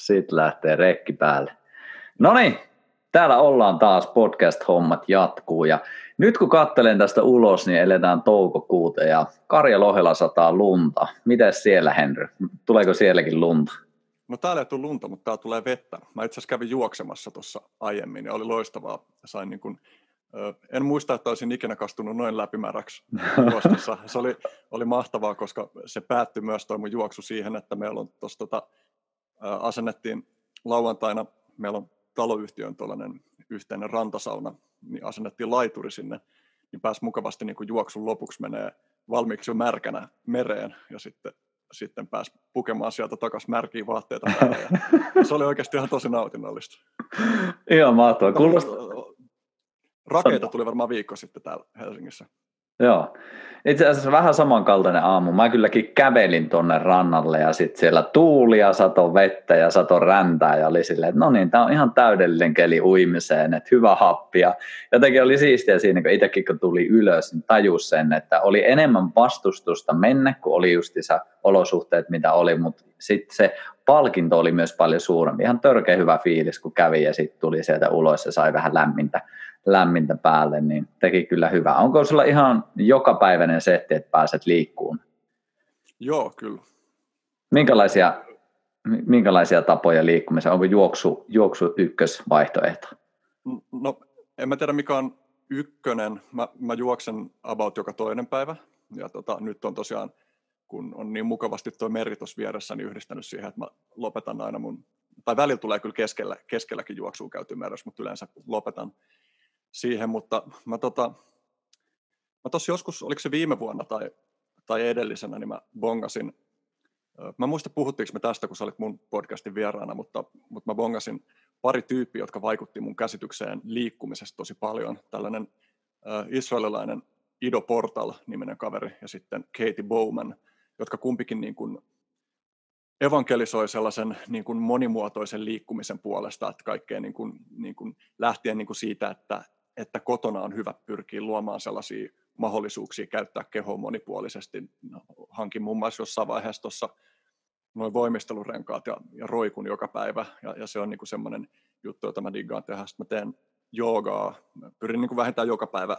Sitten lähtee rekki päälle. No niin, täällä ollaan taas, podcast-hommat jatkuu ja nyt kun katselen tästä ulos, niin eletään toukokuuta ja Karja Lohela sataa lunta. Mites siellä Henry? Tuleeko sielläkin lunta? No täällä ei tule lunta, mutta täällä tulee vettä. Mä itse asiassa kävin juoksemassa tuossa aiemmin ja oli loistavaa. Sain niin kuin, en muista, että olisin ikinä kastunut noin läpimäräksi juostessa. Se oli, oli mahtavaa, koska se päättyi myös toi mun juoksu siihen, että meillä on tuossa tota, asennettiin lauantaina, meillä on taloyhtiön tuollainen yhteinen rantasauna, niin asennettiin laituri sinne, niin pääsi mukavasti niin kuin juoksun lopuksi menee valmiiksi jo märkänä mereen ja sitten, sitten pääsi pukemaan sieltä takaisin märkiä vaatteita päälle. Ja se oli oikeasti ihan tosi nautinnollista. Ihan mahtavaa. Kuulostaa... Rakeita tuli varmaan viikko sitten täällä Helsingissä. Joo. Itse asiassa vähän samankaltainen aamu. Mä kylläkin kävelin tonne rannalle ja sitten siellä tuuli ja sato vettä ja sato räntää ja oli silleen, että no niin, tää on ihan täydellinen keli uimiseen, että hyvä happi. Ja jotenkin oli siistiä siinä, kun itsekin kun tuli ylös, niin tajus sen, että oli enemmän vastustusta mennä, kun oli justissa olosuhteet, mitä oli, mutta sitten se palkinto oli myös paljon suurempi. Ihan törkeä hyvä fiilis, kun kävi ja sitten tuli sieltä ulos ja sai vähän lämmintä lämmintä päälle, niin teki kyllä hyvää. Onko sulla ihan jokapäiväinen setti, että pääset liikkuun? Joo, kyllä. Minkälaisia, minkälaisia tapoja liikkumiseen? Onko juoksu, juoksu ykkösvaihtoehto? No, en mä tiedä mikä on ykkönen. Mä, mä juoksen about joka toinen päivä. Ja tota, nyt on tosiaan, kun on niin mukavasti tuo meri tuossa vieressä, niin yhdistänyt siihen, että mä lopetan aina mun, tai välillä tulee kyllä keskellä, keskelläkin juoksua käyty meressä, mutta yleensä lopetan siihen, mutta mä tota, mä tossa joskus, oliko se viime vuonna tai, tai edellisenä, niin mä bongasin, mä muista puhuttiinko me tästä, kun sä olit mun podcastin vieraana, mutta, mutta mä bongasin pari tyyppiä, jotka vaikutti mun käsitykseen liikkumisesta tosi paljon. Tällainen äh, israelilainen Ido Portal-niminen kaveri ja sitten Katie Bowman, jotka kumpikin niin kuin evankelisoi sellaisen niin kuin monimuotoisen liikkumisen puolesta, että kaikkea niin kuin, niin kuin lähtien niin kuin siitä, että että kotona on hyvä pyrkiä luomaan sellaisia mahdollisuuksia käyttää kehoa monipuolisesti. No, hankin muun muassa jossain vaiheessa tuossa noin voimistelurenkaat ja, ja roikun joka päivä, ja, ja se on niin semmoinen juttu, jota mä diggaan tehdä. Sitten mä teen joogaa, mä pyrin niin kuin vähintään joka päivä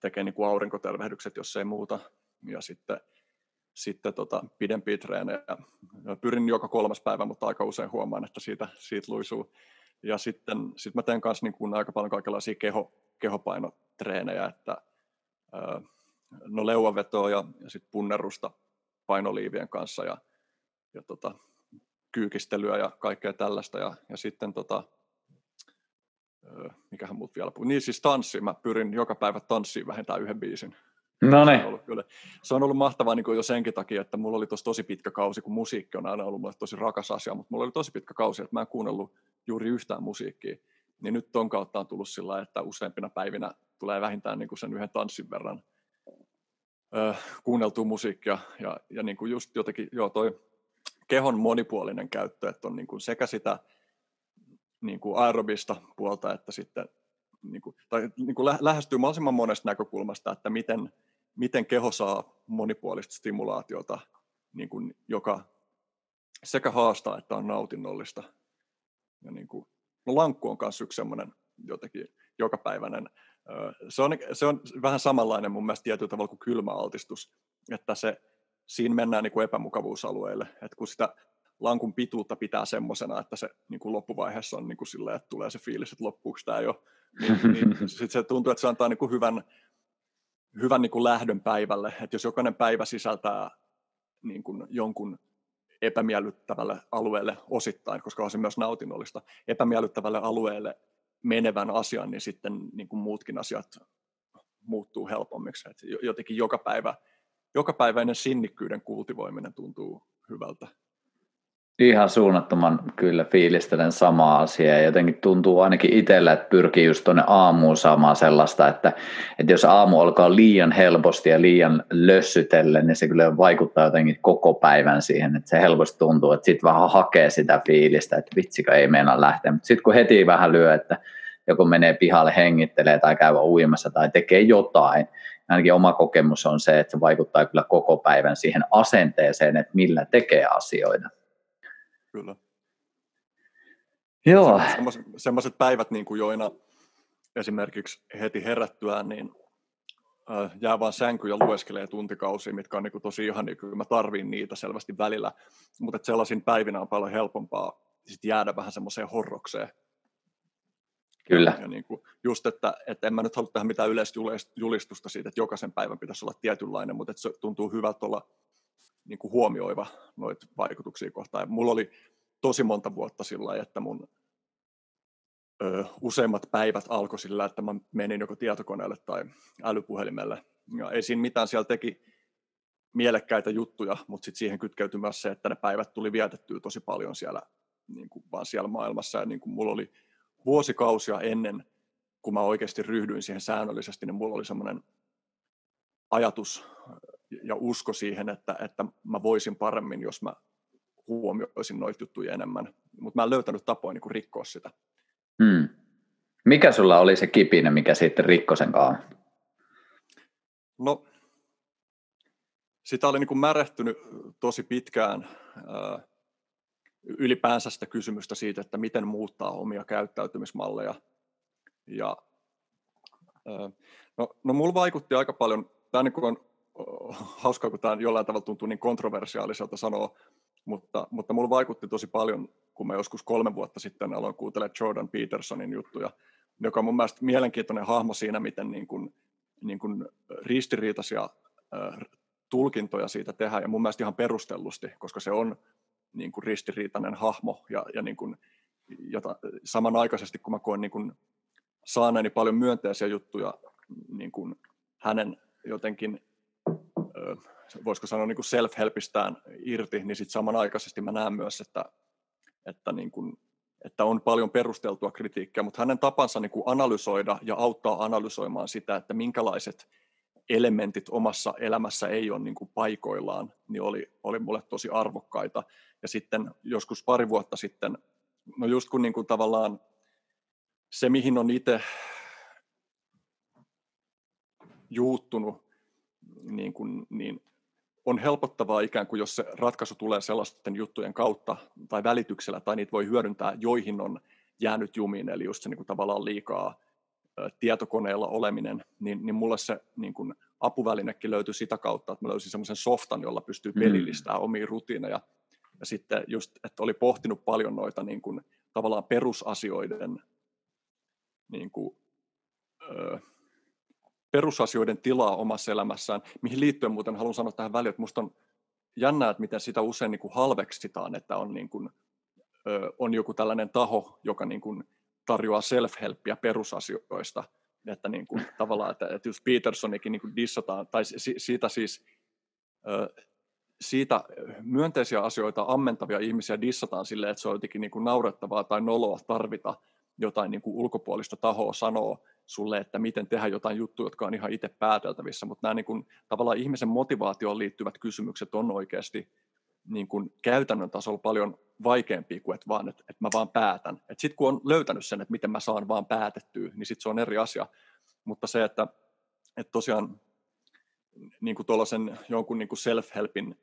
tekemään niin kuin aurinkotervehdykset, jos ei muuta, ja sitten, sitten tota, pidempiä treenejä. Pyrin joka kolmas päivä, mutta aika usein huomaan, että siitä, siitä luisuu ja sitten sit mä teen kanssa niin kuin aika paljon kaikenlaisia keho, kehopainotreenejä, että no leuavetoa ja, ja sitten punnerusta painoliivien kanssa ja, ja tota, kyykistelyä ja kaikkea tällaista. Ja, ja sitten tota, mikähän muut vielä puhuu. Niin siis tanssi, mä pyrin joka päivä tanssiin vähintään yhden biisin. No niin. Se on ollut, kyllä, se on ollut mahtavaa niin kuin jo senkin takia, että mulla oli tosi pitkä kausi, kun musiikki on aina ollut mulle tosi rakas asia, mutta mulla oli tosi pitkä kausi, että mä en kuunnellut juuri yhtään musiikkia, niin nyt ton kautta on tullut sillä että useampina päivinä tulee vähintään niin kuin sen yhden tanssin verran ö, kuunneltua musiikkia. Ja, ja niin kuin just jotenkin, joo toi kehon monipuolinen käyttö, että on niin kuin sekä sitä niin kuin aerobista puolta, että sitten niin kuin, tai niin kuin lähestyy mahdollisimman monesta näkökulmasta, että miten, miten keho saa monipuolista stimulaatiota, niin kuin, joka sekä haastaa että on nautinnollista ja niin kuin, no lankku on myös yksi semmoinen jotenkin jokapäiväinen. Se on, se on vähän samanlainen mun mielestä tietyllä tavalla kuin kylmäaltistus, että se, siinä mennään niin kuin epämukavuusalueelle, että kun sitä lankun pituutta pitää semmoisena, että se niin kuin loppuvaiheessa on niin kuin silleen, että tulee se fiilis, että loppuuko tämä jo, niin, niin sitten se tuntuu, että se antaa niin kuin hyvän, hyvän niin kuin lähdön päivälle, että jos jokainen päivä sisältää niin kuin jonkun epämiellyttävälle alueelle osittain, koska on se myös nautinnollista, epämiellyttävälle alueelle menevän asian, niin sitten niin kuin muutkin asiat muuttuu helpommiksi. Et jotenkin joka päivä, joka päiväinen sinnikkyyden kultivoiminen tuntuu hyvältä. Ihan suunnattoman kyllä fiilistelen samaa asiaa. Jotenkin tuntuu ainakin itsellä, että pyrkii just tuonne aamuun saamaan sellaista, että, että jos aamu alkaa liian helposti ja liian lössytellen, niin se kyllä vaikuttaa jotenkin koko päivän siihen, että se helposti tuntuu, että sitten vähän hakee sitä fiilistä, että vitsikö ei meinaa lähteä. Mutta sitten kun heti vähän lyö, että joku menee pihalle hengittelee tai käy uimassa tai tekee jotain, ainakin oma kokemus on se, että se vaikuttaa kyllä koko päivän siihen asenteeseen, että millä tekee asioita. Kyllä. Joo. Semmoiset päivät, niin kuin joina esimerkiksi heti herättyään, niin jää vaan sänky ja lueskelee tuntikausia, mitkä on niin kuin tosi ihan, niin kyllä mä tarviin niitä selvästi välillä, mutta sellaisin päivinä on paljon helpompaa sit jäädä vähän semmoiseen horrokseen. Kyllä. Ja niin kuin just, että, että en mä nyt halua tehdä mitään yleistä julistusta siitä, että jokaisen päivän pitäisi olla tietynlainen, mutta että se tuntuu hyvältä olla niin kuin huomioiva noita vaikutuksia kohtaan. Ja mulla oli tosi monta vuotta sillä että mun ö, useimmat päivät alkoi sillä, että mä menin joko tietokoneelle tai älypuhelimelle. Ja ei siinä mitään, siellä teki mielekkäitä juttuja, mutta sitten siihen kytkeytyi myös se, että ne päivät tuli vietettyä tosi paljon siellä, niin kuin vaan siellä maailmassa. Ja niin kuin mulla oli vuosikausia ennen, kun mä oikeasti ryhdyin siihen säännöllisesti, niin mulla oli semmoinen ajatus ja usko siihen, että, että mä voisin paremmin, jos mä huomioisin noita juttuja enemmän. Mutta mä en löytänyt tapoja niin rikkoa sitä. Hmm. Mikä sulla oli se kipinä, mikä sitten rikkoi sen kanssa? No, sitä oli niin kuin märehtynyt tosi pitkään ylipäänsä sitä kysymystä siitä, että miten muuttaa omia käyttäytymismalleja. Ja, no, no mulla vaikutti aika paljon, tämä niin on hauskaa, kun tämä jollain tavalla tuntuu niin kontroversiaaliselta sanoa, mutta, mutta mulla vaikutti tosi paljon, kun mä joskus kolme vuotta sitten aloin kuuntelemaan Jordan Petersonin juttuja, joka on mun mielestä mielenkiintoinen hahmo siinä, miten niin kuin, niin kuin ristiriitaisia äh, tulkintoja siitä tehdään, ja mun mielestä ihan perustellusti, koska se on niin kuin ristiriitainen hahmo, ja, ja niin kuin, jota, samanaikaisesti kun mä koen niin kuin saaneeni paljon myönteisiä juttuja niin kuin hänen jotenkin voisiko sanoa niin self-helpistään irti, niin sitten samanaikaisesti mä näen myös, että, että, niin kuin, että on paljon perusteltua kritiikkiä, mutta hänen tapansa niin kuin analysoida ja auttaa analysoimaan sitä, että minkälaiset elementit omassa elämässä ei ole niin kuin paikoillaan, niin oli, oli mulle tosi arvokkaita. Ja sitten joskus pari vuotta sitten, no just kun niin kuin tavallaan se, mihin on itse juuttunut, niin, kuin, niin on helpottavaa ikään kuin, jos se ratkaisu tulee sellaisten juttujen kautta tai välityksellä, tai niitä voi hyödyntää, joihin on jäänyt jumiin, eli just se niin kuin tavallaan liikaa tietokoneella oleminen, niin, niin mulle se niin kuin apuvälinekin löytyi sitä kautta, että mä löysin semmoisen softan, jolla pystyy pelillistämään mm. omia rutiineja. Ja sitten just, että oli pohtinut paljon noita niin kuin, tavallaan perusasioiden niin kuin, perusasioiden tilaa omassa elämässään, mihin liittyen muuten haluan sanoa tähän väliin, että minusta on jännää, että miten sitä usein niin kuin halveksitaan, että on, niin kuin, ö, on joku tällainen taho, joka niin kuin tarjoaa self-helppiä perusasioista, että niin kuin, tavallaan, että, että just Petersonikin niin kuin dissataan, tai siitä siis ö, siitä myönteisiä asioita ammentavia ihmisiä dissataan silleen, että se on jotenkin niin kuin naurettavaa tai noloa tarvita jotain niin kuin ulkopuolista tahoa sanoo sulle, että miten tehdä jotain juttuja, jotka on ihan itse pääteltävissä, mutta nämä niin kuin, tavallaan ihmisen motivaatioon liittyvät kysymykset on oikeasti niin kuin käytännön tasolla paljon vaikeampia kuin, että, vaan, että, että mä vaan päätän. Sitten kun on löytänyt sen, että miten mä saan vaan päätettyä, niin sitten se on eri asia. Mutta se, että, että tosiaan niin kuin tuollaisen jonkun niin kuin self-helpin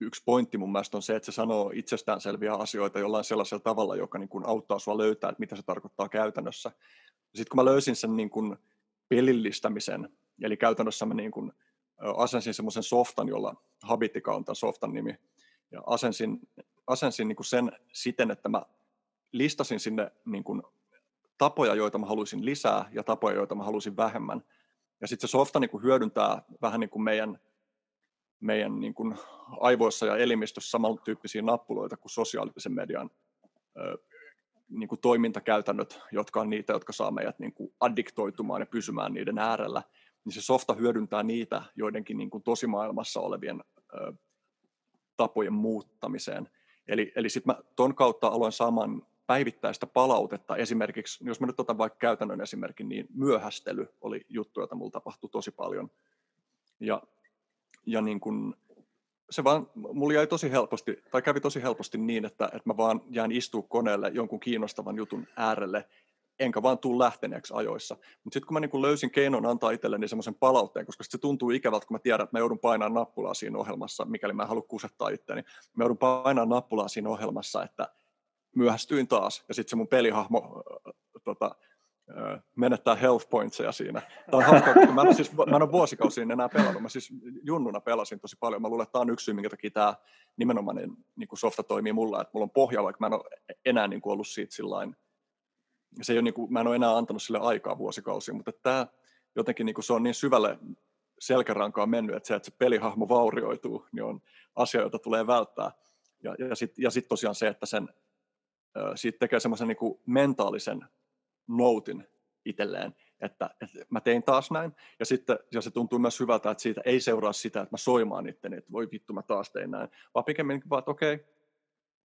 yksi pointti mun mielestä on se, että se sanoo itsestäänselviä asioita jollain sellaisella tavalla, joka niin kuin auttaa sua löytää, että mitä se tarkoittaa käytännössä. Sitten kun mä löysin sen niin kuin pelillistämisen, eli käytännössä mä niin kuin asensin semmoisen softan, jolla Habitika on tämän softan nimi, ja asensin, asensin niin kuin sen siten, että mä listasin sinne niin kuin tapoja, joita mä haluaisin lisää, ja tapoja, joita mä haluaisin vähemmän. Ja sitten se softa niin kuin hyödyntää vähän niin kuin meidän meidän niin kuin aivoissa ja elimistössä samantyyppisiä nappuloita kuin sosiaalisen median ö, niin kuin toimintakäytännöt, jotka on niitä, jotka saa meidät niin kuin addiktoitumaan ja pysymään niiden äärellä, niin se softa hyödyntää niitä joidenkin niin kuin tosimaailmassa olevien ö, tapojen muuttamiseen. Eli, eli sitten mä ton kautta aloin saamaan päivittäistä palautetta. Esimerkiksi, jos mä nyt otan vaikka käytännön esimerkin, niin myöhästely oli juttu, jota mulla tapahtui tosi paljon. Ja ja niin kuin, se vaan, mulla jäi tosi helposti, tai kävi tosi helposti niin, että, että mä vaan jään istua koneelle jonkun kiinnostavan jutun äärelle, enkä vaan tuu lähteneeksi ajoissa. Mutta sitten kun mä niin löysin keinon antaa itselleni semmoisen palautteen, koska se tuntuu ikävältä, kun mä tiedän, että mä joudun painamaan nappulaa siinä ohjelmassa, mikäli mä en halua kusettaa itseäni. Mä joudun painamaan nappulaa siinä ohjelmassa, että, myöhästyin taas. Ja sitten se mun pelihahmo äh, tota, menettää health pointseja siinä. Tämä on hauskaa, koska mä siis, mä en ole vuosikausiin enää pelannut. Mä siis junnuna pelasin tosi paljon. Mä luulen, että tämä on yksi syy, minkä takia tämä nimenomainen niin kuin softa toimii mulla, että mulla on pohja, vaikka mä en ole enää niin kuin ollut siitä sillain, se ei ole, niin kuin, mä en ole enää antanut sille aikaa vuosikausia, mutta tämä jotenkin niin kuin se on niin syvälle selkärankaan mennyt, että se, että se pelihahmo vaurioituu, niin on asia, jota tulee välttää. Ja, ja sitten ja sit tosiaan se, että sen, siitä tekee semmoisen niin mentaalisen noutin itselleen, että, että mä tein taas näin, ja sitten ja se tuntuu myös hyvältä, että siitä ei seuraa sitä, että mä soimaan itteni, että voi vittu, mä taas tein näin, vaan pikemminkin vaan, että okei,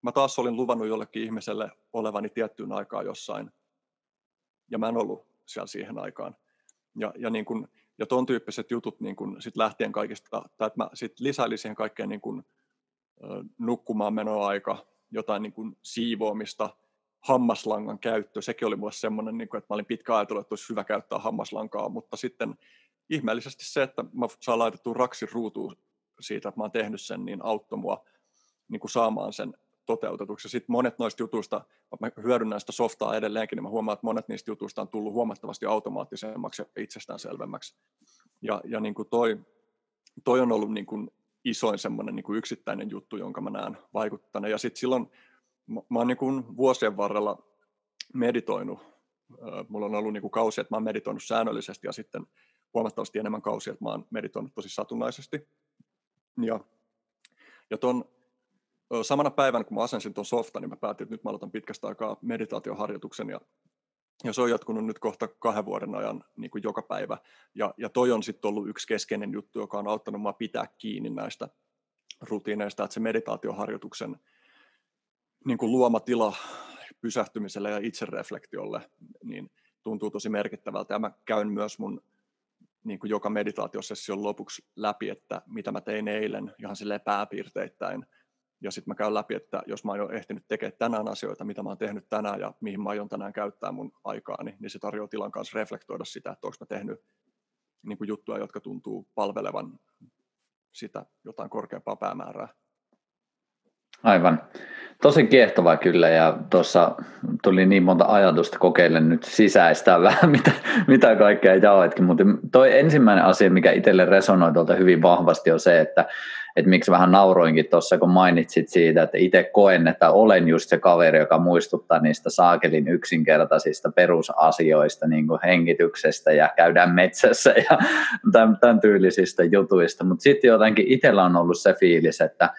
mä taas olin luvannut jollekin ihmiselle olevani tiettyyn aikaan jossain, ja mä en ollut siellä siihen aikaan. Ja, ja, niin kun, ja ton tyyppiset jutut niin kun sit lähtien kaikista, tai että mä sit lisäilin siihen kaikkeen niin kun, nukkumaan menoaika, jotain niin kun siivoamista, hammaslangan käyttö, sekin oli mulle semmoinen, niin kuin, että mä olin pitkä ajatellut, että olisi hyvä käyttää hammaslankaa, mutta sitten ihmeellisesti se, että mä saan laitettua raksin ruutuun siitä, että mä oon tehnyt sen, niin auttoi mua niin kuin saamaan sen toteutetuksi. Sitten monet noista jutuista, mä hyödynnän sitä softaa edelleenkin, niin mä huomaan, että monet niistä jutuista on tullut huomattavasti automaattisemmaksi ja itsestäänselvemmäksi. Ja, ja niin kuin toi, toi on ollut niin kuin isoin semmoinen niin kuin yksittäinen juttu, jonka mä näen vaikuttaneen. Ja sitten silloin mä, oon niin kuin vuosien varrella meditoinut. Mulla on ollut niin kuin kausi, että mä oon meditoinut säännöllisesti ja sitten huomattavasti enemmän kausia, että mä oon meditoinut tosi satunnaisesti. Ja, ja ton, samana päivänä, kun mä asensin tuon softan, niin mä päätin, että nyt mä aloitan pitkästä aikaa meditaatioharjoituksen ja, ja se on jatkunut nyt kohta kahden vuoden ajan niin kuin joka päivä. Ja, ja toi on sitten ollut yksi keskeinen juttu, joka on auttanut mua pitää kiinni näistä rutiineista, että se meditaatioharjoituksen niin kuin luoma tila pysähtymiselle ja itsereflektiolle niin tuntuu tosi merkittävältä. Ja mä käyn myös mun niin kuin joka meditaatiosession lopuksi läpi, että mitä mä tein eilen ihan silleen pääpiirteittäin. Ja sitten mä käyn läpi, että jos mä oon ehtinyt tekemään tänään asioita, mitä mä oon tehnyt tänään ja mihin mä aion tänään käyttää mun aikaani, niin se tarjoaa tilan kanssa reflektoida sitä, että onko mä tehnyt niin kuin juttuja, jotka tuntuu palvelevan sitä jotain korkeampaa päämäärää. Aivan. Tosi kiehtovaa kyllä ja tuossa tuli niin monta ajatusta kokeille nyt sisäistää vähän mitä, mitä kaikkea jaoitkin, mutta toi ensimmäinen asia, mikä itselle resonoi tuolta hyvin vahvasti on se, että, että miksi vähän nauroinkin tuossa, kun mainitsit siitä, että itse koen, että olen just se kaveri, joka muistuttaa niistä saakelin yksinkertaisista perusasioista, niin kuin hengityksestä ja käydään metsässä ja tämän, tämän tyylisistä jutuista, mutta sitten jotenkin itsellä on ollut se fiilis, että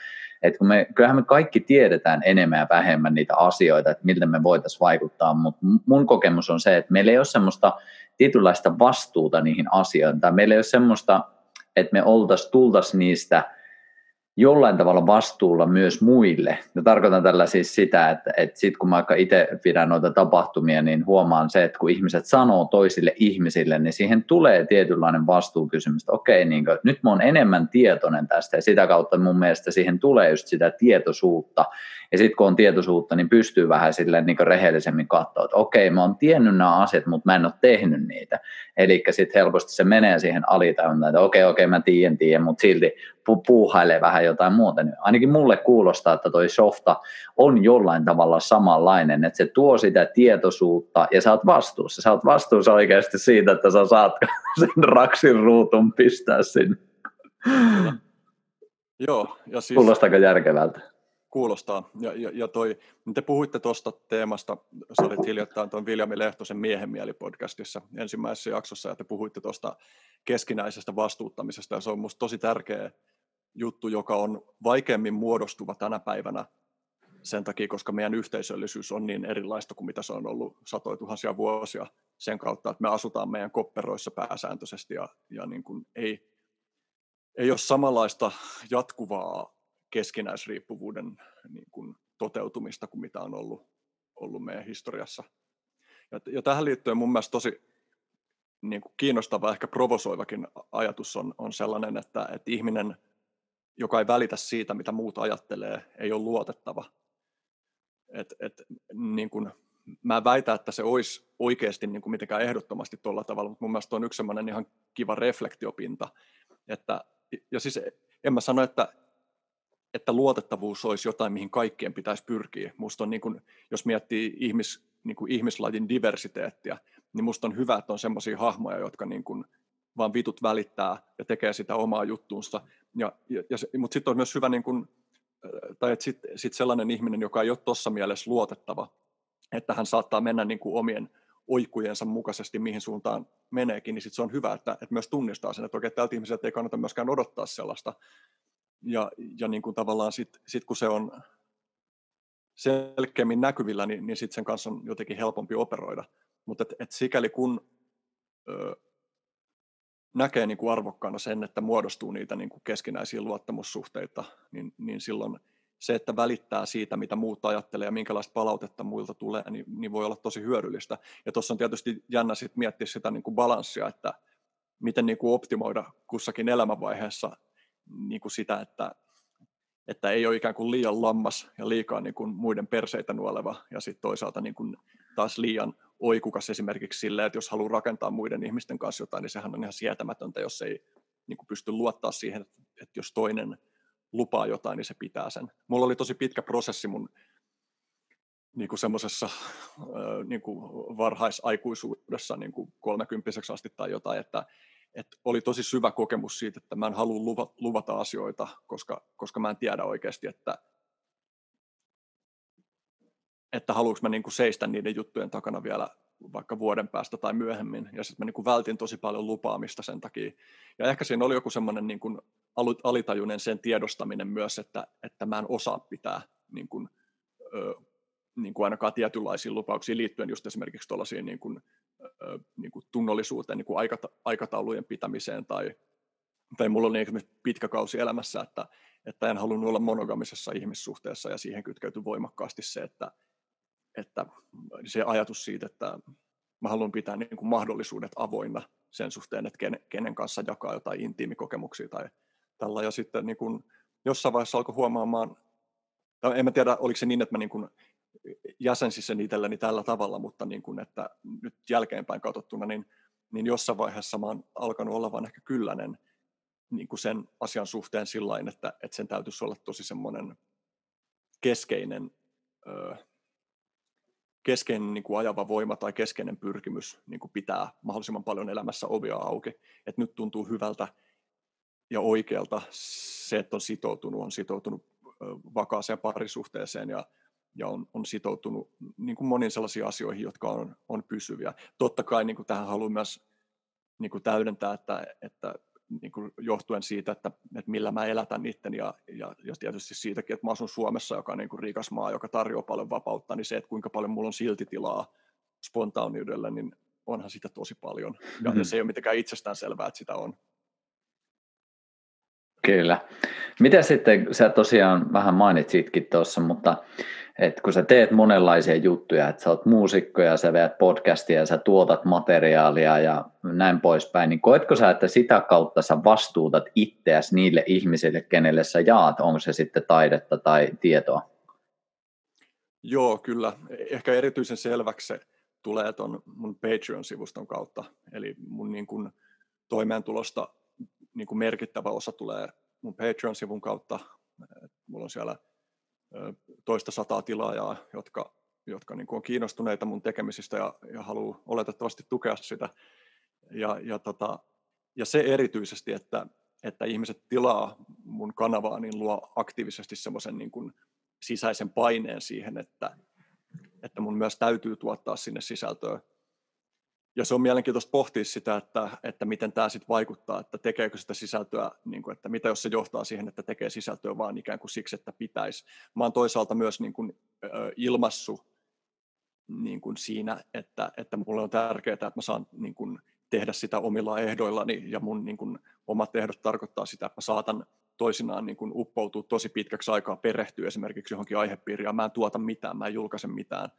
että kun me, kyllähän me kaikki tiedetään enemmän ja vähemmän niitä asioita, että miten me voitaisiin vaikuttaa, mutta mun kokemus on se, että meillä ei ole semmoista tietynlaista vastuuta niihin asioihin, tai meillä ei ole semmoista, että me oltaisiin, tultaisiin niistä – jollain tavalla vastuulla myös muille. Ja tarkoitan tällä siis sitä, että, että sitten kun mä vaikka itse pidän noita tapahtumia, niin huomaan se, että kun ihmiset sanoo toisille ihmisille, niin siihen tulee tietynlainen vastuukysymys, että okei, niin kuin, nyt mä oon enemmän tietoinen tästä ja sitä kautta mun mielestä siihen tulee just sitä tietoisuutta. Ja sitten kun on tietoisuutta, niin pystyy vähän silleen niin rehellisemmin katsoa, että okei, mä oon tiennyt nämä asiat, mutta mä en ole tehnyt niitä. Eli sitten helposti se menee siihen alitajuntaan, että okei, okei, mä tiedän, tiedän, mutta silti pu- puuhailee vähän jotain muuta. Niin ainakin mulle kuulostaa, että toi softa on jollain tavalla samanlainen, että se tuo sitä tietoisuutta ja sä oot vastuussa. Sä oot vastuussa oikeasti siitä, että sä saat sen raksin ruutun pistää sinne. Joo. Ja siis... Kuulostaako järkevältä? Kuulostaa. Ja, ja, ja toi, te puhuitte tuosta teemasta, sä olit hiljattain tuon Viljami Lehtosen Miehen mieli-podcastissa ensimmäisessä jaksossa, ja te puhuitte tuosta keskinäisestä vastuuttamisesta, ja se on minusta tosi tärkeä juttu, joka on vaikeammin muodostuva tänä päivänä sen takia, koska meidän yhteisöllisyys on niin erilaista kuin mitä se on ollut satoja tuhansia vuosia sen kautta, että me asutaan meidän kopperoissa pääsääntöisesti ja, ja niin kuin ei, ei ole samanlaista jatkuvaa keskinäisriippuvuuden niin kuin toteutumista kuin mitä on ollut, ollut meidän historiassa. Ja, ja tähän liittyen mun mielestä tosi niin kuin kiinnostava, ehkä provosoivakin ajatus on, on sellainen, että, että ihminen, joka ei välitä siitä, mitä muut ajattelee, ei ole luotettava. Et, et, niin kuin, mä väitän, että se olisi oikeasti niin kuin mitenkään ehdottomasti tuolla tavalla, mutta mun mielestä on yksi sellainen ihan kiva reflektiopinta. Että, ja siis en mä sano, että että luotettavuus olisi jotain, mihin kaikkien pitäisi pyrkiä. Musta on, niin kuin, jos miettii ihmis, niin kuin ihmislajin diversiteettiä, niin musta on hyvä, että on semmoisia hahmoja, jotka niin kuin vaan vitut välittää ja tekee sitä omaa juttuunsa. Ja, ja, ja, mutta sitten on myös hyvä, niin kuin, tai että sitten sit sellainen ihminen, joka ei ole tuossa mielessä luotettava, että hän saattaa mennä niin kuin omien oikkujensa mukaisesti, mihin suuntaan meneekin, niin sit se on hyvä, että, että myös tunnistaa sen, että oikein tältä ihmiseltä ei kannata myöskään odottaa sellaista. Ja, ja niin kuin tavallaan sitten sit kun se on selkeämmin näkyvillä, niin, niin sitten sen kanssa on jotenkin helpompi operoida. Mutta et, et sikäli kun ö, näkee niin kuin arvokkaana sen, että muodostuu niitä niin kuin keskinäisiä luottamussuhteita, niin, niin silloin se, että välittää siitä, mitä muut ajattelee ja minkälaista palautetta muilta tulee, niin, niin voi olla tosi hyödyllistä. Ja tuossa on tietysti jännä sit miettiä sitä niin kuin balanssia, että miten niin kuin optimoida kussakin elämänvaiheessa niin kuin sitä, että, että ei ole ikään kuin liian lammas ja liikaa niin kuin muiden perseitä nuoleva ja sitten toisaalta niin kuin taas liian oikukas esimerkiksi sille, että jos haluaa rakentaa muiden ihmisten kanssa jotain, niin sehän on ihan sietämätöntä, jos ei niin kuin pysty luottaa siihen, että, että jos toinen lupaa jotain, niin se pitää sen. Mulla oli tosi pitkä prosessi mun niin kuin semmoisessa niin kuin varhaisaikuisuudessa niin kuin kolmekymppiseksi asti tai jotain, että, että oli tosi syvä kokemus siitä, että mä en halua luvata asioita, koska, koska mä en tiedä oikeasti, että, että haluanko mä niin kuin seistä niiden juttujen takana vielä vaikka vuoden päästä tai myöhemmin. Ja sitten mä niin kuin vältin tosi paljon lupaamista sen takia. Ja ehkä siinä oli joku semmoinen niin kuin alitajuinen sen tiedostaminen myös, että, että mä en osaa pitää niin kuin, ö, niin kuin ainakaan tietynlaisiin lupauksiin liittyen just esimerkiksi tuollaisiin niin kuin, ö, niin kuin tunnollisuuteen, niin kuin aikata, aikataulujen pitämiseen tai, tai mulla oli esimerkiksi pitkä kausi elämässä, että, että en halunnut olla monogamisessa ihmissuhteessa ja siihen kytkeytyi voimakkaasti se, että, että se ajatus siitä, että mä haluan pitää niin kuin mahdollisuudet avoinna sen suhteen, että kenen, kanssa jakaa jotain intiimikokemuksia tai tällä. Ja sitten niin kuin jossain vaiheessa alkoi huomaamaan, tai en mä tiedä, oliko se niin, että mä niin kuin jäsensin sen itselleni tällä tavalla, mutta niin kuin, että nyt jälkeenpäin katsottuna, niin, niin jossain vaiheessa mä oon alkanut olla vaan ehkä kyllänen niin kuin sen asian suhteen sillä että, että sen täytyisi olla tosi semmoinen keskeinen keskeinen niin kuin ajava voima tai keskeinen pyrkimys niin kuin pitää mahdollisimman paljon elämässä ovia auki. Et nyt tuntuu hyvältä ja oikealta se, että on sitoutunut, on sitoutunut vakaaseen parisuhteeseen ja, ja on, on sitoutunut niin kuin moniin sellaisiin asioihin, jotka on, on pysyviä. Totta kai niin kuin tähän haluan myös niin kuin täydentää, että, että niin kuin johtuen siitä, että, että millä mä elätän itten ja, ja, ja tietysti siitäkin, että mä asun Suomessa, joka on niin kuin rikas maa, joka tarjoaa paljon vapautta, niin se, että kuinka paljon mulla on silti tilaa spontaaniudelle, niin onhan sitä tosi paljon. Ja, mm-hmm. ja se ei ole mitenkään itsestään selvää, että sitä on. Kyllä. Mitä sitten, sä tosiaan vähän mainitsitkin tuossa, mutta et kun sä teet monenlaisia juttuja, että sä oot muusikko ja sä veät podcastia ja sä tuotat materiaalia ja näin poispäin, niin koetko sä, että sitä kautta sä vastuutat itseäsi niille ihmisille, kenelle sä jaat, onko se sitten taidetta tai tietoa? Joo, kyllä. Ehkä erityisen selväksi se tulee tuon mun Patreon-sivuston kautta. Eli mun niin kun toimeentulosta niin kun merkittävä osa tulee mun Patreon-sivun kautta. Mulla on siellä toista sataa tilaajaa, jotka, jotka niin kuin on kiinnostuneita mun tekemisistä ja, ja haluaa oletettavasti tukea sitä. Ja, ja, tota, ja se erityisesti, että, että ihmiset tilaa mun kanavaa, niin luo aktiivisesti semmoisen niin kuin sisäisen paineen siihen, että, että mun myös täytyy tuottaa sinne sisältöä ja se on mielenkiintoista pohtia sitä, että, että miten tämä sitten vaikuttaa, että tekeekö sitä sisältöä, niin kuin, että mitä jos se johtaa siihen, että tekee sisältöä vaan ikään kuin siksi, että pitäisi. Mä oon toisaalta myös niin kuin, ilmassu niin kuin siinä, että, että mulle on tärkeää, että mä saan niin kuin, tehdä sitä omilla ehdoillani ja mun niin kuin, omat ehdot tarkoittaa sitä, että mä saatan toisinaan niin kuin, uppoutua tosi pitkäksi aikaa perehtyä esimerkiksi johonkin aihepiiriin ja mä en tuota mitään, mä en julkaise mitään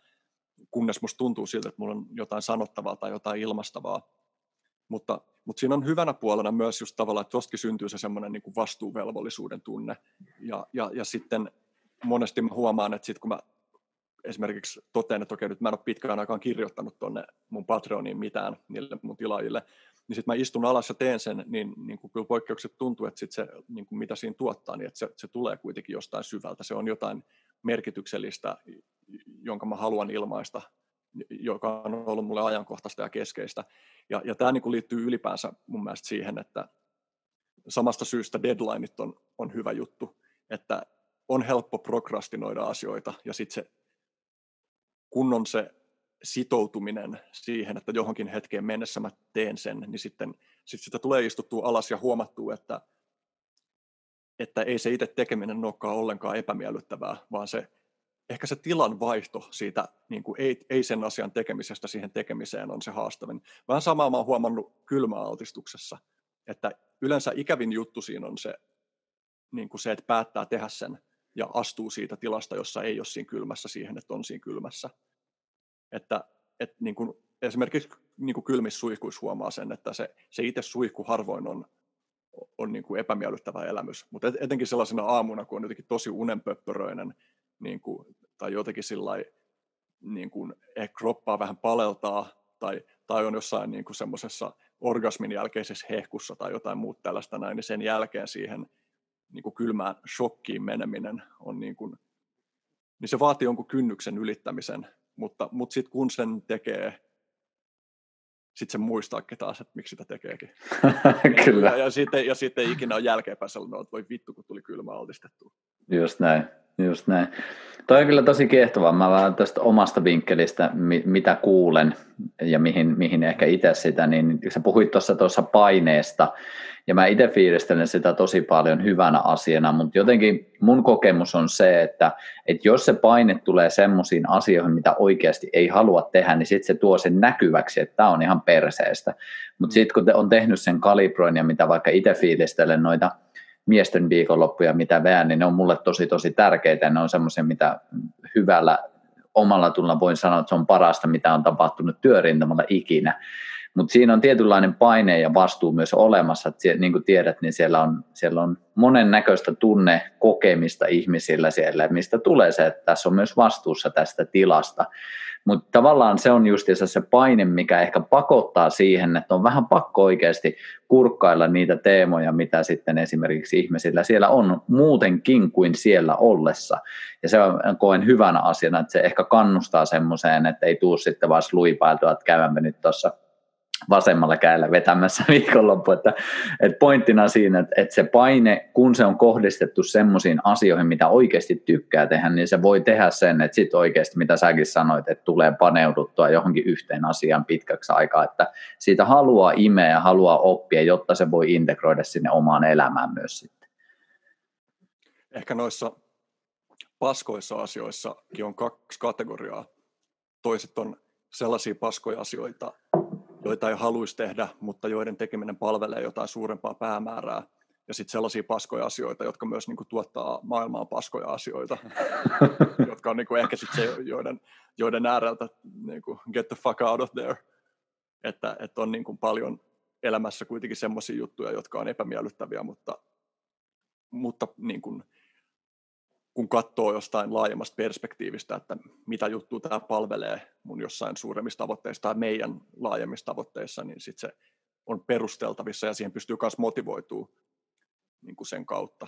kunnes musta tuntuu siltä, että mulla on jotain sanottavaa tai jotain ilmastavaa. Mutta, mutta siinä on hyvänä puolena myös just tavallaan, että tuostakin syntyy se semmoinen niin vastuuvelvollisuuden tunne. Ja, ja, ja sitten monesti mä huomaan, että sit kun mä esimerkiksi totean, että okei, nyt mä en ole pitkään aikaan kirjoittanut tuonne mun Patreoniin mitään niille mun tilaajille, niin sitten mä istun alas ja teen sen, niin, niin kuin kyllä poikkeukset tuntuu, että sit se, niin kuin mitä siinä tuottaa, niin että se, se tulee kuitenkin jostain syvältä. Se on jotain merkityksellistä, jonka mä haluan ilmaista, joka on ollut mulle ajankohtaista ja keskeistä. Ja, ja tämä niin liittyy ylipäänsä mun mielestä siihen, että samasta syystä deadlineit on, on hyvä juttu, että on helppo prokrastinoida asioita ja sitten se, kun on se sitoutuminen siihen, että johonkin hetkeen mennessä mä teen sen, niin sitten sit sitä tulee istuttua alas ja huomattua, että, että ei se itse tekeminen olekaan ollenkaan epämiellyttävää, vaan se ehkä se tilan vaihto siitä niin kuin ei, ei sen asian tekemisestä siihen tekemiseen on se haastavin. Vähän samaa mä oon huomannut kylmäaltistuksessa, että yleensä ikävin juttu siinä on se, niin kuin se, että päättää tehdä sen ja astuu siitä tilasta, jossa ei ole siinä kylmässä siihen, että on siinä kylmässä. Että, että niin kuin, esimerkiksi niin kuin kylmissä suihkuissa huomaa sen, että se, se itse suihku harvoin on, on niin kuin epämiellyttävä elämys, mutta etenkin sellaisena aamuna, kun on jotenkin tosi unenpöppöröinen niin kuin, tai jotenkin sillä niin kuin, ehkä kroppaa vähän paleltaa tai, tai on jossain niin kuin semmoisessa orgasmin jälkeisessä hehkussa tai jotain muuta tällaista näin, niin sen jälkeen siihen niin kuin kylmään shokkiin meneminen on niin kuin, niin se vaatii jonkun kynnyksen ylittämisen, mutta, mutta sitten kun sen tekee, sitten se muistaa taas, että miksi sitä tekeekin. Kyllä. Ja, ja, sitten, ja sitten ikinä on jälkeenpäin sellainen, että voi vittu, kun tuli kylmä altistettua. Just näin, just näin. Toi on kyllä tosi kiehtovaa. Mä vaan tästä omasta vinkkelistä, mitä kuulen ja mihin, mihin ehkä itse sitä, niin sä puhuit tuossa tuossa paineesta, ja mä itse fiilistelen sitä tosi paljon hyvänä asiana, mutta jotenkin mun kokemus on se, että, että jos se paine tulee semmoisiin asioihin, mitä oikeasti ei halua tehdä, niin sitten se tuo sen näkyväksi, että tämä on ihan perseestä. Mutta sitten kun te on tehnyt sen ja mitä vaikka itse fiilistelen noita miesten viikonloppuja, mitä veän, niin ne on mulle tosi tosi tärkeitä. Ne on semmoisia, mitä hyvällä omalla tulla voin sanoa, että se on parasta, mitä on tapahtunut työrintamalla ikinä. Mutta siinä on tietynlainen paine ja vastuu myös olemassa, että niin kuin tiedät, niin siellä on, siellä on monennäköistä tunnekokemista ihmisillä siellä, mistä tulee se, että tässä on myös vastuussa tästä tilasta. Mutta tavallaan se on just se paine, mikä ehkä pakottaa siihen, että on vähän pakko oikeasti kurkkailla niitä teemoja, mitä sitten esimerkiksi ihmisillä siellä on muutenkin kuin siellä ollessa. Ja se on, koen hyvänä asiana, että se ehkä kannustaa semmoiseen, että ei tuu sitten vaan luipailtua, että käymme nyt tuossa vasemmalla kädellä vetämässä viikonloppu. Että, että pointtina siinä, että, että se paine, kun se on kohdistettu semmoisiin asioihin, mitä oikeasti tykkää tehdä, niin se voi tehdä sen, että sitten oikeasti, mitä säkin sanoit, että tulee paneuduttua johonkin yhteen asiaan pitkäksi aikaa, että siitä haluaa imeä ja haluaa oppia, jotta se voi integroida sinne omaan elämään myös sitten. Ehkä noissa paskoissa asioissakin on kaksi kategoriaa. Toiset on sellaisia paskoja asioita, joita ei haluaisi tehdä, mutta joiden tekeminen palvelee jotain suurempaa päämäärää. Ja sitten sellaisia paskoja asioita, jotka myös niin kuin, tuottaa maailmaan paskoja asioita, jotka on niin kuin, ehkä sitten se, joiden, joiden ääreltä niin kuin, get the fuck out of there. Että, että on niin kuin, paljon elämässä kuitenkin sellaisia juttuja, jotka on epämiellyttäviä, mutta, mutta niin kuin, kun katsoo jostain laajemmasta perspektiivistä, että mitä juttu tämä palvelee mun jossain suuremmista tavoitteissa tai meidän laajemmissa tavoitteissa, niin sit se on perusteltavissa ja siihen pystyy myös motivoituu niin sen kautta.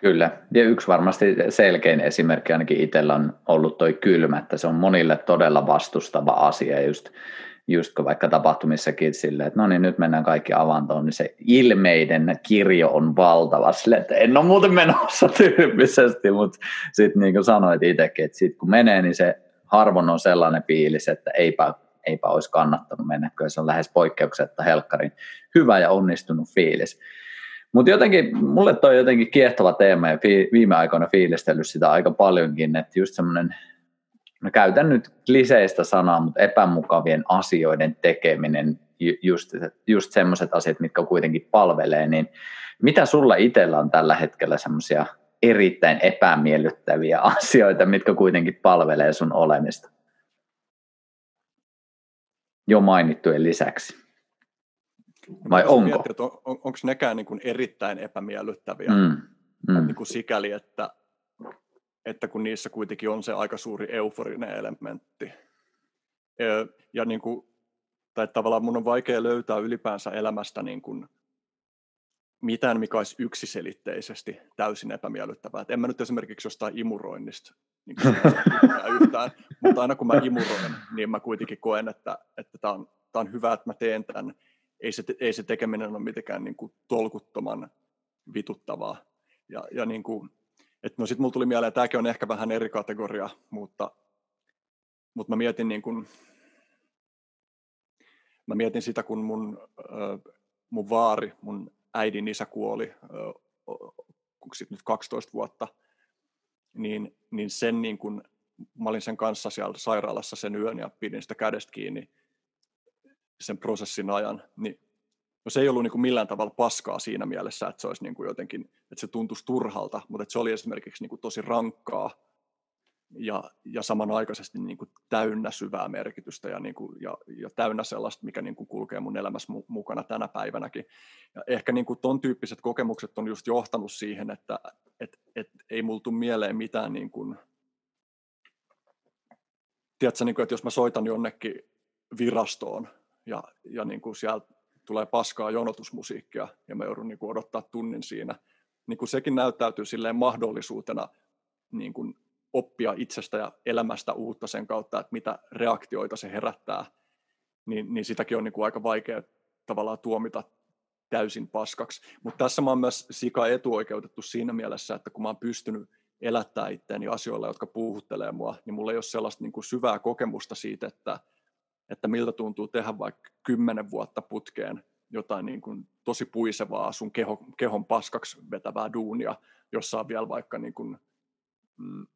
Kyllä, ja yksi varmasti selkein esimerkki ainakin itsellä on ollut toi kylmä, että se on monille todella vastustava asia, just just kun vaikka tapahtumissakin silleen, että no niin nyt mennään kaikki avantoon, niin se ilmeiden kirjo on valtava sille, että en ole muuten menossa tyyppisesti, mutta sitten niin kuin sanoit itsekin, että sitten kun menee, niin se harvoin on sellainen fiilis, että eipä, eipä olisi kannattanut mennä, kun se on lähes poikkeuksetta helkkarin hyvä ja onnistunut fiilis. Mutta jotenkin, mulle toi jotenkin kiehtova teema ja viime aikoina fiilistellyt sitä aika paljonkin, että just semmoinen mä käytän nyt kliseistä sanaa, mutta epämukavien asioiden tekeminen, just, just semmoiset asiat, mitkä kuitenkin palvelee, niin mitä sulla itsellä on tällä hetkellä semmoisia erittäin epämiellyttäviä asioita, mitkä kuitenkin palvelee sun olemista? Jo mainittujen lisäksi. Vai onko? Miettiä, on, on, onko nekään niin kuin erittäin epämiellyttäviä? Mm, mm. Niin kuin sikäli, että että kun niissä kuitenkin on se aika suuri euforinen elementti. Ja niin kuin, tai tavallaan mun on vaikea löytää ylipäänsä elämästä niin kuin mitään, mikä olisi yksiselitteisesti täysin epämiellyttävää. Et en mä nyt esimerkiksi jostain imuroinnista niin yhtään, mutta aina kun mä imuroin, niin mä kuitenkin koen, että, että tämä on, tää on hyvä, että mä teen tämän. Ei se, ei se tekeminen ole mitenkään niin kuin tolkuttoman vituttavaa. Ja, ja niin kuin, et no sit mulla tuli mieleen, että tämäkin on ehkä vähän eri kategoria, mutta, mutta mä mietin niin kuin, mä mietin sitä, kun mun, mun vaari, mun äidin isä kuoli, äh, nyt 12 vuotta, niin, niin sen niin kuin, mä olin sen kanssa siellä sairaalassa sen yön ja pidin sitä kädestä kiinni sen prosessin ajan, niin no se ei ollut niin kuin millään tavalla paskaa siinä mielessä, että se olisi niin kuin jotenkin, että se tuntuisi turhalta, mutta että se oli esimerkiksi niin kuin tosi rankkaa ja, ja samanaikaisesti niin kuin täynnä syvää merkitystä ja, niin kuin, ja, ja täynnä sellaista, mikä niin kuin kulkee mun elämässä mukana tänä päivänäkin. Ja ehkä niin kuin ton tyyppiset kokemukset on just johtanut siihen, että et, et ei multu mieleen mitään, niin kuin, tiedätkö, niin kuin, että jos mä soitan jonnekin virastoon ja, ja niin kuin siellä tulee paskaa jonotusmusiikkia ja mä joudun niin kuin odottaa tunnin siinä, niin kuin sekin näyttäytyy silleen mahdollisuutena niin kuin oppia itsestä ja elämästä uutta sen kautta, että mitä reaktioita se herättää, niin, niin sitäkin on niin kuin aika vaikea tavallaan tuomita täysin paskaksi. Mutta tässä mä oon myös sika etuoikeutettu siinä mielessä, että kun mä oon pystynyt elättää itteeni asioilla, jotka puhuttelee mua, niin mulla ei ole sellaista niin kuin syvää kokemusta siitä, että, että miltä tuntuu tehdä vaikka kymmenen vuotta putkeen jotain niin kuin tosi puisevaa sun keho, kehon paskaksi vetävää duunia, jossa on vielä vaikka niin kuin, mm,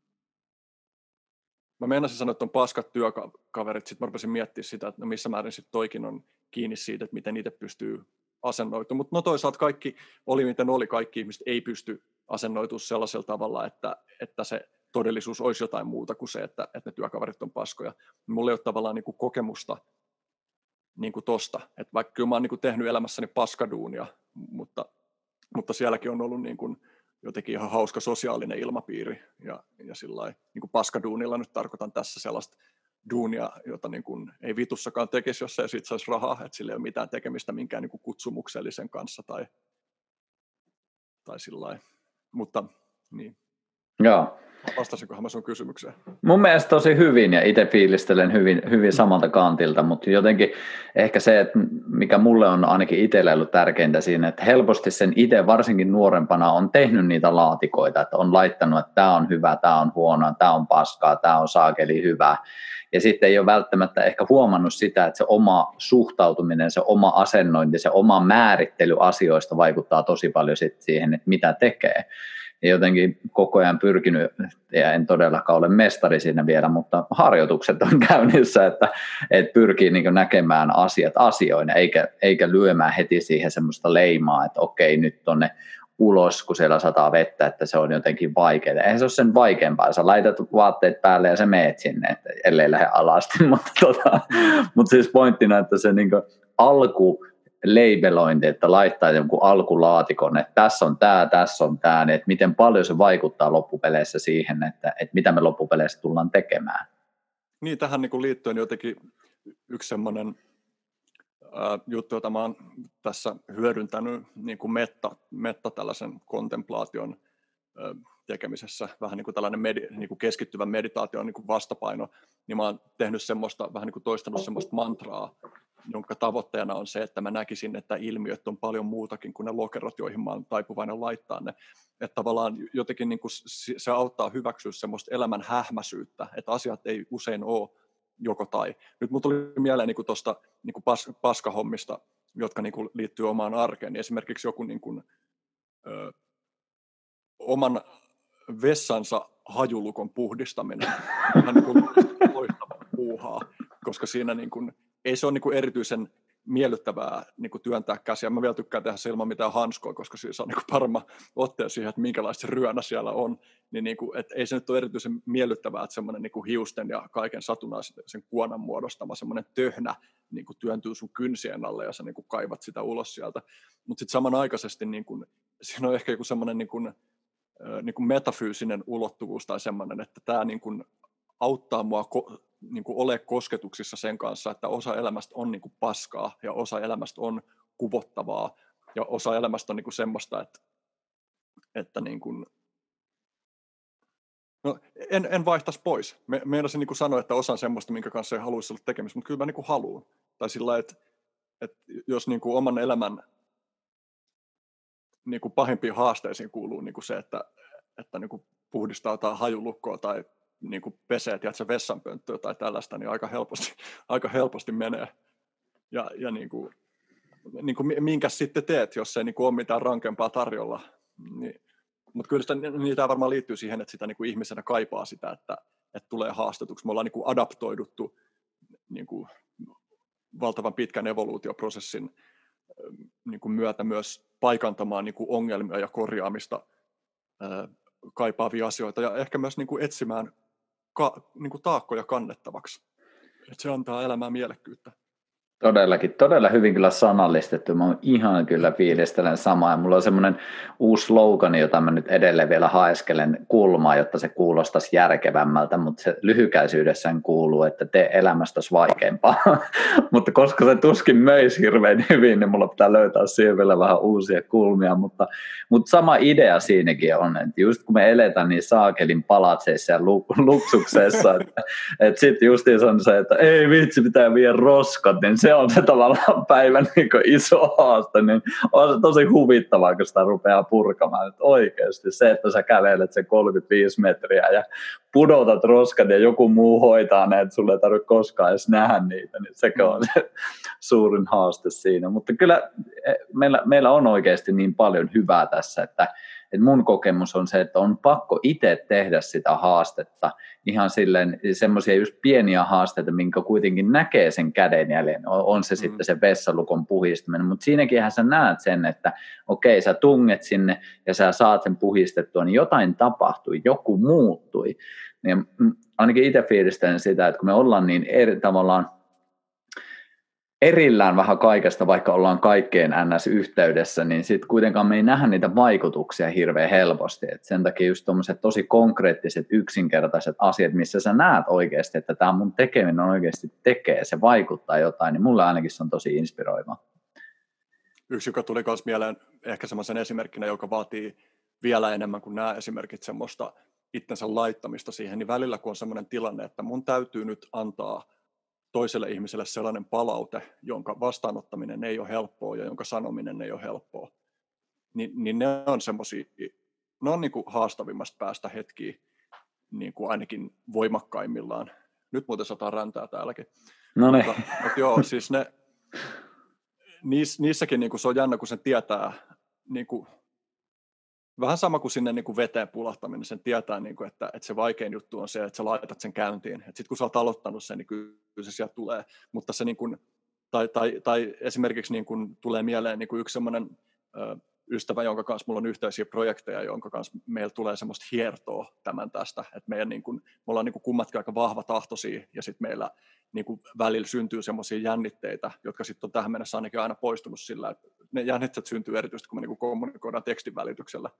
mä meinasin sanoa, että on paskat työkaverit, sitten mä rupesin miettimään sitä, että no missä määrin sitten toikin on kiinni siitä, että miten itse pystyy asennoitumaan. Mutta no toisaalta kaikki, oli miten oli, kaikki ihmiset ei pysty asennoitumaan sellaisella tavalla, että, että se todellisuus olisi jotain muuta kuin se, että, että ne työkaverit on paskoja. Mulla ei ole tavallaan niin kuin kokemusta niin kuin tosta. Että vaikka kyllä mä oon niin kuin tehnyt elämässäni paskaduunia, mutta, mutta sielläkin on ollut niin kuin, jotenkin ihan hauska sosiaalinen ilmapiiri. Ja, ja sillä niin kuin paskaduunilla nyt tarkoitan tässä sellaista duunia, jota niin kuin ei vitussakaan tekisi, jos ei siitä saisi rahaa, että sillä ei ole mitään tekemistä minkään niin kuin kutsumuksellisen kanssa tai, tai sillä Mutta niin. Joo. Vastasinkohan mä sun kysymykseen? Mun mielestä tosi hyvin ja itse fiilistelen hyvin, hyvin samalta kantilta, mutta jotenkin ehkä se, että mikä mulle on ainakin itselle ollut tärkeintä siinä, että helposti sen itse varsinkin nuorempana on tehnyt niitä laatikoita, että on laittanut, että tämä on hyvä, tämä on huono, tämä on paskaa, tämä on saakeli hyvä. Ja sitten ei ole välttämättä ehkä huomannut sitä, että se oma suhtautuminen, se oma asennointi, se oma määrittely asioista vaikuttaa tosi paljon siihen, että mitä tekee ja jotenkin koko ajan pyrkinyt, ja en todellakaan ole mestari siinä vielä, mutta harjoitukset on käynnissä, että, että pyrkii niin näkemään asiat asioina, eikä, eikä lyömään heti siihen semmoista leimaa, että okei, nyt tonne ulos, kun siellä sataa vettä, että se on jotenkin vaikeaa. Eihän se ole sen vaikeampaa. Sä laitat vaatteet päälle ja sä meet sinne, että ellei lähde alasti. mutta, tota, mutta siis pointtina, että se niin alku labelointi, että laittaa jonkun alkulaatikon, että tässä on tämä, tässä on tämä, niin että miten paljon se vaikuttaa loppupeleissä siihen, että, että mitä me loppupeleissä tullaan tekemään. Niin, tähän niin kuin liittyen jotenkin yksi semmoinen äh, juttu, jota mä oon tässä hyödyntänyt niin kuin metta, metta tällaisen kontemplaation äh, tekemisessä, vähän niin kuin tällainen medi, niin kuin keskittyvä meditaatio niin kuin vastapaino, niin mä oon tehnyt semmoista, vähän niin kuin toistanut semmoista mantraa, jonka tavoitteena on se, että mä näkisin, että ilmiöt on paljon muutakin kuin ne lokerot, joihin mä oon taipuvainen laittaa ne. Että tavallaan jotenkin niin kuin se auttaa hyväksyä semmoista elämän hähmäsyyttä, että asiat ei usein ole joko tai. Nyt mun tuli mieleen niin tuosta niin pas, paskahommista, jotka niin kuin liittyy omaan arkeen, niin esimerkiksi joku niin kuin, ö, oman vessansa hajulukon puhdistaminen on niin kuin puuhaa, koska siinä niin kuin, ei se ole niin erityisen miellyttävää niin kuin työntää käsiä. Mä vielä tykkään tehdä se ilman mitään hanskoa, koska siinä on niin parma otteja siihen, että minkälaista ryönä siellä on. Niin, niin kuin, että ei se nyt ole erityisen miellyttävää, että semmoinen niin hiusten ja kaiken satunnaisen sen kuonan muodostama semmoinen töhnä niin kuin työntyy sun kynsien alle ja sä niin kuin kaivat sitä ulos sieltä. Mutta sitten samanaikaisesti niin kuin, siinä on ehkä joku semmoinen niin kuin, niin kuin metafyysinen ulottuvuus tai semmoinen, että tämä niin kuin auttaa mua niin kuin ole kosketuksissa sen kanssa, että osa elämästä on niin kuin paskaa ja osa elämästä on kuvottavaa ja osa elämästä on niin kuin semmoista, että, että niin kuin, no, en, en vaihtaisi pois. Me, meinasin niin sanoa, että osa on semmoista, minkä kanssa ei haluaisi olla tekemistä, mutta kyllä mä niin kuin haluan. Tai sillä että, että jos niin kuin oman elämän niin kuin pahimpiin haasteisiin kuuluu niin kuin se, että, että niin kuin puhdistaa jotain hajulukkoa tai niin kuin pesee tiedätkö, vessanpönttöä tai tällaista, niin aika helposti, aika helposti menee. Ja, ja niin kuin, niin kuin, minkä sitten teet, jos ei niin kuin ole mitään rankempaa tarjolla. Niin, mutta kyllä sitä, niitä varmaan liittyy siihen, että sitä niin kuin ihmisenä kaipaa sitä, että, että tulee haastetuksi. Me ollaan niin kuin adaptoiduttu niin kuin valtavan pitkän evoluutioprosessin niin kuin myötä myös paikantamaan niin kuin ongelmia ja korjaamista kaipaavia asioita ja ehkä myös niin kuin etsimään ka, niin kuin taakkoja kannettavaksi. Et se antaa elämään mielekkyyttä. Todellakin, todella hyvin kyllä sanallistettu. Mä ihan kyllä fiilistelen samaa. Ja mulla on semmoinen uusi slogan, jota mä nyt edelleen vielä haeskelen kulmaa, jotta se kuulostaisi järkevämmältä, mutta se lyhykäisyydessään kuuluu, että tee elämästäsi vaikeampaa. mutta koska se tuskin möisi hirveän hyvin, niin mulla pitää löytää siihen vielä vähän uusia kulmia. Mutta, mutta sama idea siinäkin on, että just kun me eletään niin saakelin palatseissa ja luksuksessa, että, että sitten justiin on se, että ei vitsi, pitää viedä roskat, niin se on se tavallaan päivän niin iso haaste, niin on se tosi huvittavaa, kun sitä rupeaa purkamaan. Että oikeasti se, että sä kävelet sen 35 metriä ja pudotat roskat ja joku muu hoitaa ne, että sulle ei tarvitse koskaan edes nähdä niitä, niin se on se suurin haaste siinä. Mutta kyllä meillä, meillä on oikeasti niin paljon hyvää tässä, että et mun kokemus on se, että on pakko itse tehdä sitä haastetta, ihan silleen semmoisia just pieniä haasteita, minkä kuitenkin näkee sen kädenjäljen, on se mm. sitten se vessalukon puhistaminen, mutta siinäkin sä näet sen, että okei, sä tunget sinne ja sä saat sen puhistettua, niin jotain tapahtui, joku muuttui. Ja ainakin itse fiilistelen sitä, että kun me ollaan niin eri tavallaan erillään vähän kaikesta, vaikka ollaan kaikkeen NS-yhteydessä, niin sitten kuitenkaan me ei nähdä niitä vaikutuksia hirveän helposti. Et sen takia just tuommoiset tosi konkreettiset, yksinkertaiset asiat, missä sä näet oikeasti, että tämä mun tekeminen oikeasti tekee, se vaikuttaa jotain, niin mulle ainakin se on tosi inspiroiva. Yksi, joka tuli myös mieleen ehkä semmoisen esimerkkinä, joka vaatii vielä enemmän kuin nämä esimerkit semmoista itsensä laittamista siihen, niin välillä kun on semmoinen tilanne, että mun täytyy nyt antaa – toiselle ihmiselle sellainen palaute, jonka vastaanottaminen ei ole helppoa ja jonka sanominen ei ole helppoa, niin, niin ne on semmoisia, ne on niin kuin haastavimmasta päästä hetkiä niin kuin ainakin voimakkaimmillaan. Nyt muuten sataa räntää täälläkin. No niin. Mutta, mutta joo, siis ne, niiss, niissäkin niin kuin se on jännä, kun sen tietää niin kuin vähän sama kuin sinne niin kuin veteen pulahtaminen, sen tietää, niin kuin, että, että se vaikein juttu on se, että sä laitat sen käyntiin. Sitten kun sä oot aloittanut sen, niin kyllä se sieltä tulee. Mutta se niin kuin, tai, tai, tai esimerkiksi niin kuin tulee mieleen niin kuin yksi semmoinen ystävä, jonka kanssa mulla on yhteisiä projekteja, jonka kanssa meillä tulee semmoista hiertoa tämän tästä, että meidän niin kuin, me ollaan niin kuin kummatkin aika vahva tahtoisia ja sitten meillä niin kuin välillä syntyy semmoisia jännitteitä, jotka sitten on tähän mennessä ainakin aina poistunut sillä, että ne jännitteet syntyy erityisesti, kun me niin kuin kommunikoidaan tekstin välityksellä.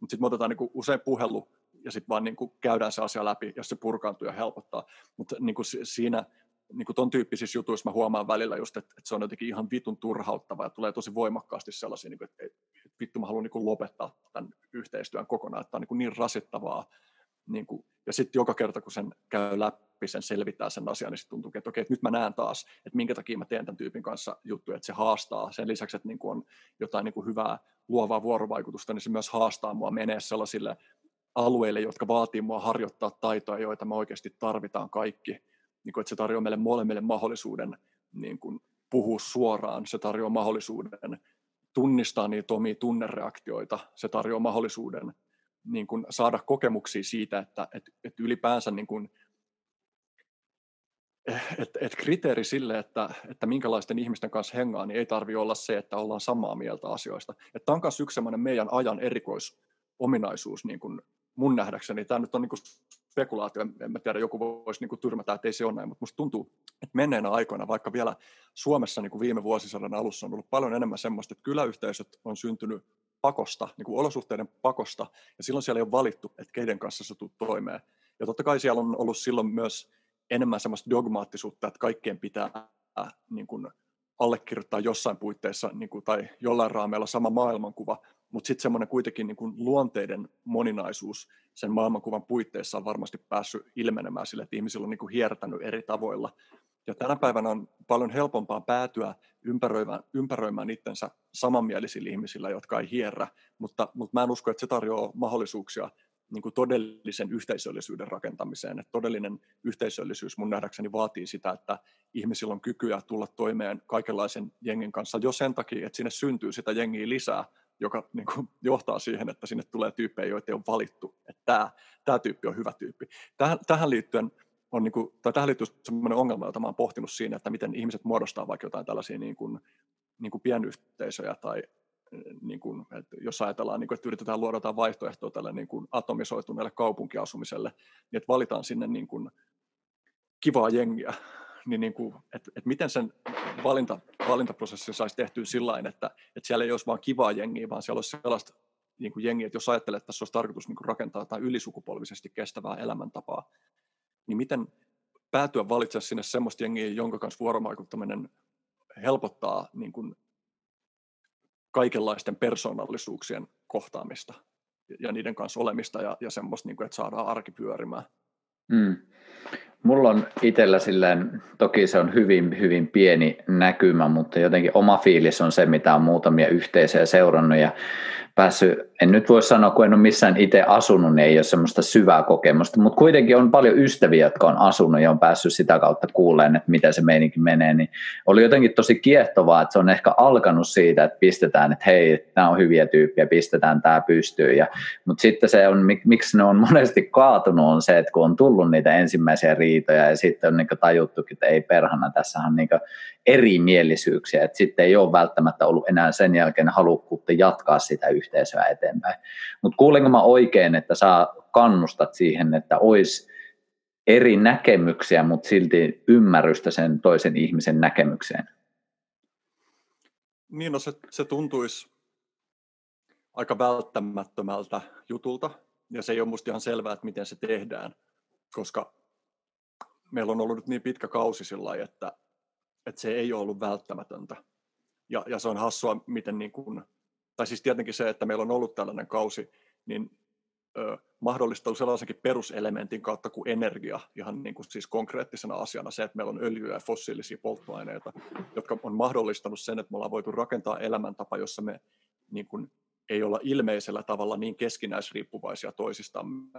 Mutta sitten me otetaan niin kuin usein puhelu ja sitten vaan niin kuin käydään se asia läpi, jos se purkaantuu ja helpottaa. Mutta niin kuin siinä niin kuin ton tyyppisissä jutuissa mä huomaan välillä just, että, että se on jotenkin ihan vitun turhauttava ja tulee tosi voimakkaasti sellaisia, niin kuin, että, vittu mä haluan niin kuin lopettaa tämän yhteistyön kokonaan, että tämä on niin, niin rasittavaa. Niin kuin, ja sitten joka kerta, kun sen käy läpi, sen selvittää sen asian, niin sitten tuntuu, että okei, että nyt mä näen taas, että minkä takia mä teen tämän tyypin kanssa juttuja, että se haastaa. Sen lisäksi, että niin kuin on jotain niin kuin hyvää luovaa vuorovaikutusta, niin se myös haastaa mua menee sellaisille alueille, jotka vaatii mua harjoittaa taitoja, joita me oikeasti tarvitaan kaikki. Niin kuin, että se tarjoaa meille molemmille mahdollisuuden niin kuin, puhua suoraan, se tarjoaa mahdollisuuden tunnistaa niitä omia tunnereaktioita, se tarjoaa mahdollisuuden niin kuin saada kokemuksia siitä, että, että, että ylipäänsä niin kuin, että, että kriteeri sille, että, että minkälaisten ihmisten kanssa hengaa, niin ei tarvi olla se, että ollaan samaa mieltä asioista. Tämä on myös yksi meidän ajan erikoisominaisuus niin kuin mun nähdäkseni. Tämä nyt on niin kuin spekulaatio, en mä tiedä, joku voisi niin kuin tyrmätä, että ei se ole näin, mutta musta tuntuu, että menneenä aikoina, vaikka vielä Suomessa niin kuin viime vuosisadan alussa on ollut paljon enemmän semmoista, että kyläyhteisöt on syntynyt pakosta, niin kuin olosuhteiden pakosta, ja silloin siellä ei ole valittu, että keiden kanssa sä tulet toimeen. Ja totta kai siellä on ollut silloin myös enemmän semmoista dogmaattisuutta, että kaikkien pitää niin kuin, allekirjoittaa jossain puitteissa niin kuin, tai jollain raameilla sama maailmankuva, mutta sitten semmoinen kuitenkin niin kuin luonteiden moninaisuus sen maailmankuvan puitteissa on varmasti päässyt ilmenemään sille, että ihmisillä on niin kuin hiertänyt eri tavoilla. Ja tänä päivänä on paljon helpompaa päätyä ympäröimään, ympäröimään itsensä samanmielisillä ihmisillä, jotka ei hierrä, mutta, mutta mä en usko, että se tarjoaa mahdollisuuksia niin kuin todellisen yhteisöllisyyden rakentamiseen. Että todellinen yhteisöllisyys mun nähdäkseni vaatii sitä, että ihmisillä on kykyä tulla toimeen kaikenlaisen jengin kanssa jo sen takia, että sinne syntyy sitä jengiä lisää, joka niin kuin, johtaa siihen, että sinne tulee tyyppejä, joita ei ole valittu. Että tämä, tämä tyyppi on hyvä tyyppi. Tähän, tähän liittyen on niin kuin, tai tähän liittyy sellainen ongelma, jota olen pohtinut siinä, että miten ihmiset muodostaa vaikka jotain tällaisia niin kuin, niin kuin pienyhteisöjä tai niin kuin, että jos ajatellaan, niin kuin, että yritetään luoda jotain vaihtoehtoa tälle niin kuin atomisoituneelle kaupunkiasumiselle, niin että valitaan sinne niin kuin kivaa jengiä, niin, niin kuin, että, että miten sen valinta, valintaprosessin saisi tehtyä sillä että, että siellä ei olisi vain kivaa jengiä, vaan siellä olisi sellaista niin kuin jengiä, että jos ajattelee, että tässä olisi tarkoitus niin kuin rakentaa jotain ylisukupolvisesti kestävää elämäntapaa, niin miten päätyä valitsemaan sinne semmoista jengiä, jonka kanssa vuorovaikuttaminen helpottaa niin kuin kaikenlaisten persoonallisuuksien kohtaamista ja niiden kanssa olemista ja, ja semmoista, niin kuin, että saadaan arki pyörimään. Mm. Mulla on itsellä silleen, toki se on hyvin, hyvin pieni näkymä, mutta jotenkin oma fiilis on se, mitä on muutamia yhteisöjä seurannut ja päässyt, en nyt voi sanoa, kun en ole missään itse asunut, niin ei ole semmoista syvää kokemusta, mutta kuitenkin on paljon ystäviä, jotka on asunut ja on päässyt sitä kautta kuuleen, että miten se meininki menee, niin oli jotenkin tosi kiehtovaa, että se on ehkä alkanut siitä, että pistetään, että hei, nämä on hyviä tyyppiä, pistetään tämä pystyyn, ja, mutta sitten se on, miksi ne on monesti kaatunut, on se, että kun on tullut niitä ensimmäisiä riitoja ja sitten on niin tajuttukin, että ei perhana, tässä on niin erimielisyyksiä, että sitten ei ole välttämättä ollut enää sen jälkeen halukkuutta jatkaa sitä yhteisöä eteenpäin. Mutta kuulinko mä oikein, että sä kannustat siihen, että olisi eri näkemyksiä, mutta silti ymmärrystä sen toisen ihmisen näkemykseen? Niin, no se, se tuntuisi aika välttämättömältä jutulta, ja se ei ole musta ihan selvää, että miten se tehdään, koska meillä on ollut nyt niin pitkä kausi sillä että, että se ei ole ollut välttämätöntä. Ja, ja se on hassua, miten niin kuin, tai siis tietenkin se, että meillä on ollut tällainen kausi, niin ö, mahdollistaa sellaisenkin peruselementin kautta kuin energia, ihan niin kuin siis konkreettisena asiana se, että meillä on öljyä ja fossiilisia polttoaineita, jotka on mahdollistanut sen, että me ollaan voitu rakentaa elämäntapa, jossa me niin kuin, ei olla ilmeisellä tavalla niin keskinäisriippuvaisia toisistamme.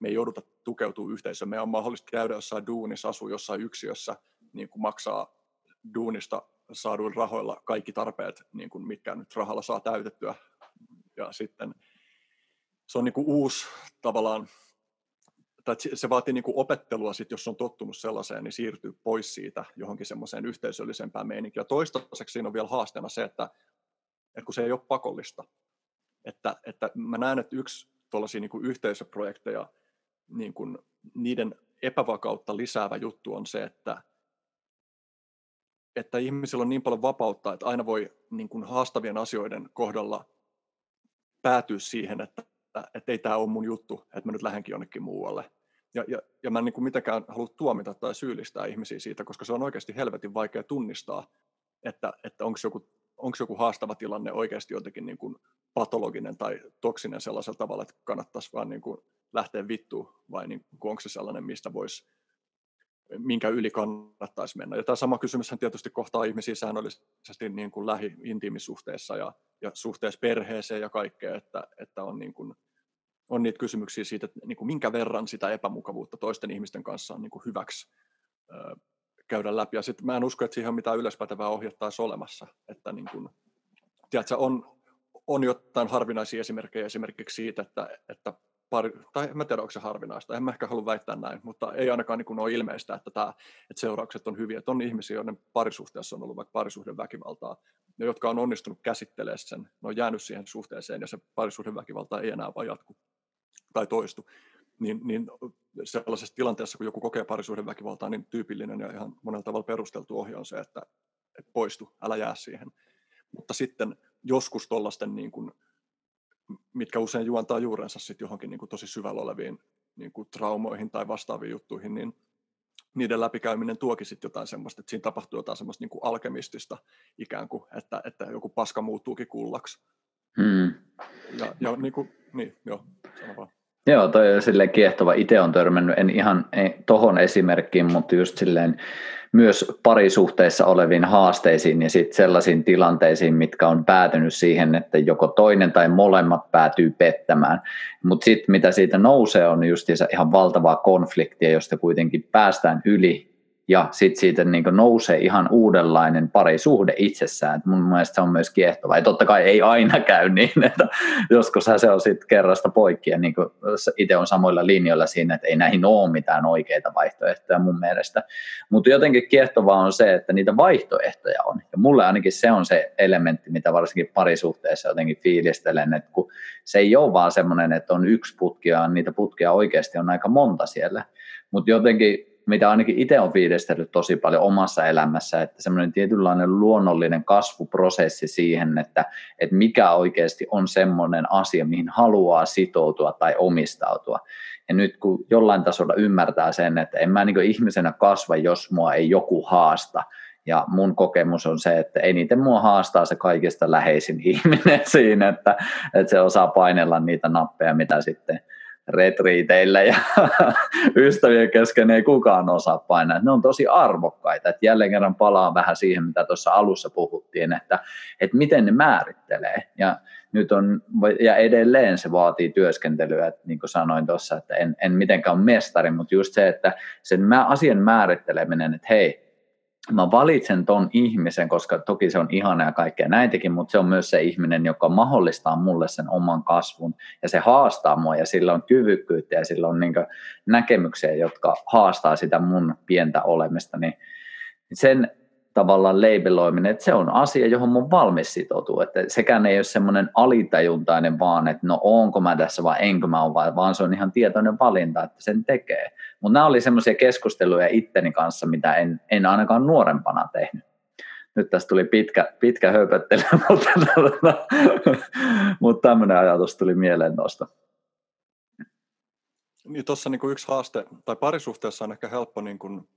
Me ei jouduta tukeutumaan yhteisöön. Me on mahdollista käydä jossain duunissa, asua jossain yksiössä, niin kuin maksaa duunista saaduilla rahoilla kaikki tarpeet, niin kuin mitkä nyt rahalla saa täytettyä. Ja sitten se on niin kuin uusi tavallaan, tai se vaatii niin kuin opettelua, sit, jos on tottunut sellaiseen, niin siirtyy pois siitä johonkin semmoiseen yhteisöllisempään meininkiin. Ja toistaiseksi siinä on vielä haasteena se, että, että kun se ei ole pakollista, että, että mä näen, että yksi tuollaisia niin kuin yhteisöprojekteja, niin kuin niiden epävakautta lisäävä juttu on se, että, että ihmisillä on niin paljon vapautta, että aina voi niin kuin haastavien asioiden kohdalla päätyä siihen, että, että ei tämä ole mun juttu, että mä nyt lähdenkin jonnekin muualle. Ja, ja, ja mä en niin kuin mitenkään halua tuomita tai syyllistää ihmisiä siitä, koska se on oikeasti helvetin vaikea tunnistaa, että, että onko joku, onko joku haastava tilanne oikeasti jotenkin niin kuin patologinen tai toksinen sellaisella tavalla, että kannattaisi vaan niin kuin lähteä vittuun, vai niin kuin onko se sellainen, mistä voisi minkä yli kannattaisi mennä. Ja tämä sama kysymys tietysti kohtaa ihmisiä säännöllisesti niin kuin lähi-intiimisuhteessa ja, ja suhteessa perheeseen ja kaikkea, että, että on, niin kuin, on niitä kysymyksiä siitä, että niin kuin minkä verran sitä epämukavuutta toisten ihmisten kanssa on niin kuin hyväksi ö, käydä läpi. Ja sitten mä en usko, että siihen on mitään yleispätevää ohjetta olemassa. Että niin kuin, tiedätkö, on, on jotain harvinaisia esimerkkejä esimerkiksi siitä, että, että pari, tai en mä tiedä, onko se harvinaista, en mä ehkä halua väittää näin, mutta ei ainakaan niin ole ilmeistä, että, tämä, että seuraukset on hyviä. Että on ihmisiä, joiden parisuhteessa on ollut vaikka parisuhden väkivaltaa, ja jotka on onnistunut käsittelemään sen, ne on jäänyt siihen suhteeseen, ja se parisuhden väkivalta ei enää vaan jatku tai toistu. Niin, niin sellaisessa tilanteessa, kun joku kokee parisuhden väkivaltaa, niin tyypillinen ja ihan monella tavalla perusteltu ohje on se, että, että poistu, älä jää siihen. Mutta sitten joskus tuollaisten niin kuin mitkä usein juontaa juurensa sitten johonkin niin kuin tosi syvällä oleviin niin kuin traumoihin tai vastaaviin juttuihin, niin niiden läpikäyminen tuokin sitten jotain semmoista, että siinä tapahtuu jotain semmoista niin kuin alkemistista ikään kuin, että, että joku paska muuttuukin kullaksi. Hmm. Ja, ja niin kuin, niin, joo, sano vaan. Joo, toi on silleen kiehtova. Itse on törmännyt, en ihan tohon esimerkkiin, mutta just silleen myös parisuhteissa oleviin haasteisiin ja sitten sellaisiin tilanteisiin, mitkä on päätynyt siihen, että joko toinen tai molemmat päätyy pettämään. Mutta sitten mitä siitä nousee on just ihan valtavaa konfliktia, josta kuitenkin päästään yli ja sitten siitä niin nousee ihan uudenlainen parisuhde itsessään. Et mun mielestä se on myös kiehtova. Ja totta kai ei aina käy niin, että joskus se on sitten kerrasta poikki ja niin itse on samoilla linjoilla siinä, että ei näihin ole mitään oikeita vaihtoehtoja mun mielestä. Mutta jotenkin kiehtovaa on se, että niitä vaihtoehtoja on. Ja mulle ainakin se on se elementti, mitä varsinkin parisuhteessa jotenkin fiilistelen, että kun se ei ole vaan semmoinen, että on yksi putki, ja niitä putkia oikeasti on aika monta siellä. Mutta jotenkin mitä ainakin itse on fiilistellyt tosi paljon omassa elämässä, että semmoinen tietynlainen luonnollinen kasvuprosessi siihen, että, että mikä oikeasti on semmoinen asia, mihin haluaa sitoutua tai omistautua. Ja nyt kun jollain tasolla ymmärtää sen, että en mä niin ihmisenä kasva, jos mua ei joku haasta, ja mun kokemus on se, että eniten mua haastaa se kaikista läheisin ihminen siinä, että, että se osaa painella niitä nappeja, mitä sitten – retriiteillä ja ystävien kesken ei kukaan osaa painaa. Ne on tosi arvokkaita. Että jälleen kerran palaan vähän siihen, mitä tuossa alussa puhuttiin, että, että miten ne määrittelee. Ja nyt on, ja edelleen se vaatii työskentelyä, että niin kuin sanoin tuossa, että en, en mitenkään ole mestari, mutta just se, että sen asian määritteleminen, että hei, mä valitsen ton ihmisen, koska toki se on ihana ja kaikkea näitäkin, mutta se on myös se ihminen, joka mahdollistaa mulle sen oman kasvun. Ja se haastaa mua ja sillä on kyvykkyyttä ja sillä on niin näkemyksiä, jotka haastaa sitä mun pientä olemista, niin sen tavallaan labeloiminen, että se on asia, johon mun valmis sitoutuu, että sekään ei ole semmoinen alitajuntainen vaan, että no onko mä tässä vai enkö mä ole, vaan se on ihan tietoinen valinta, että sen tekee. Mutta nämä oli semmoisia keskusteluja itteni kanssa, mitä en, en ainakaan nuorempana tehnyt. Nyt tästä tuli pitkä, pitkä höpöttely, mutta, mutta tämmöinen ajatus tuli mieleen tuosta. Niin tuossa niin yksi haaste, tai parisuhteessa on ehkä helppo niin kuin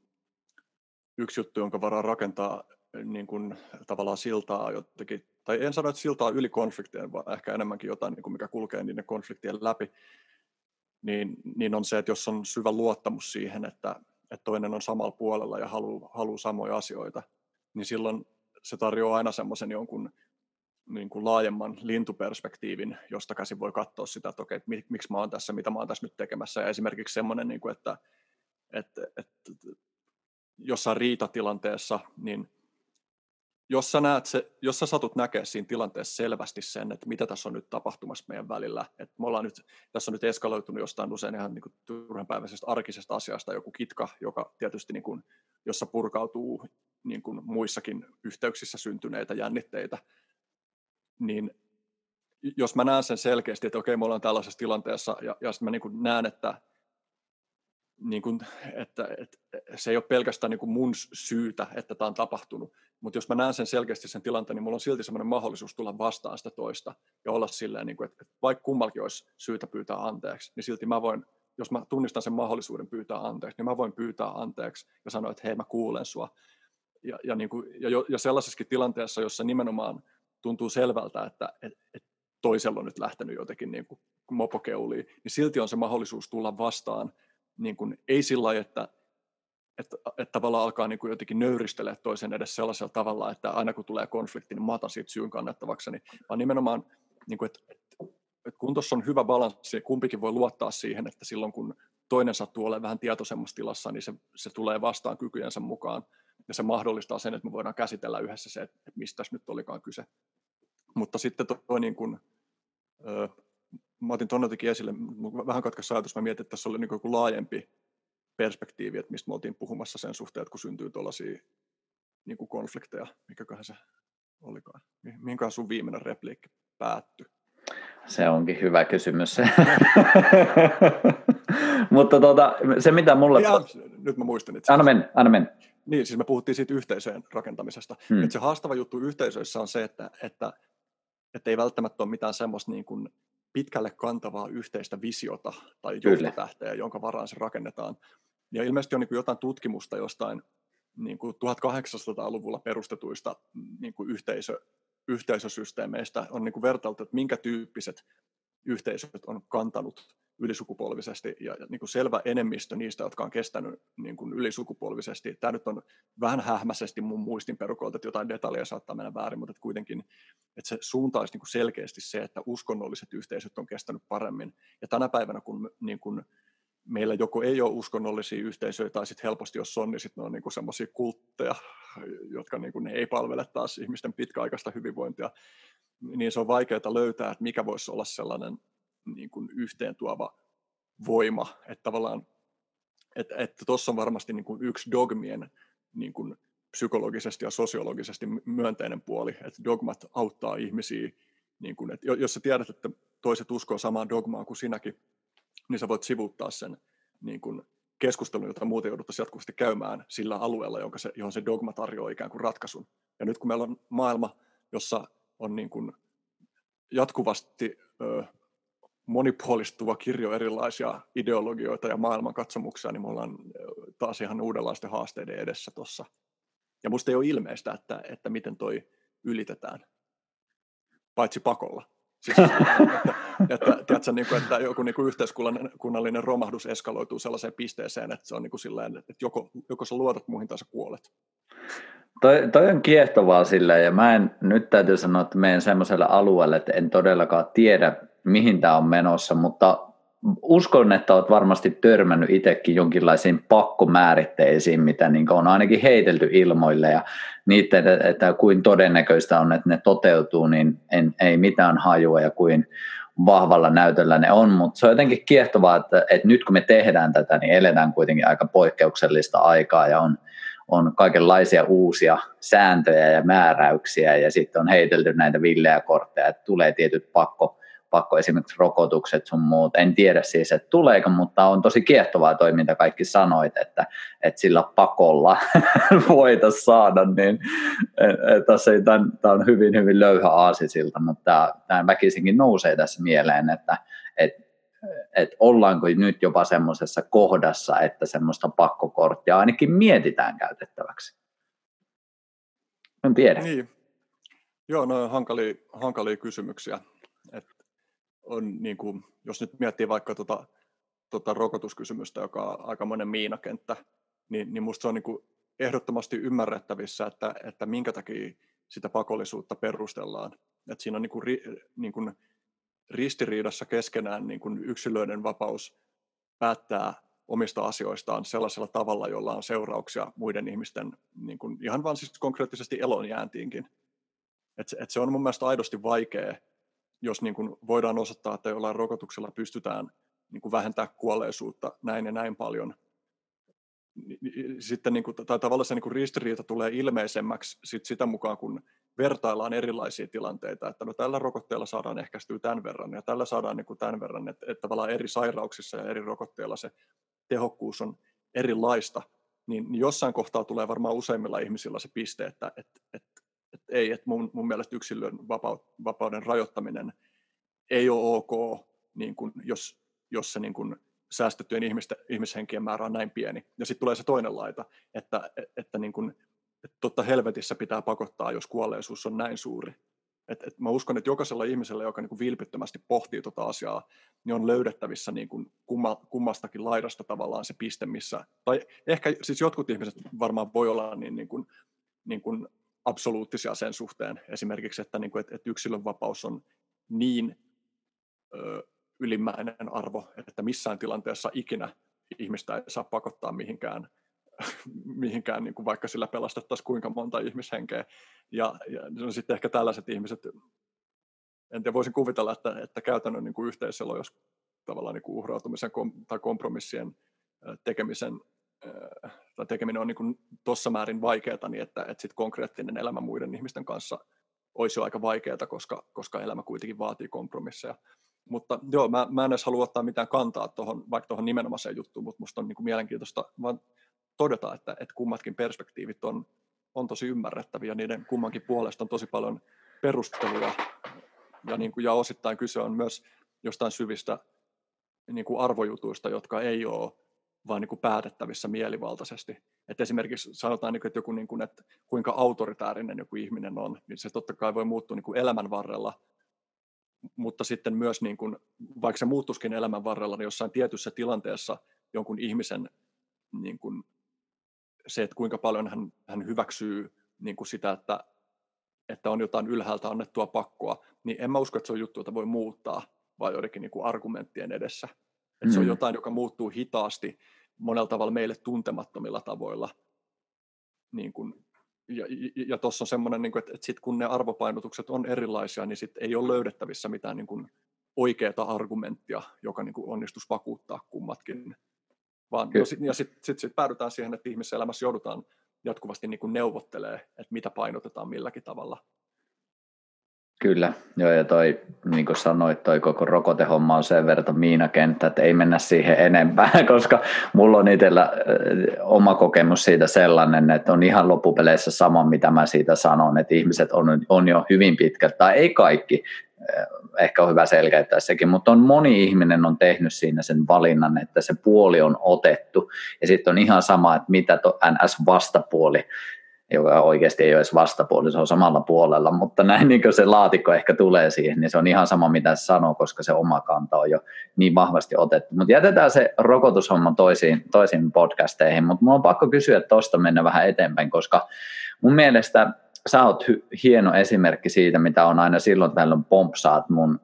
yksi juttu, jonka varaan rakentaa niin kuin, tavallaan siltaa jotenkin, tai en sano, että siltaa yli konfliktien, vaan ehkä enemmänkin jotain, niin kuin mikä kulkee niiden konfliktien läpi, niin, niin on se, että jos on syvä luottamus siihen, että, että toinen on samalla puolella ja haluaa, haluaa samoja asioita, niin silloin se tarjoaa aina semmoisen jonkun niin kuin laajemman lintuperspektiivin, josta käsin voi katsoa sitä, että okei, että miksi mä oon tässä, mitä mä oon tässä nyt tekemässä. Ja esimerkiksi semmoinen, niin kuin, että, että, että jossain riitatilanteessa, niin jos sä, näet se, jos sä satut näkee siinä tilanteessa selvästi sen, että mitä tässä on nyt tapahtumassa meidän välillä, että me ollaan nyt, tässä on nyt eskaloitunut jostain usein ihan niin turhanpäiväisestä arkisesta asiasta joku kitka, joka tietysti niin kuin, jossa purkautuu niin kuin muissakin yhteyksissä syntyneitä jännitteitä, niin jos mä näen sen selkeästi, että okei, me ollaan tällaisessa tilanteessa, ja, ja sitten mä niin kuin näen, että niin kuin, että, että se ei ole pelkästään niin kuin mun syytä, että tämä on tapahtunut, mutta jos mä näen sen selkeästi sen tilanteen, niin mulla on silti sellainen mahdollisuus tulla vastaan sitä toista ja olla silleen, niin kuin, että vaikka kummallakin olisi syytä pyytää anteeksi, niin silti mä voin, jos mä tunnistan sen mahdollisuuden pyytää anteeksi, niin mä voin pyytää anteeksi ja sanoa, että hei mä kuulen sua. Ja, ja, niin kuin, ja, ja sellaisessakin tilanteessa, jossa nimenomaan tuntuu selvältä, että et, et toisella on nyt lähtenyt jotenkin niin kuin mopokeuliin, niin silti on se mahdollisuus tulla vastaan niin kuin, ei sillä lailla, että, että, että tavallaan alkaa niin kuin jotenkin nöyristelee toisen edes sellaisella tavalla, että aina kun tulee konflikti, niin mä otan siitä syyn kannettavakseni, vaan nimenomaan, niin kuin, että, että, että kun tuossa on hyvä balanssi, kumpikin voi luottaa siihen, että silloin kun toinen sattuu olemaan vähän tietoisemmassa tilassa, niin se, se tulee vastaan kykyjensä mukaan, ja se mahdollistaa sen, että me voidaan käsitellä yhdessä se, että mistä nyt olikaan kyse. Mutta sitten toi niin kuin, mä otin jotenkin esille, vähän katkaisi ajatus, mä mietin, että tässä oli niin joku laajempi perspektiivi, että mistä me oltiin puhumassa sen suhteen, että kun syntyy tuollaisia niin kuin konflikteja, mikäköhän se olikaan. Mihinköhän sun viimeinen repliikki päättyi? Se onkin hyvä kysymys. Mutta tuota, se mitä mulle... Ja, nyt mä muistin. Että anna mennä, anna mennä. Niin, siis me puhuttiin siitä yhteisöjen rakentamisesta. Hmm. Se haastava juttu yhteisöissä on se, että, että, että ei välttämättä ole mitään semmoista niin kuin pitkälle kantavaa yhteistä visiota tai johtotähteä, jonka varaan se rakennetaan. Ja ilmeisesti on niin kuin jotain tutkimusta jostain niin kuin 1800-luvulla perustetuista niin kuin yhteisö, yhteisösysteemeistä on niin kuin vertailtu, että minkä tyyppiset yhteisöt on kantanut ylisukupolvisesti ja, niin kuin selvä enemmistö niistä, jotka on kestänyt niin kuin ylisukupolvisesti. Tämä nyt on vähän hähmäisesti mun muistin perukolta, että jotain detaljeja saattaa mennä väärin, mutta että kuitenkin että se suunta olisi niin kuin selkeästi se, että uskonnolliset yhteisöt on kestänyt paremmin. Ja tänä päivänä, kun niin kuin meillä joko ei ole uskonnollisia yhteisöjä tai sitten helposti jos on, niin sitten ne on niin semmoisia kultteja, jotka niin kuin, ne ei palvele taas ihmisten pitkäaikaista hyvinvointia, niin se on vaikeaa löytää, että mikä voisi olla sellainen niin kuin yhteen tuova voima, että tavallaan että tuossa että on varmasti niin kuin yksi dogmien niin kuin psykologisesti ja sosiologisesti myönteinen puoli, että dogmat auttaa ihmisiä, niin kuin, että jos sä tiedät, että toiset uskoo samaan dogmaan kuin sinäkin, niin sä voit sivuuttaa sen niin kuin keskustelun, jota muuten jouduttaisiin jatkuvasti käymään sillä alueella, jonka se, johon se dogma tarjoaa ikään kuin ratkaisun. Ja nyt kun meillä on maailma, jossa on niin kuin jatkuvasti ö, monipuolistuva kirjo erilaisia ideologioita ja maailmankatsomuksia, niin me ollaan taas ihan uudenlaisten haasteiden edessä tuossa. Ja musta ei ole ilmeistä, että, että miten toi ylitetään, paitsi pakolla. Siis, että, että, tiedätkö, niin kuin, että joku niin kuin yhteiskunnallinen romahdus eskaloituu sellaiseen pisteeseen, että se on niin kuin silleen, että joko, joko sä luotat muihin tai sä kuolet. Toi, toi on kiehtovaa sillä ja mä en nyt täytyy sanoa, että menen semmoiselle alueelle, että en todellakaan tiedä, mihin tämä on menossa, mutta uskon, että olet varmasti törmännyt itsekin jonkinlaisiin pakkomääritteisiin, mitä niin on ainakin heitelty ilmoille ja niitä, että, kuin todennäköistä on, että ne toteutuu, niin en, ei mitään hajua ja kuin vahvalla näytöllä ne on, mutta se on jotenkin kiehtovaa, että, että nyt kun me tehdään tätä, niin eletään kuitenkin aika poikkeuksellista aikaa ja on, on kaikenlaisia uusia sääntöjä ja määräyksiä ja sitten on heitelty näitä villeä kortteja, että tulee tietyt pakko, pakko esimerkiksi rokotukset sun muut. En tiedä siis, että tuleeko, mutta on tosi kiehtovaa toiminta kaikki sanoit, että, että sillä pakolla voitaisiin saada, niin tässä ei, tämä on hyvin, hyvin löyhä aasisilta, mutta tämä väkisinkin nousee tässä mieleen, että, että että ollaanko nyt jopa semmoisessa kohdassa, että semmoista pakkokorttia ainakin mietitään käytettäväksi. En tiedä. Niin. Joo, no on hankalia, hankalia kysymyksiä. Et on, niin kuin, jos nyt miettii vaikka tuota, tuota rokotuskysymystä, joka on aika monen miinakenttä, niin, niin minusta se on niin kuin ehdottomasti ymmärrettävissä, että, että minkä takia sitä pakollisuutta perustellaan. Et siinä on niin kuin, niin kuin ristiriidassa keskenään niin kuin yksilöiden vapaus päättää omista asioistaan sellaisella tavalla, jolla on seurauksia muiden ihmisten niin kuin ihan vain siis konkreettisesti elonjääntiinkin. Et, et se on mun mielestä aidosti vaikea, jos niin kuin voidaan osoittaa, että jollain rokotuksella pystytään niin kuin vähentää kuolleisuutta näin ja näin paljon. Sitten niin kuin, tai tavallaan se niin kuin ristiriita tulee ilmeisemmäksi sit sitä mukaan, kun vertaillaan erilaisia tilanteita, että no tällä rokotteella saadaan ehkäistyä tämän verran ja tällä saadaan niin kuin tämän verran, että, että tavallaan eri sairauksissa ja eri rokotteilla se tehokkuus on erilaista, niin, niin jossain kohtaa tulee varmaan useimmilla ihmisillä se piste, että et, et, et ei, että mun, mun mielestä yksilön vapauden rajoittaminen ei ole ok, niin kuin jos, jos se niin kuin säästettyjen ihmisten, ihmishenkien määrä on näin pieni. Ja sitten tulee se toinen laita, että, että niin kuin että totta helvetissä pitää pakottaa, jos kuolleisuus on näin suuri. Et, et mä uskon, että jokaisella ihmisellä, joka niin kuin vilpittömästi pohtii tuota asiaa, niin on löydettävissä niin kuin kumma, kummastakin laidasta tavallaan se piste, missä, tai ehkä siis jotkut ihmiset varmaan voi olla niin, niin, kuin, niin kuin absoluuttisia sen suhteen, esimerkiksi, että, niin kuin, että, että yksilön vapaus on niin ö, ylimmäinen arvo, että missään tilanteessa ikinä ihmistä ei saa pakottaa mihinkään mihinkään, niin kuin vaikka sillä pelastettaisiin kuinka monta ihmishenkeä. Ja, ja no sitten ehkä tällaiset ihmiset, en tiedä, voisin kuvitella, että, että käytännön niin kuin yhteisöllä, jos tavallaan niin kuin uhrautumisen kom, tai kompromissien tekemisen tai tekeminen on niin tuossa määrin vaikeaa, niin että, että sit konkreettinen elämä muiden ihmisten kanssa olisi jo aika vaikeaa, koska, koska elämä kuitenkin vaatii kompromisseja. Mutta joo, mä, mä en edes halua ottaa mitään kantaa tuohon, vaikka tuohon nimenomaiseen juttuun, mutta musta on niin mielenkiintoista vaan todeta, että, että kummatkin perspektiivit on, on tosi ymmärrettäviä, niiden kummankin puolesta on tosi paljon perusteluja, ja, niin kuin, ja osittain kyse on myös jostain syvistä niin kuin arvojutuista, jotka ei ole vaan niin kuin päätettävissä mielivaltaisesti. Et esimerkiksi sanotaan, niin että, joku, niin kuin, että kuinka autoritäärinen joku ihminen on, niin se totta kai voi muuttua niin kuin elämän varrella, mutta sitten myös, niin kuin, vaikka se muuttuskin elämän varrella, niin jossain tietyssä tilanteessa jonkun ihmisen niin kuin, se, että kuinka paljon hän, hän hyväksyy niin kuin sitä, että, että on jotain ylhäältä annettua pakkoa, niin en mä usko, että se on juttu, jota voi muuttaa, vai joidenkin niin kuin argumenttien edessä. Mm. se on mm. jotain, joka muuttuu hitaasti monella tavalla meille tuntemattomilla tavoilla. Niin kuin, ja ja, ja tuossa on semmoinen, niin että, että sit kun ne arvopainotukset on erilaisia, niin sit ei ole löydettävissä mitään niin kuin, oikeaa argumenttia, joka niin onnistuisi vakuuttaa kummatkin. Vaan, no, sit, ja sitten sit, sit päädytään siihen, että ihmisessä elämässä joudutaan jatkuvasti niin neuvottelee, että mitä painotetaan milläkin tavalla. Kyllä, joo ja toi, niin kuin sanoit, toi koko rokotehomma on sen verran miinakenttä, että ei mennä siihen enempää, koska mulla on itsellä oma kokemus siitä sellainen, että on ihan loppupeleissä sama, mitä mä siitä sanon, että ihmiset on, on jo hyvin pitkältä, tai ei kaikki, ehkä on hyvä selkeyttää sekin, mutta on moni ihminen on tehnyt siinä sen valinnan, että se puoli on otettu, ja sitten on ihan sama, että mitä tuo NS-vastapuoli joka oikeasti ei ole edes vastapuoli, se on samalla puolella, mutta näin niin kuin se laatikko ehkä tulee siihen, niin se on ihan sama mitä se sanoo, koska se oma kanta on jo niin vahvasti otettu. Mutta jätetään se rokotushomma toisiin, toisiin podcasteihin, mutta mulla on pakko kysyä tuosta mennä vähän eteenpäin, koska mun mielestä sä oot hieno esimerkki siitä, mitä on aina silloin tällöin pompsaat mun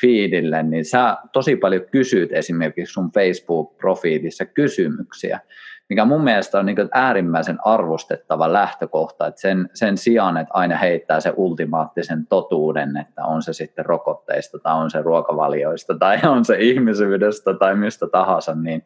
feedille, niin sä tosi paljon kysyt esimerkiksi sun Facebook-profiilissa kysymyksiä mikä mun mielestä on niin äärimmäisen arvostettava lähtökohta, että sen, sen sijaan, että aina heittää se ultimaattisen totuuden, että on se sitten rokotteista tai on se ruokavalioista tai on se ihmisyydestä tai mistä tahansa, niin,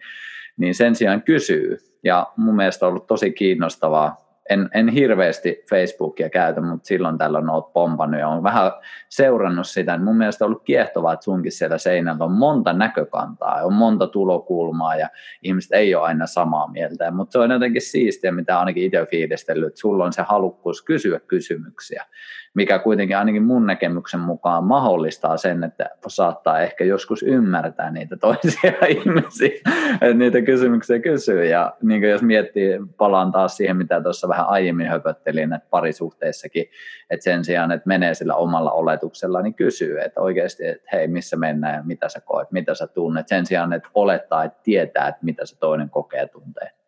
niin sen sijaan kysyy. Ja mun mielestä on ollut tosi kiinnostavaa en, en hirveästi Facebookia käytä, mutta silloin tällöin olet pompannut ja olen vähän seurannut sitä. Mun mielestä on ollut kiehtovaa, että sunkin siellä seinällä on monta näkökantaa, on monta tulokulmaa ja ihmiset ei ole aina samaa mieltä. Mutta se on jotenkin siistiä, mitä ainakin itse fiilistellyt, että sulla on se halukkuus kysyä kysymyksiä mikä kuitenkin ainakin mun näkemyksen mukaan mahdollistaa sen, että saattaa ehkä joskus ymmärtää niitä toisia ihmisiä, että niitä kysymyksiä kysyy. Ja niin jos miettii, palaan taas siihen, mitä tuossa vähän aiemmin höpöttelin, että parisuhteissakin, että sen sijaan, että menee sillä omalla oletuksella, niin kysyy, että oikeasti, että hei, missä mennään ja mitä sä koet, mitä sä tunnet, sen sijaan, että olettaa, että tietää, että mitä se toinen kokee tuntee.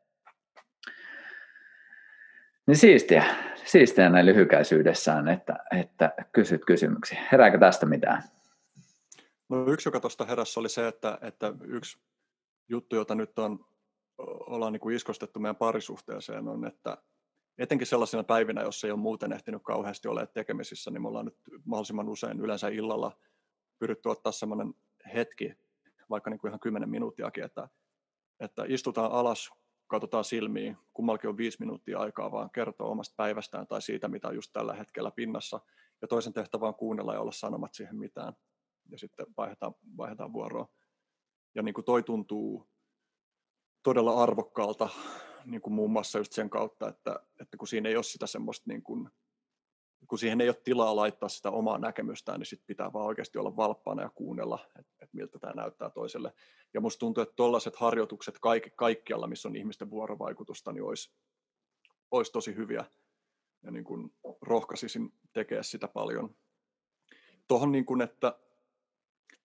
Niin siistiä, siistiä näin lyhykäisyydessään, että, että kysyt kysymyksiä. Herääkö tästä mitään? No yksi, joka tuosta heräsi, oli se, että, että yksi juttu, jota nyt on, ollaan niin kuin iskostettu meidän parisuhteeseen, on, että etenkin sellaisina päivinä, jos ei ole muuten ehtinyt kauheasti olla tekemisissä, niin me ollaan nyt mahdollisimman usein yleensä illalla pyritty ottaa sellainen hetki, vaikka niin kuin ihan kymmenen minuuttiakin, että, että istutaan alas katsotaan silmiin, kummallakin on viisi minuuttia aikaa vaan kertoa omasta päivästään tai siitä, mitä on just tällä hetkellä pinnassa. Ja toisen tehtävä on kuunnella ja olla sanomat siihen mitään. Ja sitten vaihdetaan, vaihdetaan vuoroa. Ja niin kuin toi tuntuu todella arvokkaalta niin kuin muun muassa just sen kautta, että, että kun siinä ei ole sitä semmoista niin kuin kun siihen ei ole tilaa laittaa sitä omaa näkemystään, niin sitten pitää vaan oikeasti olla valppaana ja kuunnella, että, että miltä tämä näyttää toiselle. Ja musta tuntuu, että tuollaiset harjoitukset kaikki, kaikkialla, missä on ihmisten vuorovaikutusta, niin olisi, olisi tosi hyviä. Ja niin kuin rohkaisisin tekemään sitä paljon. Tuohon, niin kuin, että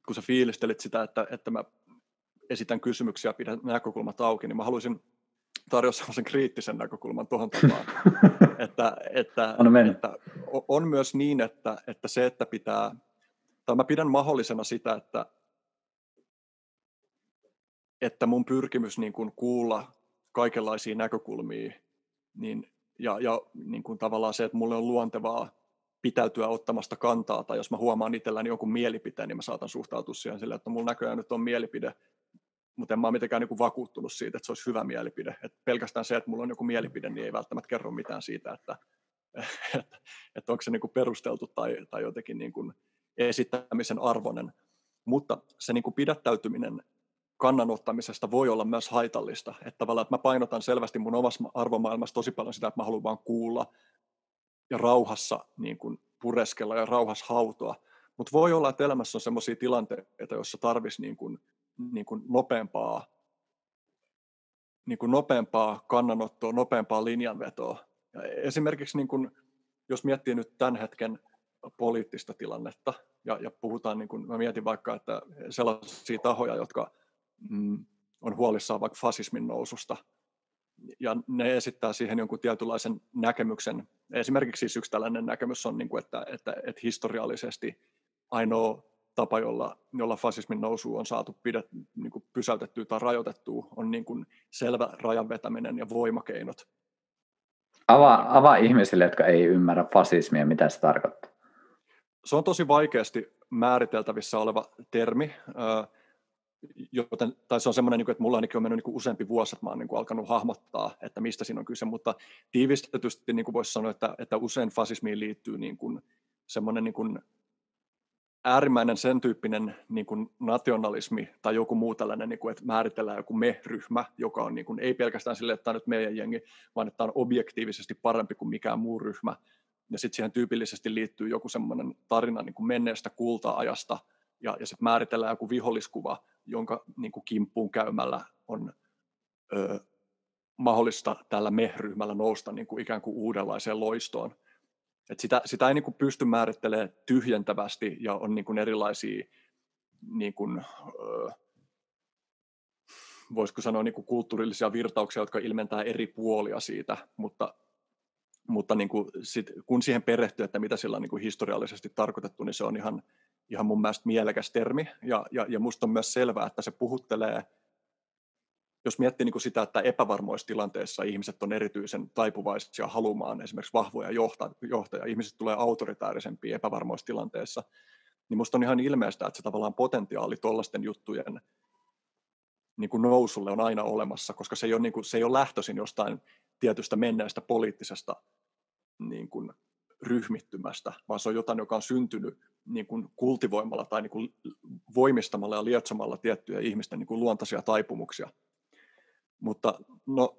kun sä fiilistelit sitä, että, että mä esitän kysymyksiä pidän näkökulmat auki, niin mä haluaisin tarjoa sellaisen kriittisen näkökulman tuohon tapaan, että, että, on, että on myös niin, että, että se, että pitää, tai mä pidän mahdollisena sitä, että, että mun pyrkimys niin kuin kuulla kaikenlaisia näkökulmia, niin, ja, ja niin kuin tavallaan se, että mulle on luontevaa pitäytyä ottamasta kantaa, tai jos mä huomaan itselläni jonkun mielipiteen, niin mä saatan suhtautua siihen sille, että mulla näköjään nyt on mielipide, mutta en mä ole mitenkään niin kuin vakuuttunut siitä, että se olisi hyvä mielipide. Et pelkästään se, että mulla on joku mielipide, niin ei välttämättä kerro mitään siitä, että, että, että onko se niin kuin perusteltu tai, tai jotenkin niin kuin esittämisen arvoinen. Mutta se niin kuin pidättäytyminen kannanottamisesta voi olla myös haitallista. Että tavallaan, että mä painotan selvästi mun omassa arvomaailmassa tosi paljon sitä, että mä haluan vaan kuulla ja rauhassa niin kuin pureskella ja rauhassa hautoa. Mutta voi olla, että elämässä on sellaisia tilanteita, joissa tarvitsisi niin kuin, niin kuin nopeampaa, niin kuin nopeampaa kannanottoa, nopeampaa linjanvetoa. Ja esimerkiksi niin kuin, jos miettii nyt tämän hetken poliittista tilannetta, ja, ja puhutaan, niin kuin, mä mietin vaikka, että sellaisia tahoja, jotka mm, on huolissaan vaikka fasismin noususta, ja ne esittää siihen jonkun tietynlaisen näkemyksen. Esimerkiksi siis yksi tällainen näkemys on, niin kuin, että, että, että historiallisesti ainoa tapa, jolla, jolla fasismin nousu on saatu pidet, niin kuin pysäytettyä tai rajoitettua, on niin kuin selvä rajan vetäminen ja voimakeinot. Avaa, avaa ihmisille, jotka ei ymmärrä fasismia, mitä se tarkoittaa. Se on tosi vaikeasti määriteltävissä oleva termi, joten, tai se on semmoinen, niin että mulla ainakin on mennyt niin useampi vuosi, että mä oon niin alkanut hahmottaa, että mistä siinä on kyse, mutta tiivistetysti voisi sanoa, että, että usein fasismiin liittyy niin kuin semmoinen niin kuin äärimmäinen sen tyyppinen niin kuin nationalismi tai joku muu tällainen, niin kuin, että määritellään joku me-ryhmä, joka on niin kuin, ei pelkästään sille, että tämä on nyt meidän jengi, vaan että tämä on objektiivisesti parempi kuin mikään muu ryhmä. Ja sitten siihen tyypillisesti liittyy joku semmoinen tarina niin kuin menneestä kulta-ajasta, ja, ja sitten määritellään joku viholliskuva, jonka niin kuin kimppuun käymällä on ö, mahdollista tällä me-ryhmällä nousta niin kuin ikään kuin uudenlaiseen loistoon. Et sitä, sitä ei niin kuin pysty määrittelemään tyhjentävästi ja on niin kuin erilaisia, niin kuin, ö, voisiko sanoa niin kuin kulttuurillisia virtauksia, jotka ilmentää eri puolia siitä, mutta, mutta niin kuin sit, kun siihen perehtyy, että mitä sillä on niin kuin historiallisesti tarkoitettu, niin se on ihan, ihan mun mielestä mielekäs termi, ja, ja, ja musta on myös selvää, että se puhuttelee – jos miettii niin kuin sitä, että epävarmoissa tilanteissa ihmiset on erityisen taipuvaisia halumaan esimerkiksi vahvoja johtajia, ihmiset tulee autoritaarisempia epävarmoissa tilanteissa, niin minusta on ihan ilmeistä, että se tavallaan potentiaali tuollaisten juttujen niin kuin nousulle on aina olemassa, koska se ei ole, niin kuin, se ei ole lähtöisin jostain tietystä menneestä poliittisesta niin kuin, ryhmittymästä, vaan se on jotain, joka on syntynyt niin kuin kultivoimalla tai niin kuin voimistamalla ja lietsomalla tiettyjä ihmisten niin kuin luontaisia taipumuksia. Mutta no,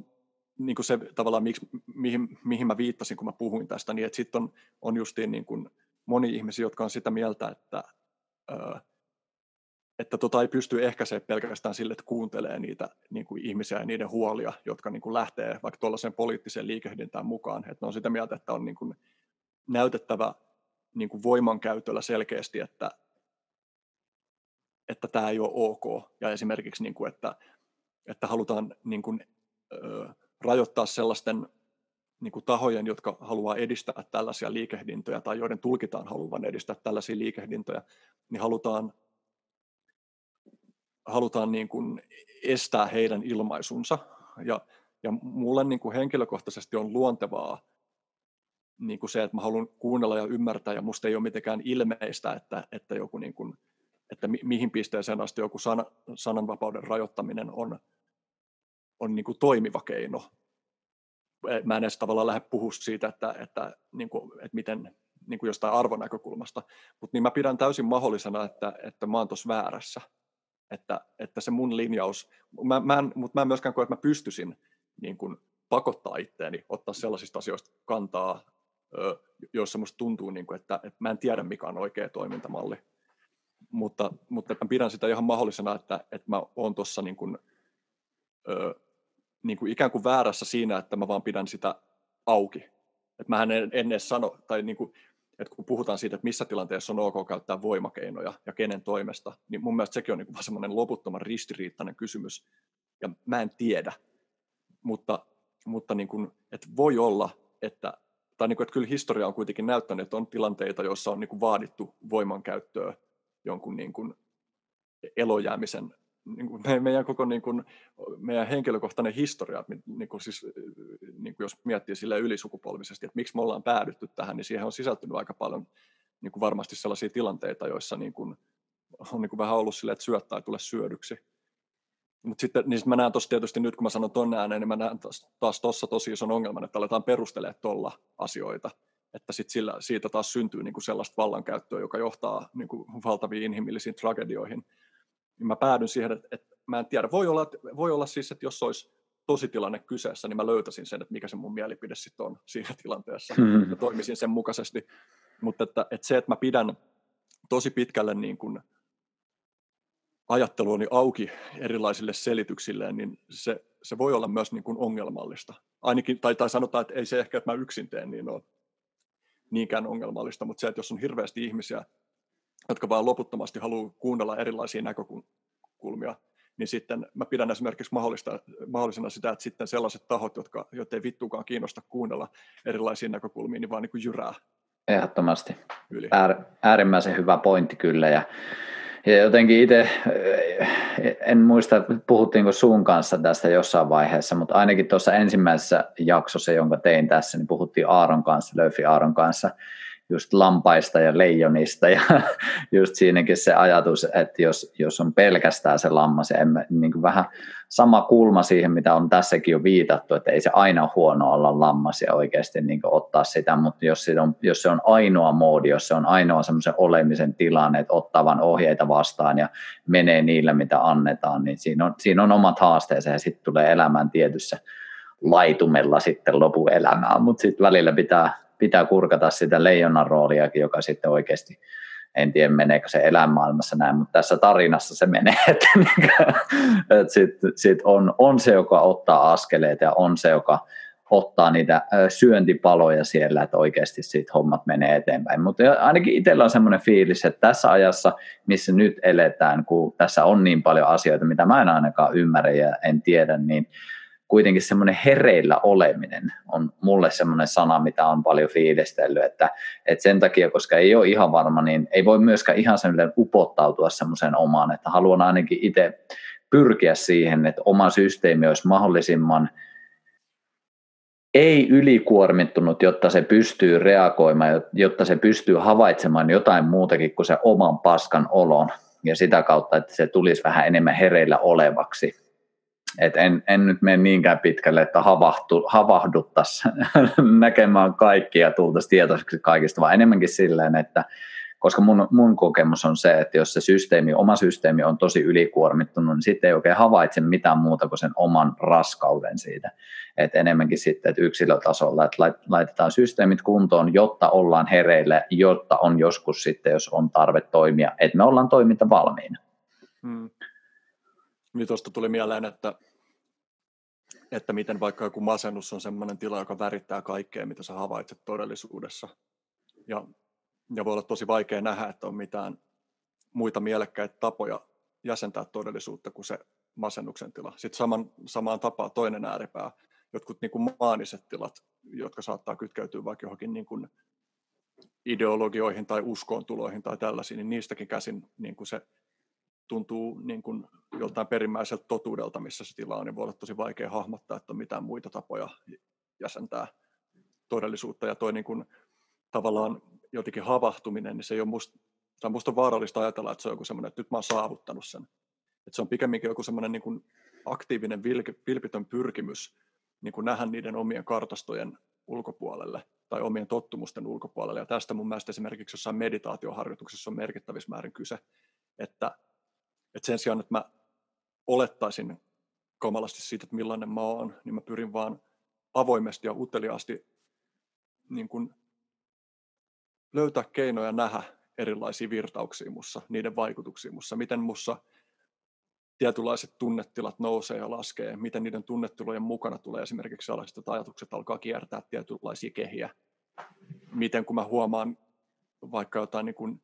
niin kuin se tavallaan, miksi, mihin, mihin mä viittasin, kun mä puhuin tästä, niin että sitten on, on justiin niin kuin moni ihmisiä, jotka on sitä mieltä, että, että tota ei pysty ehkäisemään pelkästään sille, että kuuntelee niitä niin kuin ihmisiä ja niiden huolia, jotka niin kuin lähtee vaikka tuollaiseen poliittiseen liikehdintään mukaan. Että ne on sitä mieltä, että on niin kuin näytettävä niin kuin voimankäytöllä selkeästi, että, että tämä ei ole ok. Ja esimerkiksi, niin kuin, että että halutaan niin kuin, ö, rajoittaa sellaisten niin kuin tahojen, jotka haluaa edistää tällaisia liikehdintoja tai joiden tulkitaan haluavan edistää tällaisia liikehdintoja, niin halutaan, halutaan niin kuin estää heidän ilmaisunsa. Ja, ja mulle niin kuin henkilökohtaisesti on luontevaa niin kuin se, että mä haluan kuunnella ja ymmärtää, ja musta ei ole mitenkään ilmeistä, että, että, joku niin kuin, että mi, mihin pisteeseen asti joku sana, sananvapauden rajoittaminen on on niin kuin toimiva keino. Mä en edes tavallaan lähde puhua siitä, että, että, niin kuin, että miten niin kuin jostain arvonäkökulmasta, mutta niin mä pidän täysin mahdollisena, että, että mä oon tuossa väärässä. Että, että se mun linjaus, mä, mä en, mutta mä en myöskään koe, että mä pystyisin niin kuin pakottaa itteeni ottaa sellaisista asioista kantaa, joissa musta tuntuu, niin kuin, että, että mä en tiedä, mikä on oikea toimintamalli. Mutta, mutta mä pidän sitä ihan mahdollisena, että, että mä oon tuossa niin kuin, niin kuin ikään kuin väärässä siinä, että mä vaan pidän sitä auki. Että mä en, en edes sano, tai niin kuin, että kun puhutaan siitä, että missä tilanteessa on ok käyttää voimakeinoja ja kenen toimesta, niin mun mielestä sekin on niin semmoinen loputtoman ristiriittainen kysymys, ja mä en tiedä. Mutta, mutta niin kuin, että voi olla, että, tai niin kuin, että kyllä historia on kuitenkin näyttänyt, että on tilanteita, joissa on niin kuin vaadittu voimankäyttöä jonkun niin kuin elojäämisen niin kuin meidän koko niin kuin, meidän henkilökohtainen historia, niin kuin siis, niin kuin jos miettii sille ylisukupolvisesti, että miksi me ollaan päädytty tähän, niin siihen on sisältynyt aika paljon niin kuin varmasti sellaisia tilanteita, joissa niin kuin, on niin kuin vähän ollut silleen, että syöt tai tule syödyksi. Mutta sitten niin sit mä näen tuossa tietysti nyt, kun mä sanon tonne ääneen, niin mä näen taas tuossa tosi ison ongelman, että aletaan perustelemaan tuolla asioita. Että sit sillä, siitä taas syntyy niin kuin sellaista vallankäyttöä, joka johtaa niin kuin valtaviin inhimillisiin tragedioihin niin mä päädyn siihen, että, että mä en tiedä. Voi olla, voi olla siis, että jos olisi tositilanne kyseessä, niin mä löytäisin sen, että mikä se mun mielipide sitten on siinä tilanteessa mm-hmm. ja toimisin sen mukaisesti. Mutta että, että se, että mä pidän tosi pitkälle niin kuin ajatteluani auki erilaisille selityksille, niin se, se voi olla myös niin kuin ongelmallista. Ainakin, tai, tai sanotaan, että ei se ehkä, että mä yksin teen, niin ole niinkään ongelmallista, mutta se, että jos on hirveästi ihmisiä, jotka vaan loputtomasti haluaa kuunnella erilaisia näkökulmia, niin sitten mä pidän esimerkiksi mahdollista, mahdollisena sitä, että sitten sellaiset tahot, jotka, joita ei vittuukaan kiinnosta kuunnella erilaisia näkökulmia, niin vaan niin kuin jyrää. Ehdottomasti. Yli. Äär, äärimmäisen hyvä pointti kyllä. Ja, ja jotenkin itse, en muista, puhuttiinko sun kanssa tästä jossain vaiheessa, mutta ainakin tuossa ensimmäisessä jaksossa, jonka tein tässä, niin puhuttiin Aaron kanssa, Löfi Aaron kanssa, just lampaista ja leijonista ja just siinäkin se ajatus, että jos, jos on pelkästään se lammas emme, niin kuin vähän sama kulma siihen, mitä on tässäkin jo viitattu, että ei se aina huono olla lammas ja oikeasti niin ottaa sitä, mutta jos se, on, jos se on ainoa moodi, jos se on ainoa semmoisen olemisen tilanne, että ottavan ohjeita vastaan ja menee niillä, mitä annetaan, niin siinä on, siinä on omat haasteensa ja sitten tulee elämän tietyssä laitumella sitten lopuelämää, mutta sitten välillä pitää pitää kurkata sitä leijonan rooliakin, joka sitten oikeasti en tiedä meneekö se elämänmaailmassa näin, mutta tässä tarinassa se menee, että, että sitten sit on, on se, joka ottaa askeleet ja on se, joka ottaa niitä syöntipaloja siellä, että oikeasti sit hommat menee eteenpäin. Mutta ainakin itsellä on semmoinen fiilis, että tässä ajassa, missä nyt eletään, kun tässä on niin paljon asioita, mitä mä en ainakaan ymmärrä ja en tiedä, niin kuitenkin semmoinen hereillä oleminen on mulle semmoinen sana, mitä on paljon fiilistellyt, että, että sen takia, koska ei ole ihan varma, niin ei voi myöskään ihan semmoinen upottautua semmoiseen omaan, että haluan ainakin itse pyrkiä siihen, että oma systeemi olisi mahdollisimman ei ylikuormittunut, jotta se pystyy reagoimaan, jotta se pystyy havaitsemaan jotain muutakin kuin se oman paskan olon ja sitä kautta, että se tulisi vähän enemmän hereillä olevaksi et en, en nyt mene niinkään pitkälle, että havahtu, havahduttaisiin näkemään kaikkia ja tultaisiin tietoiseksi kaikista, vaan enemmänkin silleen, että koska mun, mun kokemus on se, että jos se systeemi, oma systeemi on tosi ylikuormittunut, niin sitten ei oikein havaitse mitään muuta kuin sen oman raskauden siitä. Et enemmänkin sitten, että yksilötasolla, että laitetaan systeemit kuntoon, jotta ollaan hereillä, jotta on joskus sitten, jos on tarve toimia, että me ollaan toiminta valmiina. Hmm. Niin tuosta tuli mieleen, että, että miten vaikka joku masennus on sellainen tila, joka värittää kaikkea, mitä sä havaitset todellisuudessa. Ja, ja voi olla tosi vaikea nähdä, että on mitään muita mielekkäitä tapoja jäsentää todellisuutta kuin se masennuksen tila. Sitten saman, samaan tapaan toinen ääripää, jotkut niin kuin maaniset tilat, jotka saattaa kytkeytyä vaikka johonkin niin kuin ideologioihin tai uskoontuloihin tai tällaisiin, niin niistäkin käsin niin kuin se tuntuu niin kuin joltain perimmäiseltä totuudelta, missä se tila on, niin voi olla tosi vaikea hahmottaa, että on mitään muita tapoja jäsentää todellisuutta. Ja toi niin kuin, tavallaan jotenkin havahtuminen, niin se ei ole musta, tai musta on vaarallista ajatella, että se on joku semmoinen, että nyt mä oon saavuttanut sen. Että se on pikemminkin joku semmoinen niin kuin aktiivinen, vilpitön pyrkimys niin kuin nähdä niiden omien kartastojen ulkopuolelle tai omien tottumusten ulkopuolelle. Ja tästä mun mielestä esimerkiksi jossain meditaatioharjoituksessa on merkittävissä määrin kyse, että et sen sijaan, että mä olettaisin kamalasti siitä, että millainen mä oon, niin mä pyrin vaan avoimesti ja uteliaasti niin kun löytää keinoja nähdä erilaisia virtauksia mussa, niiden vaikutuksia mussa, miten mussa tietynlaiset tunnetilat nousee ja laskee, miten niiden tunnetilojen mukana tulee esimerkiksi sellaiset, että ajatukset alkaa kiertää tietynlaisia kehiä. Miten kun mä huomaan vaikka jotain niin kuin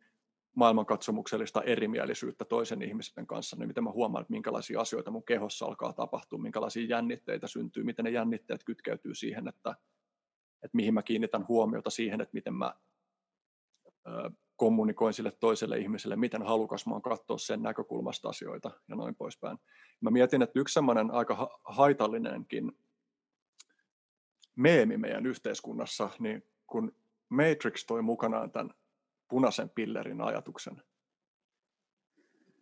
maailmankatsomuksellista erimielisyyttä toisen ihmisen kanssa, niin miten mä huomaan, että minkälaisia asioita mun kehossa alkaa tapahtua, minkälaisia jännitteitä syntyy, miten ne jännitteet kytkeytyy siihen, että, että mihin mä kiinnitän huomiota siihen, että miten mä ö, kommunikoin sille toiselle ihmiselle, miten halukas mä oon katsoa sen näkökulmasta asioita ja noin poispäin. Mä mietin, että yksi semmoinen aika haitallinenkin meemi meidän yhteiskunnassa, niin kun Matrix toi mukanaan tämän punaisen pillerin ajatuksen.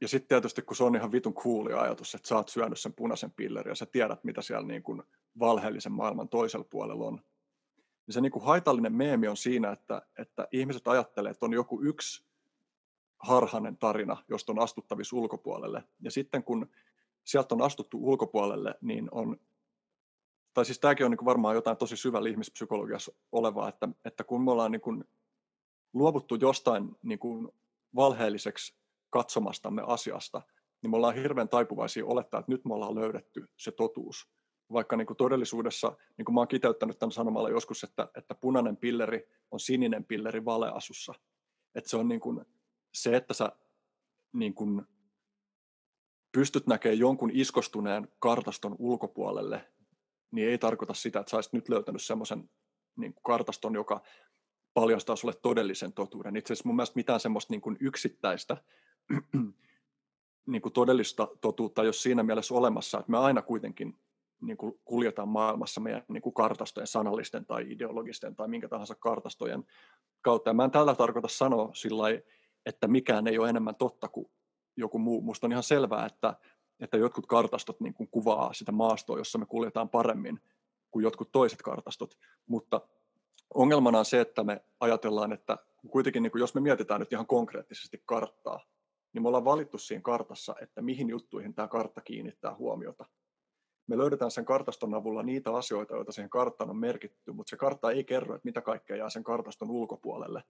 Ja sitten tietysti, kun se on ihan vitun cooli ajatus, että sä oot syönyt sen punaisen pillerin ja sä tiedät, mitä siellä niin kuin valheellisen maailman toisella puolella on, niin se niin kuin haitallinen meemi on siinä, että, että ihmiset ajattelee, että on joku yksi harhainen tarina, josta on astuttavissa ulkopuolelle. Ja sitten kun sieltä on astuttu ulkopuolelle, niin on, tai siis tämäkin on niin kuin varmaan jotain tosi syvällä ihmispsykologiassa olevaa, että, että kun me ollaan niin kuin luovuttu jostain niin kuin valheelliseksi katsomastamme asiasta, niin me ollaan hirveän taipuvaisia olettaa, että nyt me ollaan löydetty se totuus. Vaikka niin kuin todellisuudessa, niin kuin mä oon kiteyttänyt tämän sanomalla joskus, että, että punainen pilleri on sininen pilleri valeasussa. Että se on niin kuin, se, että sä niin kuin, pystyt näkemään jonkun iskostuneen kartaston ulkopuolelle, niin ei tarkoita sitä, että sä olisit nyt löytänyt semmoisen niin kartaston, joka paljastaa sulle todellisen totuuden. Itse asiassa mun mielestä mitään semmoista niin kuin yksittäistä niin kuin todellista totuutta ole siinä mielessä olemassa, että me aina kuitenkin niin kuin kuljetaan maailmassa meidän niin kuin kartastojen, sanallisten tai ideologisten tai minkä tahansa kartastojen kautta. Ja mä en tällä tarkoita sanoa sillä että mikään ei ole enemmän totta kuin joku muu. Musta on ihan selvää, että, että jotkut kartastot niin kuin kuvaa sitä maastoa, jossa me kuljetaan paremmin kuin jotkut toiset kartastot, mutta ongelmana on se, että me ajatellaan, että kuitenkin niin kuin jos me mietitään nyt ihan konkreettisesti karttaa, niin me ollaan valittu siinä kartassa, että mihin juttuihin tämä kartta kiinnittää huomiota. Me löydetään sen kartaston avulla niitä asioita, joita siihen karttaan on merkitty, mutta se kartta ei kerro, että mitä kaikkea jää sen kartaston ulkopuolelle.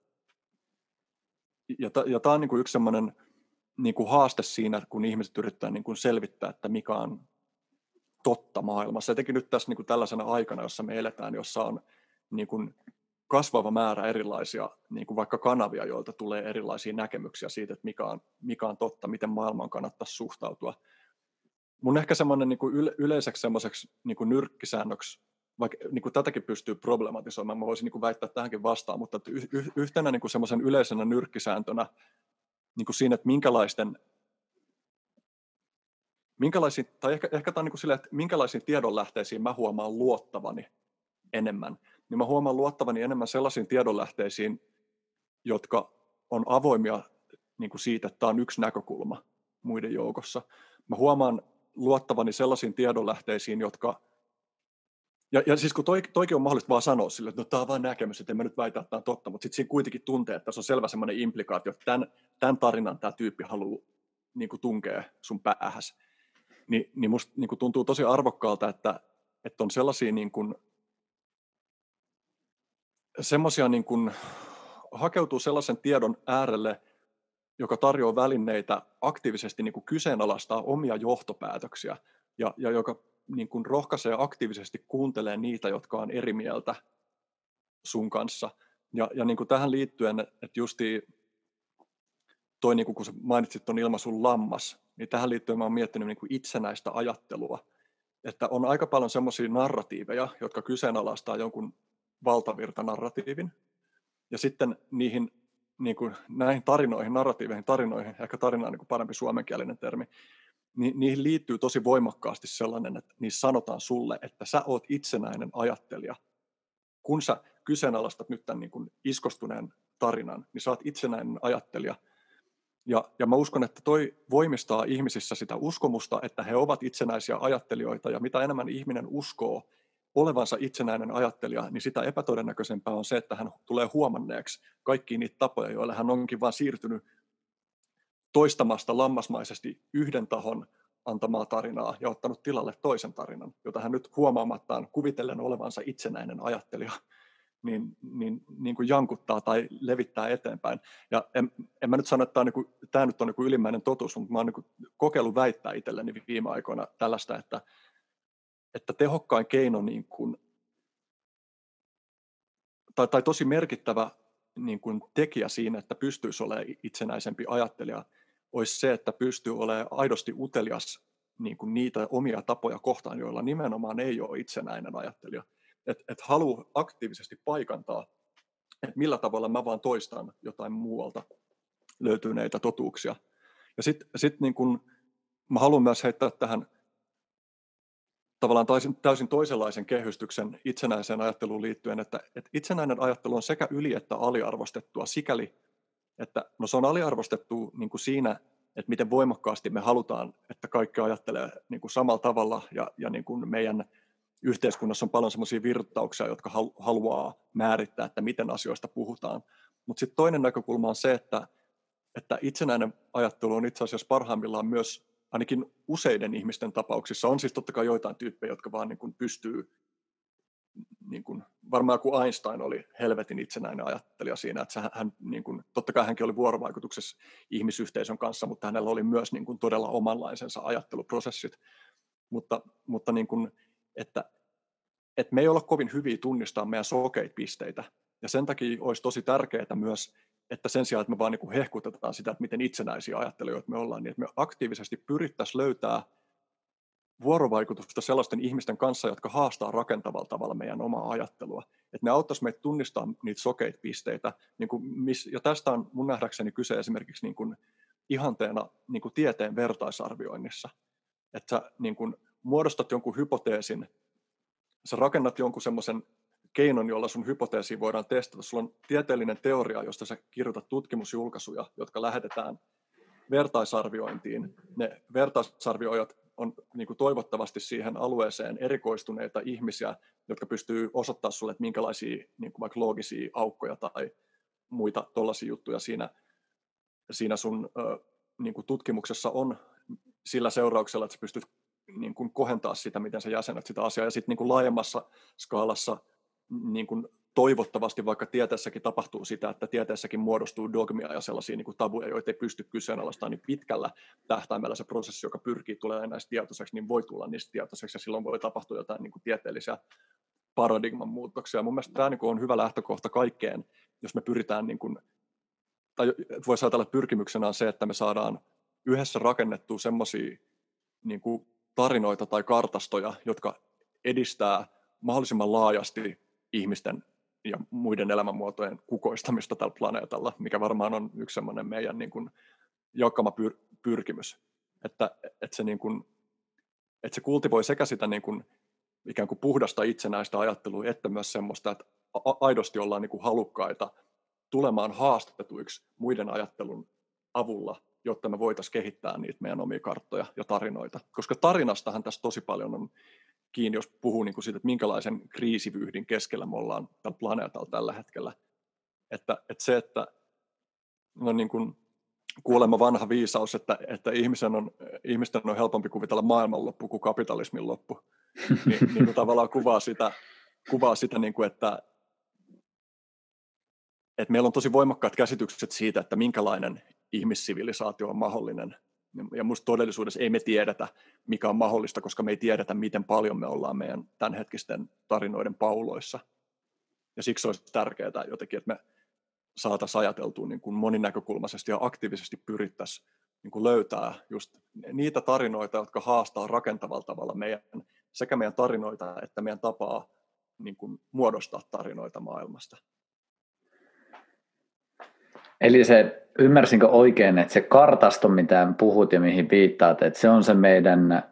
Ja, t- ja tämä on niin kuin yksi sellainen niin kuin haaste siinä, kun ihmiset yrittää niin kuin selvittää, että mikä on totta maailmassa. Etenkin nyt tässä niin kuin tällaisena aikana, jossa me eletään, jossa on niin kuin kasvava määrä erilaisia niin kuin vaikka kanavia, joilta tulee erilaisia näkemyksiä siitä, että mikä on, mikä on totta, miten maailmaan kannattaisi suhtautua. Mun ehkä semmoinen niin kuin yle, yleiseksi semmoiseksi niin kuin nyrkkisäännöksi, vaikka niin kuin tätäkin pystyy problematisoimaan, mä voisin niin kuin väittää tähänkin vastaan, mutta y, y, yhtenä niin kuin semmoisen yleisenä nyrkkisääntönä niin kuin siinä, että minkälaisten minkälaisiin, tai ehkä, ehkä tämä on niin kuin sille, että minkälaisiin tiedonlähteisiin mä huomaan luottavani enemmän, niin mä huomaan luottavani enemmän sellaisiin tiedonlähteisiin, jotka on avoimia niin kuin siitä, että tämä on yksi näkökulma muiden joukossa. Mä huomaan luottavani sellaisiin tiedonlähteisiin, jotka ja, ja siis kun toi, toikin on mahdollista vaan sanoa sille, että no, tämä on vain näkemys, että en mä nyt väitä, että tämä on totta, mutta sitten siinä kuitenkin tuntee, että se on selvä semmoinen implikaatio, että tämän, tämän tarinan tämä tyyppi haluaa niin kuin tunkea sun päähäs. Ni, niin musta niin kuin tuntuu tosi arvokkaalta, että, että on sellaisia niin kuin, semmoisia niin kuin, hakeutuu sellaisen tiedon äärelle, joka tarjoaa välineitä aktiivisesti niin kuin kyseenalaistaa omia johtopäätöksiä ja, ja joka niin kuin rohkaisee aktiivisesti kuuntelee niitä, jotka on eri mieltä sun kanssa. Ja, ja niin kuin tähän liittyen, että justi toi, niin kuin kun mainitsit tuon ilmaisun lammas, niin tähän liittyen mä oon miettinyt niin kuin itsenäistä ajattelua. Että on aika paljon semmoisia narratiiveja, jotka kyseenalaistaa jonkun valtavirta-narratiivin. Ja sitten niihin, niin kuin näihin tarinoihin, narratiiveihin, tarinoihin, ehkä tarina on niin kuin parempi suomenkielinen termi, niin niihin liittyy tosi voimakkaasti sellainen, että niissä sanotaan sulle, että sä oot itsenäinen ajattelija. Kun sä kyseenalaistat nyt tämän niin kuin iskostuneen tarinan, niin sä oot itsenäinen ajattelija. Ja, ja mä uskon, että toi voimistaa ihmisissä sitä uskomusta, että he ovat itsenäisiä ajattelijoita, ja mitä enemmän ihminen uskoo olevansa itsenäinen ajattelija, niin sitä epätodennäköisempää on se, että hän tulee huomanneeksi kaikki niitä tapoja, joilla hän onkin vain siirtynyt toistamasta lammasmaisesti yhden tahon antamaa tarinaa ja ottanut tilalle toisen tarinan, jota hän nyt huomaamattaan kuvitellen olevansa itsenäinen ajattelija, niin, niin, niin kuin jankuttaa tai levittää eteenpäin. Ja en, en mä nyt sano, että tämä, on niin kuin, tämä nyt on niin kuin ylimmäinen totuus, mutta mä oon niin kokeillut väittää itselleni viime aikoina tällaista, että, että tehokkain keino niin kuin, tai, tai tosi merkittävä niin kuin tekijä siinä, että pystyisi olemaan itsenäisempi ajattelija, olisi se, että pystyy olemaan aidosti utelias niin kuin niitä omia tapoja kohtaan, joilla nimenomaan ei ole itsenäinen ajattelija. Että et haluaa aktiivisesti paikantaa, että millä tavalla mä vaan toistan jotain muualta löytyneitä totuuksia. Ja sitten sit niin kun, haluan myös heittää tähän tavallaan täysin, täysin toisenlaisen kehystyksen itsenäiseen ajatteluun liittyen, että, että itsenäinen ajattelu on sekä yli- että aliarvostettua sikäli, että no se on aliarvostettu niin kuin siinä, että miten voimakkaasti me halutaan, että kaikki ajattelee niin kuin samalla tavalla ja, ja niin kuin meidän yhteiskunnassa on paljon sellaisia virtauksia, jotka haluaa määrittää, että miten asioista puhutaan. Mutta sitten toinen näkökulma on se, että, että itsenäinen ajattelu on itse asiassa parhaimmillaan myös ainakin useiden ihmisten tapauksissa. On siis totta kai joitain tyyppejä, jotka vaan niin kuin pystyy niin kuin, varmaan kuin Einstein oli helvetin itsenäinen ajattelija siinä, että hän, niin kuin, totta kai hänkin oli vuorovaikutuksessa ihmisyhteisön kanssa, mutta hänellä oli myös niin kuin, todella omanlaisensa ajatteluprosessit, mutta, mutta niin kuin, että, että me ei olla kovin hyviä tunnistaa meidän sokeita pisteitä, ja sen takia olisi tosi tärkeää myös, että sen sijaan, että me vaan niin kuin hehkutetaan sitä, että miten itsenäisiä ajattelijoita me ollaan, niin että me aktiivisesti pyrittäisiin löytää vuorovaikutusta sellaisten ihmisten kanssa, jotka haastaa rakentavalla tavalla meidän omaa ajattelua. Että ne auttaisi meitä tunnistaa niitä sokeita pisteitä. Niin kuin miss, ja tästä on mun nähdäkseni kyse esimerkiksi niin kuin ihanteena niin kuin tieteen vertaisarvioinnissa. Että sä niin kuin muodostat jonkun hypoteesin, sä rakennat jonkun semmoisen keinon, jolla sun hypoteesi voidaan testata. Sulla on tieteellinen teoria, josta sä kirjoitat tutkimusjulkaisuja, jotka lähetetään vertaisarviointiin. Ne vertaisarvioijat on niin kuin toivottavasti siihen alueeseen erikoistuneita ihmisiä, jotka pystyy osoittamaan sulle, että minkälaisia niin kuin vaikka loogisia aukkoja tai muita tuollaisia juttuja siinä, siinä sun niin kuin tutkimuksessa on sillä seurauksella, että sä pystyt niin kuin kohentaa sitä, miten sä jäsenet sitä asiaa. Ja sitten niin laajemmassa skaalassa niin kuin toivottavasti, vaikka tieteessäkin tapahtuu sitä, että tieteessäkin muodostuu dogmia ja sellaisia niin kuin tabuja, joita ei pysty kyseenalaistamaan, niin pitkällä tähtäimellä se prosessi, joka pyrkii tulemaan näistä tietoiseksi, niin voi tulla niistä tietoiseksi ja silloin voi tapahtua jotain niin kuin tieteellisiä paradigman muutoksia. Mun mielestä tämä niin kuin on hyvä lähtökohta kaikkeen, jos me pyritään, niin kuin, tai voisi ajatella, että pyrkimyksenä on se, että me saadaan yhdessä rakennettua semmoisia niin tarinoita tai kartastoja, jotka edistää mahdollisimman laajasti ihmisten ja muiden elämänmuotojen kukoistamista tällä planeetalla, mikä varmaan on yksi semmoinen meidän niin kuin jakama pyr- pyrkimys. Että, että, se niin kuin, että se kultivoi sekä sitä niin kuin ikään kuin puhdasta itsenäistä ajattelua, että myös semmoista, että aidosti ollaan niin kuin halukkaita tulemaan haastetuiksi muiden ajattelun avulla, jotta me voitaisiin kehittää niitä meidän omia karttoja ja tarinoita. Koska tarinastahan tässä tosi paljon on kiinni, jos puhuu niin kuin siitä, että minkälaisen kriisivyyhdin keskellä me ollaan tällä planeetalla tällä hetkellä. Että, että se, että no niin kuin kuulemma vanha viisaus, että, että ihmisen on, ihmisten on helpompi kuvitella maailmanloppu kuin kapitalismin loppu, niin, niin kuin tavallaan kuvaa sitä, kuvaa sitä niin kuin, että, että meillä on tosi voimakkaat käsitykset siitä, että minkälainen ihmissivilisaatio on mahdollinen ja minusta todellisuudessa ei me tiedetä, mikä on mahdollista, koska me ei tiedetä, miten paljon me ollaan meidän tämänhetkisten tarinoiden pauloissa. Ja siksi olisi tärkeää jotenkin, että me saataisiin ajateltua niin kuin moninäkökulmaisesti ja aktiivisesti pyrittäisiin niin kuin löytää just niitä tarinoita, jotka haastaa rakentavalla tavalla meidän, sekä meidän tarinoita että meidän tapaa niin kuin muodostaa tarinoita maailmasta. Eli se, ymmärsinkö oikein, että se kartasto, mitä puhut ja mihin viittaat, että se on se meidän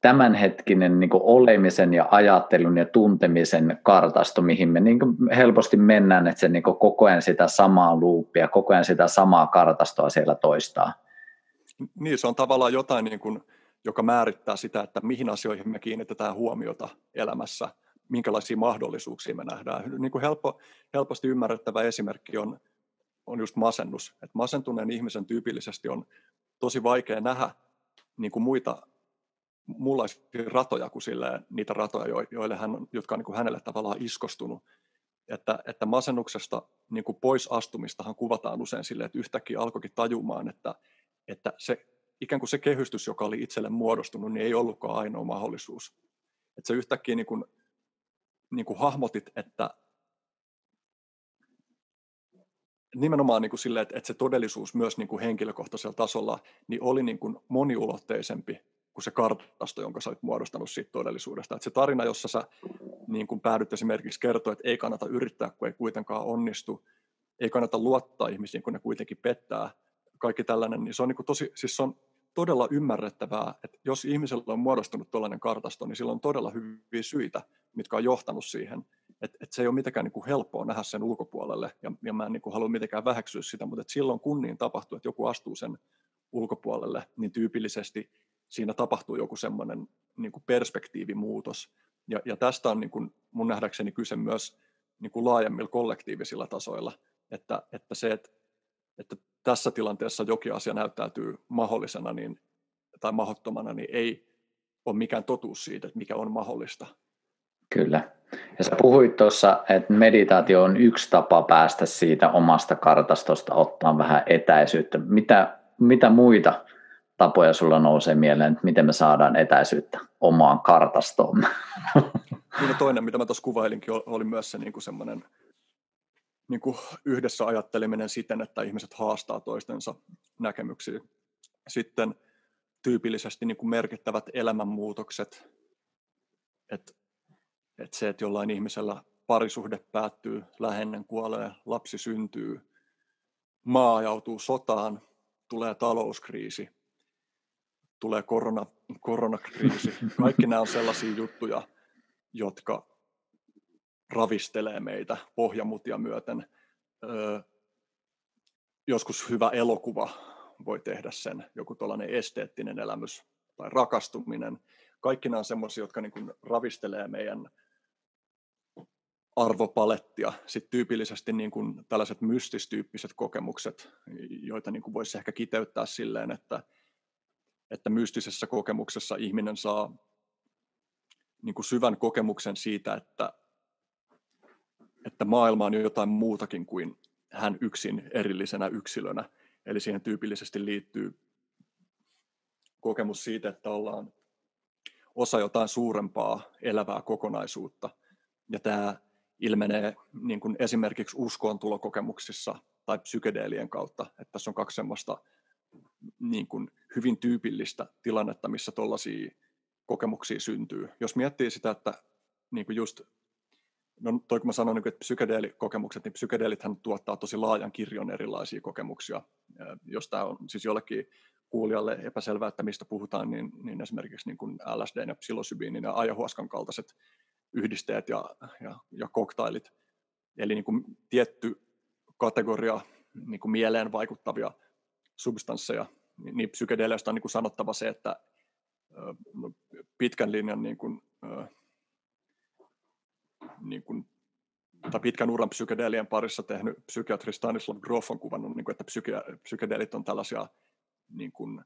tämänhetkinen niin olemisen ja ajattelun ja tuntemisen kartasto, mihin me niin helposti mennään, että se niin koko ajan sitä samaa luuppia, koko ajan sitä samaa kartastoa siellä toistaa. Niin, se on tavallaan jotain, niin kuin, joka määrittää sitä, että mihin asioihin me kiinnitetään huomiota elämässä, minkälaisia mahdollisuuksia me nähdään. Niin kuin helppo, helposti ymmärrettävä esimerkki on on just masennus. Et masentuneen ihmisen tyypillisesti on tosi vaikea nähdä niin kuin muita muunlaisia ratoja kuin silleen, niitä ratoja, joille hän, jotka on niin kuin hänelle tavallaan iskostunut. Että, että masennuksesta niin kuin pois astumistahan kuvataan usein silleen, että yhtäkkiä alkoikin tajumaan, että, että se, ikään kuin se kehystys, joka oli itselle muodostunut, niin ei ollutkaan ainoa mahdollisuus. Että se yhtäkkiä niin kuin, niin kuin hahmotit, että nimenomaan niin kuin sille, että, että se todellisuus myös niin kuin henkilökohtaisella tasolla niin oli niin kuin moniulotteisempi kuin se kartasto, jonka sä olet muodostanut siitä todellisuudesta. Että se tarina, jossa sä niin kuin päädyt esimerkiksi kertoa, että ei kannata yrittää, kun ei kuitenkaan onnistu, ei kannata luottaa ihmisiin, kun ne kuitenkin pettää, kaikki tällainen, niin se on, niin kuin tosi, siis se on todella ymmärrettävää, että jos ihmisellä on muodostunut tällainen kartasto, niin sillä on todella hyviä syitä, mitkä on johtanut siihen, että et se ei ole mitenkään niin kuin helppoa nähdä sen ulkopuolelle, ja, ja mä en niin kuin halua mitenkään väheksyä sitä, mutta silloin kun niin tapahtuu, että joku astuu sen ulkopuolelle, niin tyypillisesti siinä tapahtuu joku semmoinen niin kuin perspektiivimuutos. Ja, ja tästä on niin kuin mun nähdäkseni kyse myös niin kuin laajemmilla kollektiivisilla tasoilla, että, että se, että, että tässä tilanteessa jokin asia näyttäytyy mahdollisena niin, tai mahdottomana, niin ei ole mikään totuus siitä, että mikä on mahdollista, Kyllä. Ja sä puhuit tuossa, että meditaatio on yksi tapa päästä siitä omasta kartastosta, ottaa vähän etäisyyttä. Mitä, mitä muita tapoja sulla nousee mieleen, että miten me saadaan etäisyyttä omaan kartastoon? Niin toinen, mitä mä tuossa kuvailinkin, oli myös se niin kuin semmoinen niin kuin yhdessä ajatteleminen siten, että ihmiset haastaa toistensa näkemyksiä. Sitten tyypillisesti niin kuin merkittävät elämänmuutokset, että, että se, että jollain ihmisellä parisuhde päättyy, läheinen kuolee, lapsi syntyy, maa ajautuu sotaan, tulee talouskriisi, tulee korona, koronakriisi. Kaikki nämä on sellaisia juttuja, jotka ravistelee meitä pohjamutia myöten. Öö, joskus hyvä elokuva voi tehdä sen, joku tuollainen esteettinen elämys tai rakastuminen. Kaikki nämä on sellaisia, jotka niin kuin ravistelee meidän arvopalettia. Sitten tyypillisesti niin kuin tällaiset mystistyyppiset kokemukset, joita niin kuin voisi ehkä kiteyttää silleen, että, että mystisessä kokemuksessa ihminen saa niin kuin syvän kokemuksen siitä, että, että maailma on jotain muutakin kuin hän yksin erillisenä yksilönä. Eli siihen tyypillisesti liittyy kokemus siitä, että ollaan osa jotain suurempaa elävää kokonaisuutta. Ja tämä ilmenee niin kuin esimerkiksi uskoontulokokemuksissa tai psykedeelien kautta, että tässä on kaksi semmoista niin kuin hyvin tyypillistä tilannetta, missä tuollaisia kokemuksia syntyy. Jos miettii sitä, että niin kuin just, no toi kun mä sanoin, niin että psykedeelikokemukset, niin psykedeelithän tuottaa tosi laajan kirjon erilaisia kokemuksia. Jos tämä on siis jollekin kuulijalle epäselvää, että mistä puhutaan, niin, niin esimerkiksi niin kuin LSD ja psilosybiinin ja ayahuaskan kaltaiset yhdisteet ja, ja, ja koktailit. Eli niin kuin tietty kategoria niin kuin mieleen vaikuttavia substansseja, niin, psykedeleistä on niin kuin sanottava se, että no, pitkän linjan niin kuin, niin kuin, tai pitkän uran psykedeelien parissa tehnyt psykiatri Stanislav Grof on kuvannut, niin kuin, että psyke, psykedeelit on tällaisia niin kuin,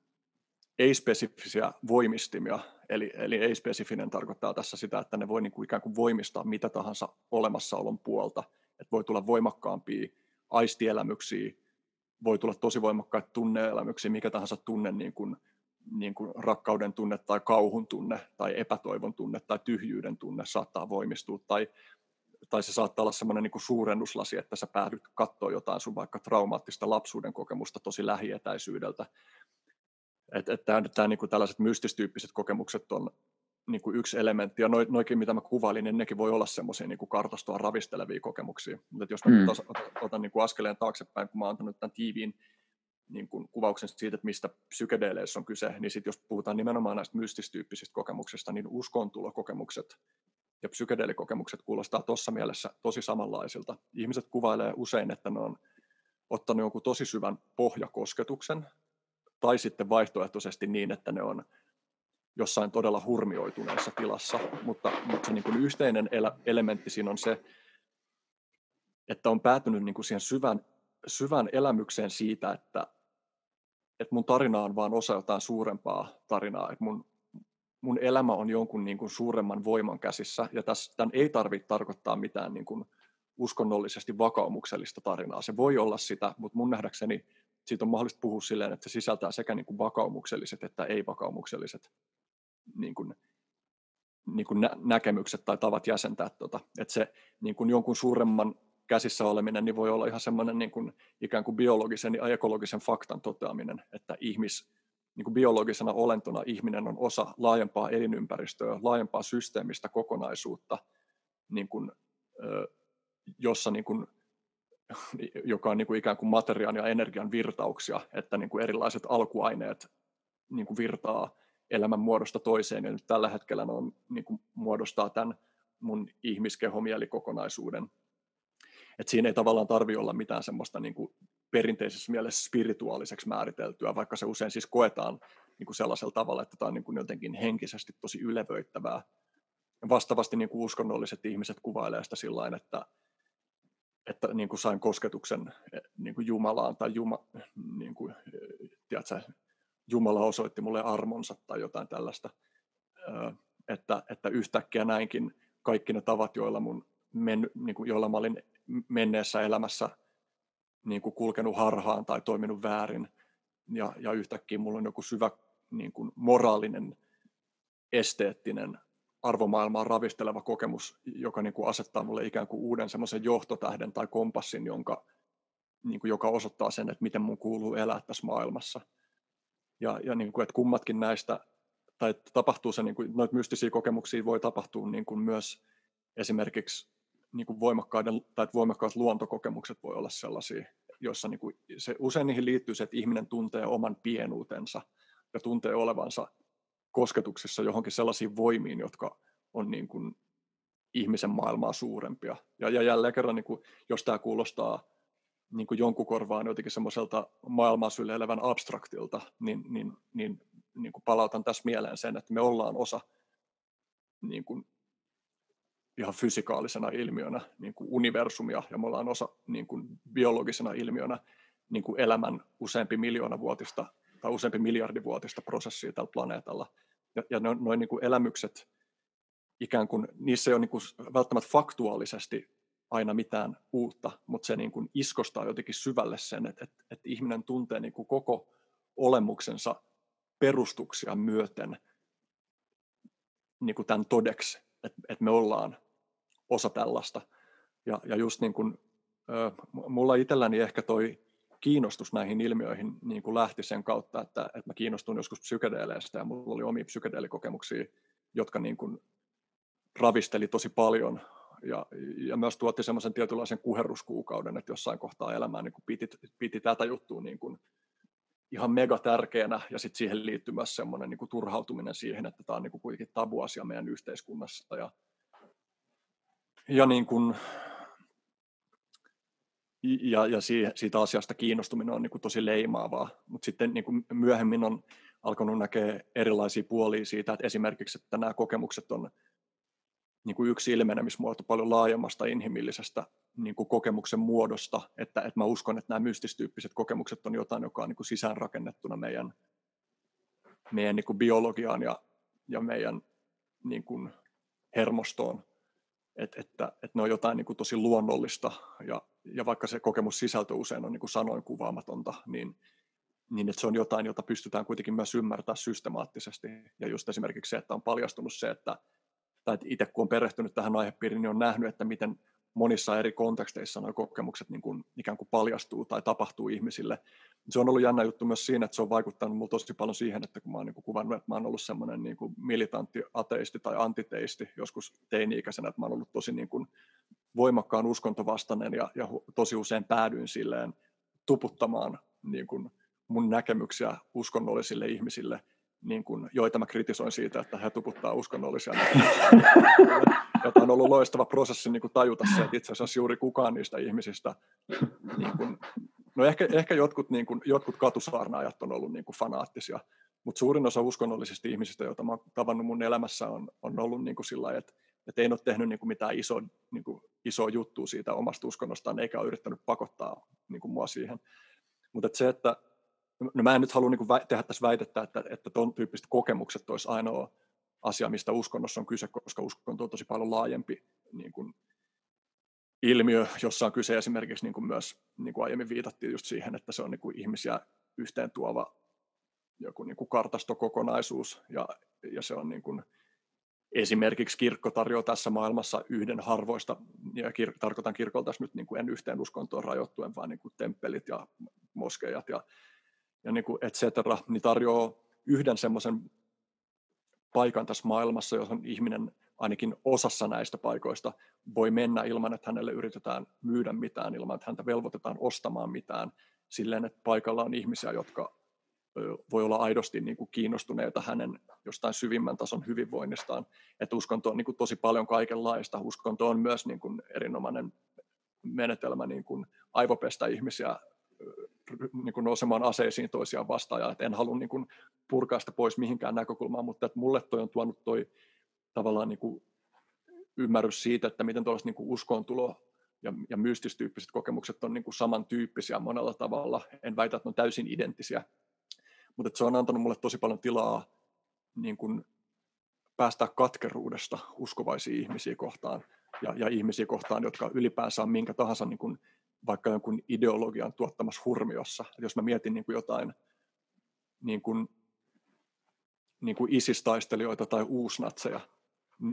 ei-spesifisiä voimistimia, eli, eli ei-spesifinen tarkoittaa tässä sitä, että ne voi niin kuin ikään kuin voimistaa mitä tahansa olemassaolon puolta, että voi tulla voimakkaampia aistielämyksiä, voi tulla tosi voimakkaita tunneelämyksiä, mikä tahansa tunne niin kuin niin kuin rakkauden tunne tai kauhun tunne tai epätoivon tunne tai tyhjyyden tunne saattaa voimistua. Tai, tai se saattaa olla semmoinen niin suurennuslasi, että sä päädyt katsoa jotain sun vaikka traumaattista lapsuuden kokemusta tosi lähietäisyydeltä. Että et, et tämä, niin kuin tällaiset mystistyyppiset kokemukset on niin kuin yksi elementti, ja noikin, mitä mä kuvailin, niin nekin voi olla semmoisia niin kartastoa ravistelevia kokemuksia. Mutta jos mä mm. otan, otan niin kuin askeleen taaksepäin, kun mä oon antanut tämän tiiviin niin kuin kuvauksen siitä, että mistä psykedeleissä on kyse, niin sit jos puhutaan nimenomaan näistä mystistyyppisistä kokemuksista, niin uskontulokokemukset ja psykedeelikokemukset kuulostaa tuossa mielessä tosi samanlaisilta. Ihmiset kuvailee usein, että ne on ottanut jonkun tosi syvän pohjakosketuksen, tai sitten vaihtoehtoisesti niin, että ne on jossain todella hurmioituneessa tilassa, mutta, mutta se niin kuin yhteinen elementti siinä on se, että on päätynyt niin kuin siihen syvän, syvän elämykseen siitä, että että mun tarina on vaan osa jotain suurempaa tarinaa, että mun, mun elämä on jonkun niin kuin suuremman voiman käsissä, ja tässä, tämän ei tarvitse tarkoittaa mitään niin kuin uskonnollisesti vakaumuksellista tarinaa. Se voi olla sitä, mutta mun nähdäkseni siitä on mahdollista puhua silleen, että se sisältää sekä niin kuin vakaumukselliset että ei-vakaumukselliset niin kuin, niin kuin nä- näkemykset tai tavat jäsentää tuota. Että se niin kuin jonkun suuremman käsissä oleminen niin voi olla ihan semmoinen niin kuin, ikään kuin biologisen ja ekologisen faktan toteaminen, että ihmis, niin kuin biologisena olentona ihminen on osa laajempaa elinympäristöä, laajempaa systeemistä kokonaisuutta, niin kuin, jossa niin kuin, joka on niin kuin ikään kuin materiaan ja energian virtauksia, että niin kuin erilaiset alkuaineet niin kuin virtaa elämän muodosta toiseen, ja nyt tällä hetkellä ne on, niin kuin muodostaa tämän mun ihmiskehomielikkokonaisuuden, et siinä ei tavallaan tarvi olla mitään semmoista niin kuin perinteisessä mielessä spirituaaliseksi määriteltyä, vaikka se usein siis koetaan niin kuin sellaisella tavalla, että tämä on niin kuin jotenkin henkisesti tosi ylevöittävää. Vastaavasti niin kuin uskonnolliset ihmiset kuvailee sitä sillä että, että niin kuin sain kosketuksen eh, niin kuin Jumalaan tai Juma, niin kuin, tiedätkö, Jumala osoitti mulle armonsa tai jotain tällaista, että, että yhtäkkiä näinkin kaikki ne tavat, joilla, mun men, niin kuin, joilla mä olin menneessä elämässä niin kuin kulkenut harhaan tai toiminut väärin, ja, ja yhtäkkiä mulla on joku syvä niin kuin moraalinen, esteettinen, arvomaailmaa ravisteleva kokemus, joka niin kuin asettaa mulle ikään kuin uuden semmoisen johtotähden tai kompassin, jonka, niin kuin, joka osoittaa sen, että miten mun kuuluu elää tässä maailmassa. Ja, ja niin kuin, että kummatkin näistä, tai että tapahtuu se, niin kuin, noita mystisiä kokemuksia voi tapahtua niin kuin myös esimerkiksi niin kuin voimakkaiden, tai voimakkaat luontokokemukset voi olla sellaisia, joissa niin kuin se, usein niihin liittyy se, että ihminen tuntee oman pienuutensa ja tuntee olevansa kosketuksissa johonkin sellaisiin voimiin, jotka on niin kuin ihmisen maailmaa suurempia. Ja, ja jälleen kerran, niin kuin, jos tämä kuulostaa niin kuin jonkun korvaan jotenkin semmoiselta maailmaa syleilevän abstraktilta, niin, niin, niin, niin kuin palautan tässä mieleen sen, että me ollaan osa niin kuin ihan fysikaalisena ilmiönä niin kuin universumia, ja me ollaan osa niin kuin biologisena ilmiönä niin kuin elämän useampi miljoona vuotista tai useampi miljardivuotista prosessia tällä planeetalla. Ja, ja noin noin niin kuin elämykset, ikään kuin, niissä ei ole niin kuin välttämättä faktuaalisesti aina mitään uutta, mutta se niin kuin iskostaa jotenkin syvälle sen, että, että, että ihminen tuntee niin kuin koko olemuksensa perustuksia myöten niin kuin tämän todeksi, että, että me ollaan osa tällaista. Ja, ja just niin kuin, mulla itselläni ehkä toi kiinnostus näihin ilmiöihin niin kuin lähti sen kautta, että, että mä kiinnostun joskus psykedeeleistä ja mulla oli omia psykedeelikokemuksia, jotka niin kuin ravisteli tosi paljon ja, ja myös tuotti semmoisen tietynlaisen kuherruskuukauden, että jossain kohtaa elämää niin kuin piti, piti tätä juttua niin kuin ihan mega tärkeänä ja sitten siihen liittyy myös semmoinen niin kuin turhautuminen siihen, että tämä on niin kuin kuitenkin tabuasia meidän yhteiskunnassa ja, ja niin kuin, ja, ja siitä asiasta kiinnostuminen on niin kuin tosi leimaavaa, mutta sitten niin kuin myöhemmin on alkanut näkeä erilaisia puolia siitä, että esimerkiksi että nämä kokemukset on niin kuin yksi ilmenemismuoto paljon laajemmasta inhimillisestä niin kuin kokemuksen muodosta, että, että mä uskon, että nämä mystistyyppiset kokemukset on jotain, joka on niin kuin sisäänrakennettuna meidän, meidän niin kuin biologiaan ja, ja meidän niin kuin hermostoon, Et, että, että ne on jotain niin kuin tosi luonnollista ja, ja vaikka se kokemus sisältö usein on niin kuin sanoin kuvaamatonta, niin, niin että se on jotain, jota pystytään kuitenkin myös ymmärtämään systemaattisesti. Ja just esimerkiksi se, että on paljastunut se, että tai itse kun on perehtynyt tähän aihepiiriin, niin on nähnyt, että miten monissa eri konteksteissa nuo kokemukset niin kuin, ikään kuin paljastuu tai tapahtuu ihmisille. Se on ollut jännä juttu myös siinä, että se on vaikuttanut minulle tosi paljon siihen, että kun mä oon niin kuin kuvannut, että mä oon ollut semmoinen niin kuin militantti ateisti tai antiteisti joskus teini-ikäisenä, että mä oon ollut tosi niin kuin voimakkaan uskontovastainen ja, ja tosi usein päädyin silleen tuputtamaan niin kuin mun näkemyksiä uskonnollisille ihmisille – niin kuin, joita mä kritisoin siitä, että he tuputtaa uskonnollisia Että on ollut loistava prosessi niin kuin tajuta se, että itse asiassa juuri kukaan niistä ihmisistä, niin kuin, no ehkä, ehkä jotkut, niin kuin, jotkut katusaarnaajat on ollut niin kuin fanaattisia, mutta suurin osa uskonnollisista ihmisistä, joita oon tavannut mun elämässä, on, on ollut niin kuin sillä että, että ei ole tehnyt niin kuin mitään iso, niin kuin, isoa juttua siitä omasta uskonnostaan, eikä ole yrittänyt pakottaa niin kuin mua siihen. Mutta että se, että no mä en nyt halua niin kuin tehdä tässä väitettä, että, että tuon tyyppiset kokemukset olisi ainoa asia, mistä uskonnossa on kyse, koska uskonto on tosi paljon laajempi niin kuin ilmiö, jossa on kyse. Esimerkiksi niin kuin myös, niin kuin aiemmin viitattiin just siihen, että se on niin kuin ihmisiä yhteen tuova joku niin kuin kartastokokonaisuus, ja, ja se on niin kuin, esimerkiksi kirkko tarjoaa tässä maailmassa yhden harvoista, ja kir- tarkoitan kirkolta nyt niin kuin en yhteen uskontoon rajoittuen, vaan niin kuin temppelit ja moskeijat ja ja niin kuin et cetera, niin tarjoaa yhden semmoisen paikan tässä maailmassa, johon ihminen ainakin osassa näistä paikoista voi mennä ilman, että hänelle yritetään myydä mitään, ilman, että häntä velvoitetaan ostamaan mitään, silleen, että paikalla on ihmisiä, jotka voi olla aidosti niin kuin kiinnostuneita hänen jostain syvimmän tason hyvinvoinnistaan. Että uskonto on niin kuin tosi paljon kaikenlaista. Uskonto on myös niin kuin erinomainen menetelmä niin kuin aivopestä ihmisiä niin kuin nousemaan aseisiin toisiaan vastaan, ja että en halua niin kuin purkaa sitä pois mihinkään näkökulmaan, mutta että mulle toi on tuonut toi tavallaan niin kuin ymmärrys siitä, että miten tuollaiset niin uskoontulo ja, ja mystistyyppiset kokemukset on niin kuin samantyyppisiä monella tavalla. En väitä, että ne on täysin identtisiä, mutta että se on antanut mulle tosi paljon tilaa niin kuin päästää katkeruudesta uskovaisia ihmisiä kohtaan ja, ja ihmisiä kohtaan, jotka ylipäänsä on minkä tahansa niin kuin, vaikka jonkun ideologian tuottamassa hurmiossa. Et jos mä mietin niin kuin jotain niin kuin, niin kuin ISIS-taistelijoita tai uusnatseja,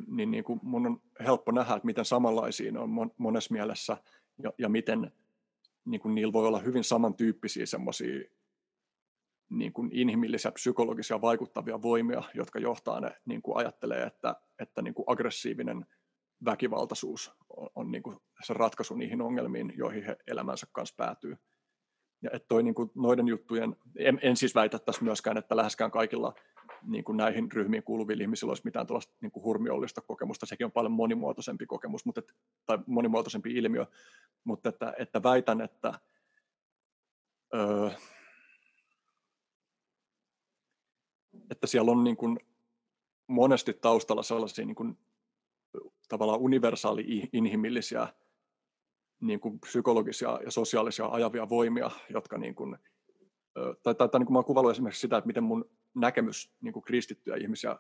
niin, niin kuin mun on helppo nähdä, että miten samanlaisia ne on monessa mielessä ja, ja miten niin kuin niillä voi olla hyvin samantyyppisiä semmoisia niin kuin inhimillisiä, psykologisia vaikuttavia voimia, jotka johtaa ne niin kuin ajattelee, että, että niin kuin aggressiivinen väkivaltaisuus on, on niin kuin se ratkaisu niihin ongelmiin, joihin he elämänsä kanssa päätyy. Ja että toi niin kuin noiden juttujen, en, en siis väitä tässä myöskään, että läheskään kaikilla niin kuin näihin ryhmiin kuuluvilla ihmisillä olisi mitään tuollaista niin kuin hurmiollista kokemusta, sekin on paljon monimuotoisempi kokemus, mutta tai monimuotoisempi ilmiö, mutta että, että väitän, että öö, että siellä on niin kuin monesti taustalla sellaisia niin kuin, tavallaan universaali inhimillisiä niin kuin psykologisia ja sosiaalisia ajavia voimia, jotka niin kuin, tai, tai, tai niin kuin mä olen kuvannut esimerkiksi sitä, että miten mun näkemys niin kuin kristittyjä ihmisiä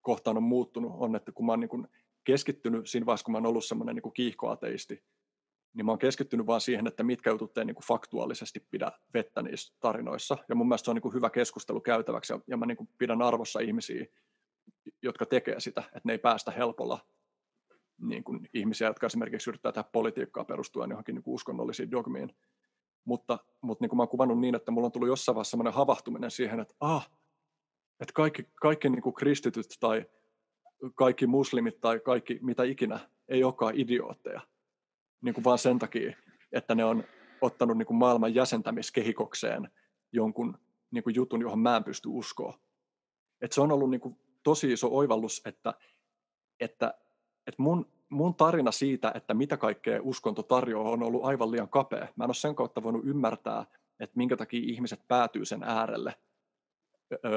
kohtaan on muuttunut, on, että kun mä oon niin kuin keskittynyt siinä vaiheessa, kun mä oon ollut semmoinen niin kiihkoateisti, niin mä oon keskittynyt vaan siihen, että mitkä jutut ei niin kuin faktuaalisesti pidä vettä niissä tarinoissa. Ja mun mielestä se on niin kuin hyvä keskustelu käytäväksi, ja, ja mä niin kuin pidän arvossa ihmisiä, jotka tekee sitä, että ne ei päästä helpolla niin kuin ihmisiä, jotka esimerkiksi yrittää tehdä politiikkaa perustuen johonkin niin kuin uskonnollisiin dogmiin. Mutta, mutta niin kuin mä oon kuvannut niin, että mulla on tullut jossain vaiheessa sellainen havahtuminen siihen, että ah, että kaikki, kaikki niin kuin kristityt tai kaikki muslimit tai kaikki mitä ikinä ei olekaan idiootteja niin kuin vaan sen takia, että ne on ottanut niin kuin maailman jäsentämiskehikokseen jonkun niin kuin jutun, johon mä en pysty uskoa. Et se on ollut niin kuin tosi iso oivallus, että, että, että mun, mun tarina siitä, että mitä kaikkea uskonto tarjoaa, on ollut aivan liian kapea. Mä en ole sen kautta voinut ymmärtää, että minkä takia ihmiset päätyy sen äärelle.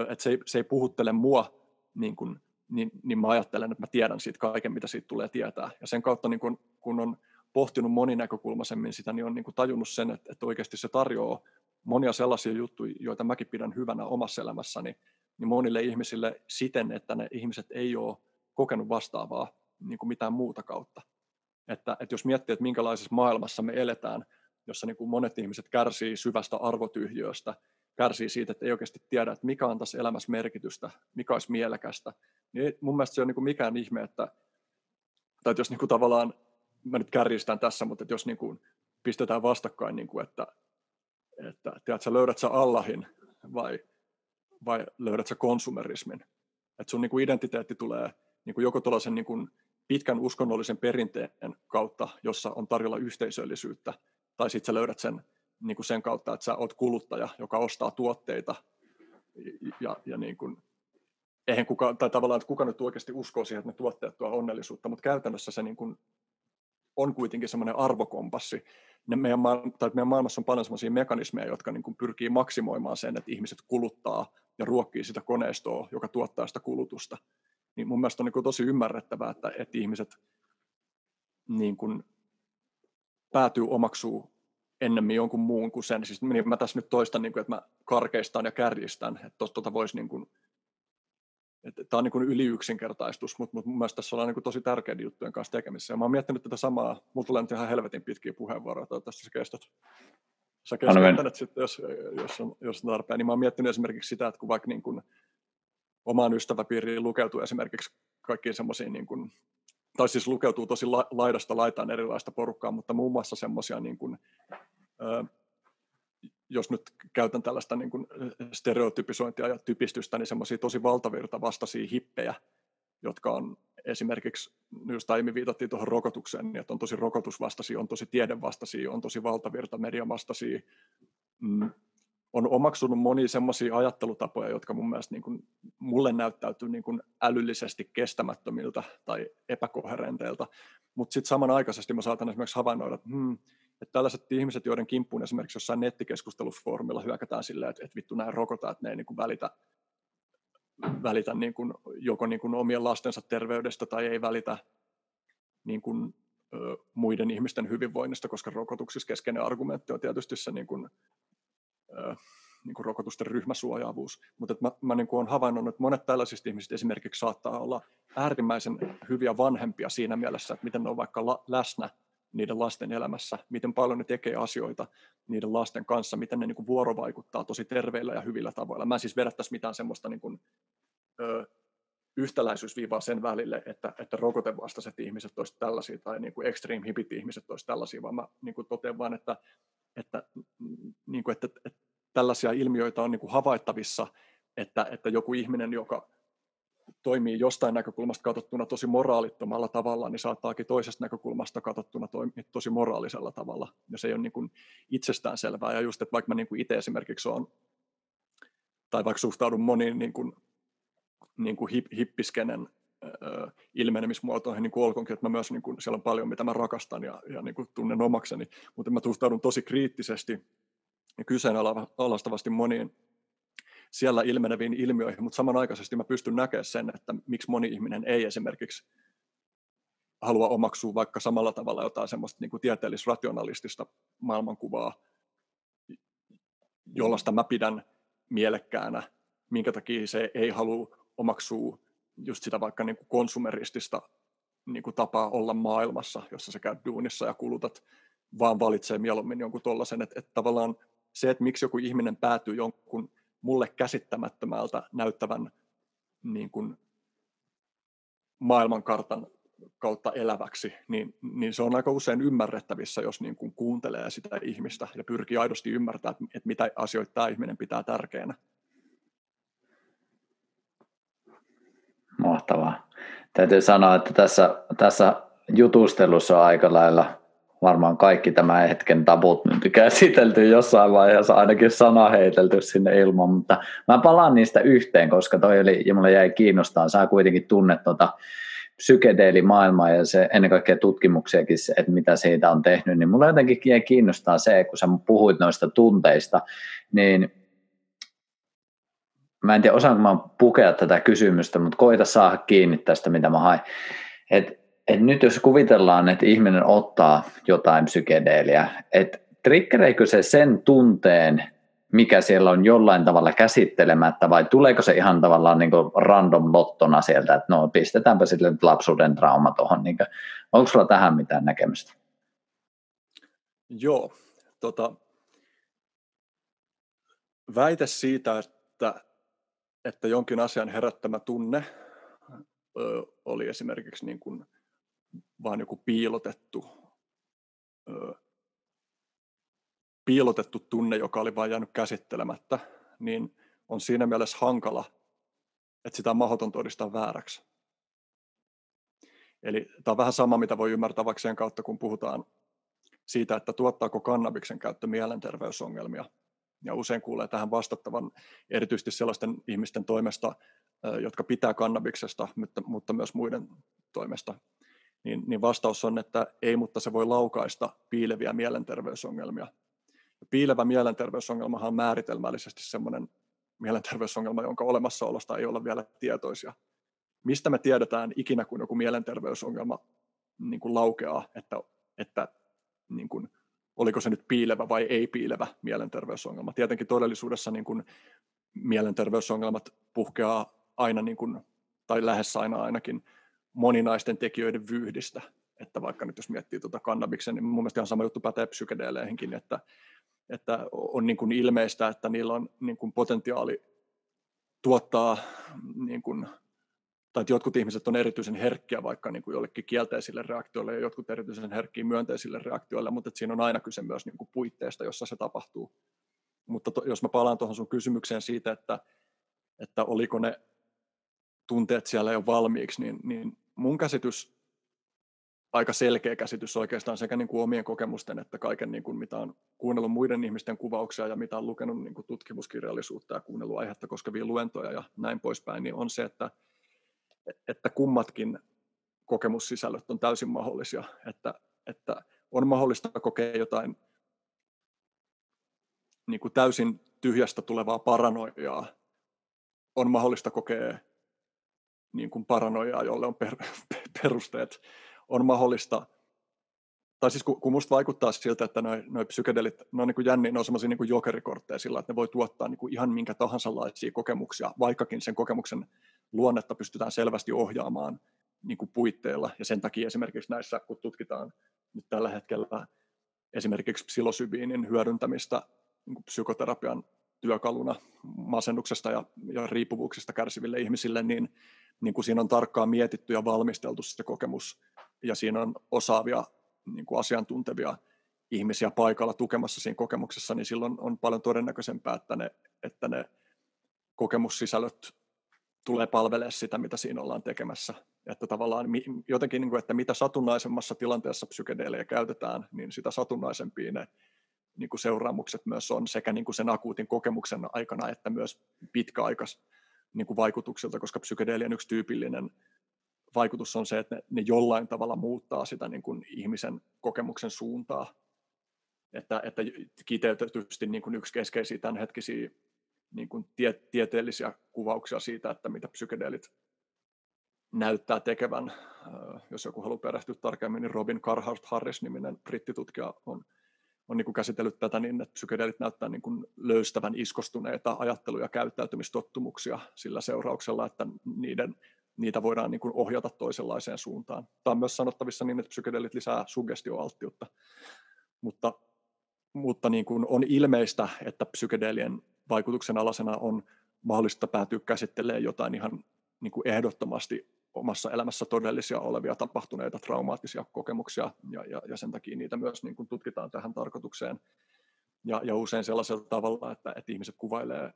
Että se ei, se ei puhuttele mua, niin, kuin, niin, niin mä ajattelen, että mä tiedän siitä kaiken, mitä siitä tulee tietää. Ja sen kautta, niin kun, kun on pohtinut moninäkökulmaisemmin sitä, niin on niin tajunnut sen, että, että oikeasti se tarjoaa monia sellaisia juttuja, joita mäkin pidän hyvänä omassa elämässäni, niin monille ihmisille siten, että ne ihmiset ei ole kokenut vastaavaa niin kuin mitään muuta kautta. Että, että jos miettii, että minkälaisessa maailmassa me eletään, jossa niin kuin monet ihmiset kärsii syvästä arvotyhjöstä, kärsii siitä, että ei oikeasti tiedä, että mikä on tässä elämässä merkitystä, mikä olisi mielekästä, niin mun mielestä se on niin kuin mikään ihme, että, tai että jos niin kuin tavallaan mä nyt kärjistän tässä, mutta että jos niin kuin pistetään vastakkain, niin kuin, että, että tiedät, löydät sä Allahin vai, vai löydät sä konsumerismin. Että sun niin kuin identiteetti tulee niin kuin joko tuollaisen niin pitkän uskonnollisen perinteen kautta, jossa on tarjolla yhteisöllisyyttä, tai sitten sä löydät sen niin kuin sen kautta, että sä oot kuluttaja, joka ostaa tuotteita ja, ja niin kuin, eihän kuka, tai tavallaan, että kuka nyt oikeasti uskoo siihen, että ne tuotteet tuo onnellisuutta, mutta käytännössä se niin kuin on kuitenkin semmoinen arvokompassi. Ne meidän, tai meidän maailmassa on paljon semmoisia mekanismeja, jotka niin kuin pyrkii maksimoimaan sen, että ihmiset kuluttaa ja ruokkii sitä koneistoa, joka tuottaa sitä kulutusta. Niin mun mielestä on niin kuin tosi ymmärrettävää, että, että ihmiset niin kuin päätyy omaksuu ennemmin jonkun muun kuin sen. Siis niin mä tässä nyt toistan, niin kuin, että mä karkeistan ja kärjistän, että tuota voisi niin kuin Tämä on niin yli yksinkertaistus, mutta, mutta mun mielestä tässä ollaan niin tosi tärkeiden juttujen kanssa tekemisissä. Ja mä oon miettinyt tätä samaa. Mulla tulee nyt ihan helvetin pitkiä puheenvuoroja, toivottavasti sä kestät. Sä kestät sitten, jos, jos, on, jos on tarpeen. Niin mä oon miettinyt esimerkiksi sitä, että kun vaikka niin kuin omaan ystäväpiiriin lukeutuu esimerkiksi kaikkiin semmoisiin, niin tai siis lukeutuu tosi laidasta laitaan erilaista porukkaa, mutta muun muassa semmoisia niin jos nyt käytän tällaista niin kuin stereotypisointia ja typistystä, niin semmoisia tosi valtavirtavastaisia hippejä, jotka on esimerkiksi, just aiemmin viitattiin tuohon rokotukseen, niin että on tosi rokotusvastaisia, on tosi tiedevastaisia, on tosi valtavirta mediavastaisia, mm, on omaksunut monia semmoisia ajattelutapoja, jotka mun mielestä niin kuin, mulle näyttäytyy niin kuin älyllisesti kestämättömiltä tai epäkoherenteilta, mutta sitten samanaikaisesti mä saatan esimerkiksi havainnoida, että hmm, että tällaiset ihmiset, joiden kimppuun esimerkiksi jossain nettikeskustelufoorumilla hyökätään silleen, että, että vittu näin rokotaan, että ne ei niin kuin välitä, välitä niin kuin, joko niin kuin omien lastensa terveydestä tai ei välitä niin kuin, muiden ihmisten hyvinvoinnista, koska rokotuksissa keskeinen argumentti on tietysti se niin kuin, niin kuin rokotusten ryhmäsuojaavuus. Mutta mä, mä niin kuin olen havainnut, että monet tällaisista ihmisistä esimerkiksi saattaa olla äärimmäisen hyviä vanhempia siinä mielessä, että miten ne on vaikka la, läsnä niiden lasten elämässä, miten paljon ne tekee asioita niiden lasten kanssa, miten ne niin kuin vuorovaikuttaa tosi terveillä ja hyvillä tavoilla. Mä en siis vedättäisi mitään semmoista niin kuin, ö, yhtäläisyysviivaa sen välille, että, että rokotevastaiset ihmiset olisivat tällaisia tai niin kuin extreme hipit ihmiset olisivat tällaisia, vaan mä niin kuin totean vaan, että, että, niin kuin, että, että tällaisia ilmiöitä on niin kuin havaittavissa, että, että joku ihminen, joka toimii jostain näkökulmasta katsottuna tosi moraalittomalla tavalla, niin saattaakin toisesta näkökulmasta katsottuna toimia tosi moraalisella tavalla. Ja se ei ole niin kuin itsestään selvää. Ja just, että vaikka mä niin kuin itse esimerkiksi olen, tai vaikka suhtaudun moniin niin kuin, niin kuin hip, hippiskenen ilmenemismuotoihin, niin kuin olkoonkin, että mä myös, niin kuin, siellä on paljon, mitä mä rakastan ja, ja niin kuin tunnen omakseni, mutta mä suhtaudun tosi kriittisesti ja kyseenalaistavasti moniin siellä ilmeneviin ilmiöihin, mutta samanaikaisesti mä pystyn näkemään sen, että miksi moni ihminen ei esimerkiksi halua omaksua vaikka samalla tavalla jotain semmoista niin kuin tieteellis-rationalistista maailmankuvaa, jollaista mä pidän mielekkäänä, minkä takia se ei halua omaksua just sitä vaikka niin kuin konsumeristista niin kuin tapaa olla maailmassa, jossa sä käyt duunissa ja kulutat, vaan valitsee mieluummin jonkun tollaisen, että, että tavallaan se, että miksi joku ihminen päätyy jonkun mulle käsittämättömältä näyttävän niin kuin maailmankartan kautta eläväksi, niin, niin se on aika usein ymmärrettävissä, jos niin kuin kuuntelee sitä ihmistä ja pyrkii aidosti ymmärtämään, että, mitä asioita tämä ihminen pitää tärkeänä. Mahtavaa. Täytyy sanoa, että tässä, tässä jutustelussa on aika lailla varmaan kaikki tämän hetken tabut nyt käsitelty jossain vaiheessa, ainakin sana heitelty sinne ilman, mutta mä palaan niistä yhteen, koska toi oli, ja mulle jäi kiinnostaa, sä kuitenkin tunnet tuota psykedeelimaailmaa ja se ennen kaikkea tutkimuksiakin, että mitä siitä on tehnyt, niin mulla jotenkin jäi kiinnostaa se, kun sä puhuit noista tunteista, niin mä en tiedä osaanko mä pukea tätä kysymystä, mutta koita saada kiinni tästä, mitä mä hain. Et et nyt jos kuvitellaan, että ihminen ottaa jotain psykedeeliä, että triggereikö se sen tunteen, mikä siellä on jollain tavalla käsittelemättä, vai tuleeko se ihan tavallaan niin random lottona sieltä, että no pistetäänpä sille lapsuuden trauma tuohon, niin onko sulla tähän mitään näkemystä? Joo, tota, väite siitä, että, että jonkin asian herättämä tunne ö, oli esimerkiksi niin kuin vaan joku piilotettu, ö, piilotettu tunne, joka oli vain jäänyt käsittelemättä, niin on siinä mielessä hankala, että sitä on mahdoton todistaa vääräksi. Eli tämä on vähän sama, mitä voi ymmärtää vaikka sen kautta, kun puhutaan siitä, että tuottaako kannabiksen käyttö mielenterveysongelmia. Ja usein kuulee tähän vastattavan erityisesti sellaisten ihmisten toimesta, jotka pitää kannabiksesta, mutta, myös muiden toimesta niin, niin vastaus on, että ei, mutta se voi laukaista piileviä mielenterveysongelmia. Piilevä mielenterveysongelmahan on määritelmällisesti sellainen mielenterveysongelma, jonka olemassaolosta ei olla vielä tietoisia. Mistä me tiedetään ikinä, kun joku mielenterveysongelma niin kuin laukeaa, että, että niin kuin, oliko se nyt piilevä vai ei piilevä mielenterveysongelma. Tietenkin todellisuudessa niin kuin, mielenterveysongelmat puhkeaa aina, niin kuin, tai lähes aina ainakin, moninaisten tekijöiden vyyhdistä. Että vaikka nyt jos miettii tuota kannabiksen, niin mun mielestä ihan sama juttu pätee psykedeeleihinkin, että, että on niin kuin ilmeistä, että niillä on niin kuin potentiaali tuottaa, niin kuin, tai että jotkut ihmiset on erityisen herkkiä vaikka niin kuin jollekin kielteisille reaktioille ja jotkut erityisen herkkiä myönteisille reaktioille, mutta että siinä on aina kyse myös niin kuin puitteista, jossa se tapahtuu. Mutta to, jos mä palaan tuohon sun kysymykseen siitä, että, että oliko ne tunteet siellä jo valmiiksi, niin, niin mun käsitys, aika selkeä käsitys oikeastaan sekä niin kuin omien kokemusten että kaiken, niin kuin mitä on kuunnellut muiden ihmisten kuvauksia ja mitä on lukenut niin kuin tutkimuskirjallisuutta ja kuunnellut aihetta koskevia luentoja ja näin poispäin, niin on se, että, että kummatkin kokemussisällöt on täysin mahdollisia, että, että on mahdollista kokea jotain niin kuin täysin tyhjästä tulevaa paranoiaa, on mahdollista kokea niin kuin paranoiaa, jolle on per, perusteet, on mahdollista tai siis kun, kun musta vaikuttaa siltä, että noi psykedelit, ne on niin kuin jänni, ne on semmoisia niin jokerikortteja sillä, että ne voi tuottaa niin kuin ihan minkä tahansa laisia kokemuksia, vaikkakin sen kokemuksen luonnetta pystytään selvästi ohjaamaan niin kuin puitteilla. Ja sen takia esimerkiksi näissä, kun tutkitaan nyt tällä hetkellä esimerkiksi psilosybiinin hyödyntämistä niin psykoterapian työkaluna masennuksesta ja, ja riippuvuuksista kärsiville ihmisille, niin, niin kuin siinä on tarkkaan mietitty ja valmisteltu se kokemus, ja siinä on osaavia niin kuin asiantuntevia ihmisiä paikalla tukemassa siinä kokemuksessa, niin silloin on paljon todennäköisempää, että ne, että ne kokemussisällöt tulee palvelemaan sitä, mitä siinä ollaan tekemässä. Että tavallaan jotenkin, niin kuin, että mitä satunnaisemmassa tilanteessa psykedeelejä käytetään, niin sitä satunnaisempia ne niin kuin seuraamukset myös on sekä niin kuin sen akuutin kokemuksen aikana että myös pitkäaikas niin kuin vaikutuksilta, koska psykedeelien yksi tyypillinen vaikutus on se, että ne, ne jollain tavalla muuttaa sitä niin kuin ihmisen kokemuksen suuntaa. Että, että kiteytetysti niin kuin yksi keskeisiä tämänhetkisiä niin kuin tie, tieteellisiä kuvauksia siitä, että mitä psykedeelit näyttää tekevän. Jos joku haluaa perehtyä tarkemmin, niin Robin Carhart Harris-niminen brittitutkija on, on niin kuin käsitellyt tätä niin, että psykedeelit näyttää niin kuin löystävän iskostuneita ajattelu- ja käyttäytymistottumuksia sillä seurauksella, että niiden niitä voidaan niin kuin ohjata toisenlaiseen suuntaan. Tämä on myös sanottavissa niin, että psykedelit lisää suggestioalttiutta, mutta, mutta niin kuin on ilmeistä, että psykedelien vaikutuksen alasena on mahdollista päätyä käsittelemään jotain ihan niin kuin ehdottomasti omassa elämässä todellisia olevia tapahtuneita traumaattisia kokemuksia, ja, ja, ja sen takia niitä myös niin kuin tutkitaan tähän tarkoitukseen. Ja, ja usein sellaisella tavalla, että, että ihmiset kuvailee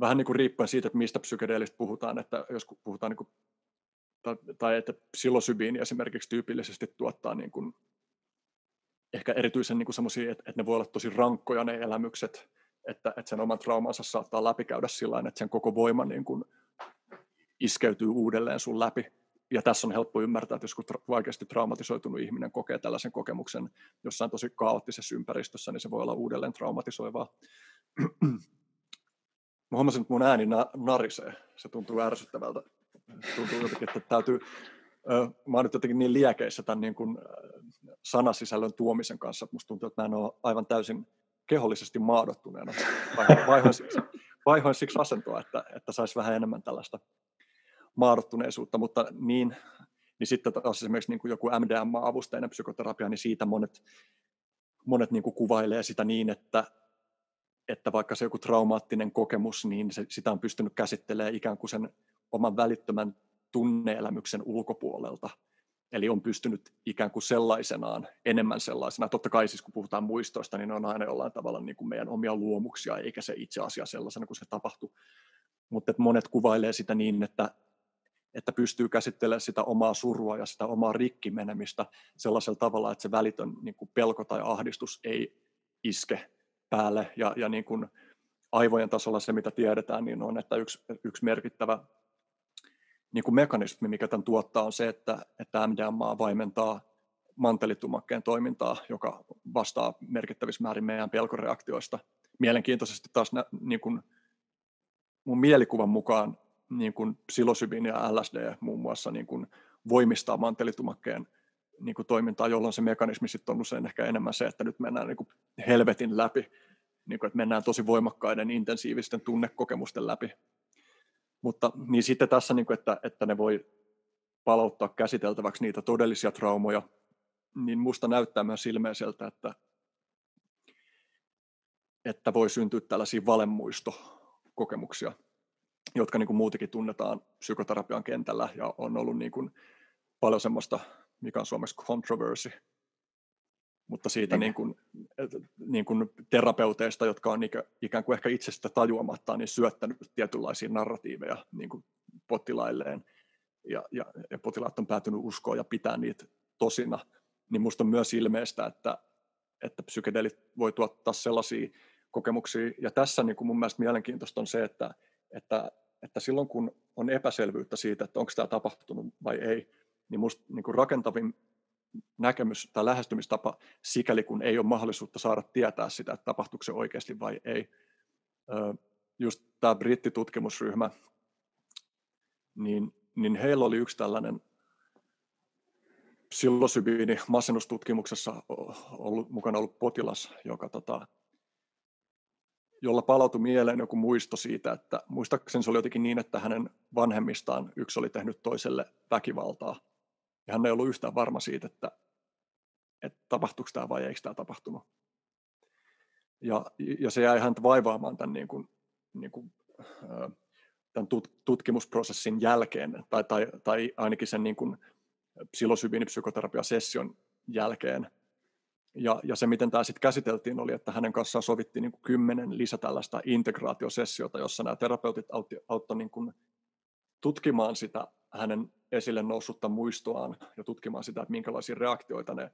vähän niin kuin riippuen siitä, että mistä psykedeelistä puhutaan, että jos puhutaan niin kuin, tai, tai että psilosybiini esimerkiksi tyypillisesti tuottaa niin kuin, ehkä erityisen niin semmoisia, että, että ne voi olla tosi rankkoja ne elämykset, että, että sen oman traumansa saattaa läpikäydä sillä että sen koko voima niin kuin iskeytyy uudelleen sun läpi. Ja tässä on helppo ymmärtää, että jos vaikeasti traumatisoitunut ihminen kokee tällaisen kokemuksen jossain tosi kaoottisessa ympäristössä, niin se voi olla uudelleen traumatisoivaa mä huomasin, että mun ääni na- narisee. Se tuntuu ärsyttävältä. Tuntuu jotenkin, että täytyy... Mä oon nyt jotenkin niin liekeissä tämän niin kuin sanasisällön tuomisen kanssa, musta tuntuu, että mä en ole aivan täysin kehollisesti maadottuneena. Vaihoin siksi, vaihoin siksi asentoa, että, että saisi vähän enemmän tällaista maadottuneisuutta, mutta niin, niin sitten taas esimerkiksi niin kuin joku MDMA-avusteinen psykoterapia, niin siitä monet, monet niin kuin kuvailee sitä niin, että, että vaikka se joku traumaattinen kokemus, niin se, sitä on pystynyt käsittelemään ikään kuin sen oman välittömän tunneelämyksen ulkopuolelta. Eli on pystynyt ikään kuin sellaisenaan, enemmän sellaisena. Totta kai siis kun puhutaan muistoista, niin ne on aina jollain tavalla niin kuin meidän omia luomuksia, eikä se itse asia sellaisena kuin se tapahtui. Mutta monet kuvailee sitä niin, että, että pystyy käsittelemään sitä omaa surua ja sitä omaa rikkimenemistä sellaisella tavalla, että se välitön niin kuin pelko tai ahdistus ei iske päälle ja, ja niin kuin aivojen tasolla se, mitä tiedetään, niin on, että yksi, yksi merkittävä niin kuin mekanismi, mikä tämän tuottaa, on se, että, että MDMA vaimentaa mantelitumakkeen toimintaa, joka vastaa merkittävissä määrin meidän pelkoreaktioista. Mielenkiintoisesti taas niin kuin mun mielikuvan mukaan niin kuin psilosybin ja LSD muun muassa niin kuin voimistaa mantelitumakkeen niin kuin toimintaa, jolloin se mekanismi sitten on usein ehkä enemmän se, että nyt mennään niin kuin helvetin läpi, niin kuin, että mennään tosi voimakkaiden intensiivisten tunnekokemusten läpi. Mutta niin sitten tässä, niin kuin, että, että ne voi palauttaa käsiteltäväksi niitä todellisia traumoja, niin musta näyttää myös ilmeiseltä, että, että voi syntyä tällaisia valemuistokokemuksia, jotka niin kuin muutenkin tunnetaan psykoterapian kentällä ja on ollut niin kuin paljon semmoista mikä on suomeksi controversy, mutta siitä niin. kuin, niin kuin terapeuteista, jotka on ikään kuin ehkä itsestä tajuamatta niin syöttänyt tietynlaisia narratiiveja niin kuin potilailleen, ja, ja, ja potilaat on päätynyt uskoa ja pitää niitä tosina, niin minusta on myös ilmeistä, että, että psykedelit voi tuottaa sellaisia kokemuksia, ja tässä niin kuin mun mielestä mielenkiintoista on se, että, että, että silloin kun on epäselvyyttä siitä, että onko tämä tapahtunut vai ei, niin minusta niin rakentavin näkemys tai lähestymistapa sikäli kun ei ole mahdollisuutta saada tietää sitä, että tapahtuuko se oikeasti vai ei. Just tämä brittitutkimusryhmä, niin, niin heillä oli yksi tällainen psilosybiini masennustutkimuksessa ollut, mukana ollut potilas, joka tota, jolla palautui mieleen joku muisto siitä, että muistaakseni se oli jotenkin niin, että hänen vanhemmistaan yksi oli tehnyt toiselle väkivaltaa. Ja hän ei ollut yhtään varma siitä, että, että tapahtuiko tämä vai eikö tämä tapahtunut. Ja, ja se jäi häntä vaivaamaan tämän, niin kuin, niin kuin, tämän tutkimusprosessin jälkeen, tai, tai, tai ainakin sen niin kuin psilosybiinipsykoterapiasession jälkeen. Ja, ja se, miten tämä sitten käsiteltiin, oli, että hänen kanssaan sovittiin niin kuin kymmenen lisä tällaista integraatiosessiota, jossa nämä terapeutit auttoi auttoi niin tutkimaan sitä hänen esille noussutta muistoaan ja tutkimaan sitä, että minkälaisia reaktioita ne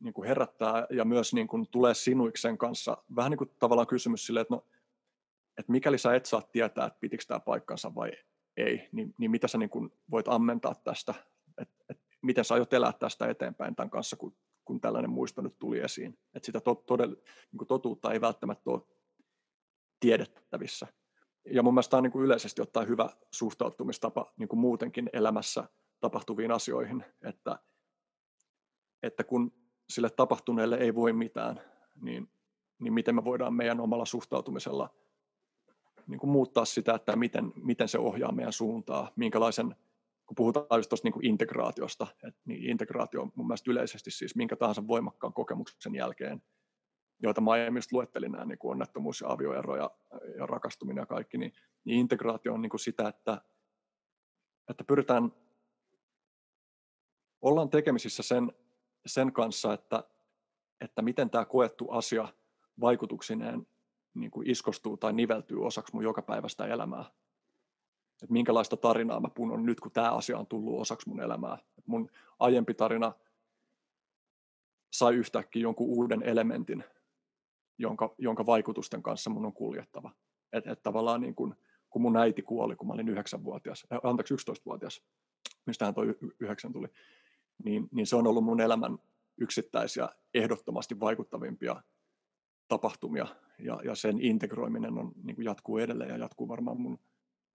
niin kuin herättää ja myös niin kuin tulee sinuiksen kanssa. Vähän niin kuin tavallaan kysymys sille, että, no, että mikäli sä et saa tietää, että pitikö tämä paikkansa vai ei, niin, niin mitä sä niin kuin voit ammentaa tästä, että, että miten sä aiot elää tästä eteenpäin tämän kanssa, kun, kun tällainen muisto nyt tuli esiin. Että sitä to, todell, niin kuin totuutta ei välttämättä ole tiedettävissä. Ja mun mielestä tämä on niin kuin yleisesti ottaen hyvä suhtautumistapa niin kuin muutenkin elämässä tapahtuviin asioihin, että, että kun sille tapahtuneelle ei voi mitään, niin, niin miten me voidaan meidän omalla suhtautumisella niin kuin muuttaa sitä, että miten, miten se ohjaa meidän suuntaa, minkälaisen, kun puhutaan just tuosta niin kuin integraatiosta, että niin integraatio on mun mielestä yleisesti siis minkä tahansa voimakkaan kokemuksen jälkeen, joita mä aiemmin luettelin, nämä niin kuin onnettomuus ja avioero ja, ja rakastuminen ja kaikki, niin, niin integraatio on niin kuin sitä, että, että pyritään, ollaan tekemisissä sen, sen kanssa, että, että miten tämä koettu asia vaikutuksineen niin kuin iskostuu tai niveltyy osaksi mun jokapäiväistä elämää. Että minkälaista tarinaa mä punon nyt, kun tämä asia on tullut osaksi mun elämää. Et mun aiempi tarina sai yhtäkkiä jonkun uuden elementin, jonka, jonka vaikutusten kanssa mun on kuljettava. Että et tavallaan niin kun, kun mun äiti kuoli, kun mä olin 9-vuotias, äh, anteeksi 11-vuotias, mistähän toi yhdeksän tuli, niin, niin se on ollut mun elämän yksittäisiä ehdottomasti vaikuttavimpia tapahtumia, ja, ja sen integroiminen on, niin kuin jatkuu edelleen ja jatkuu varmaan mun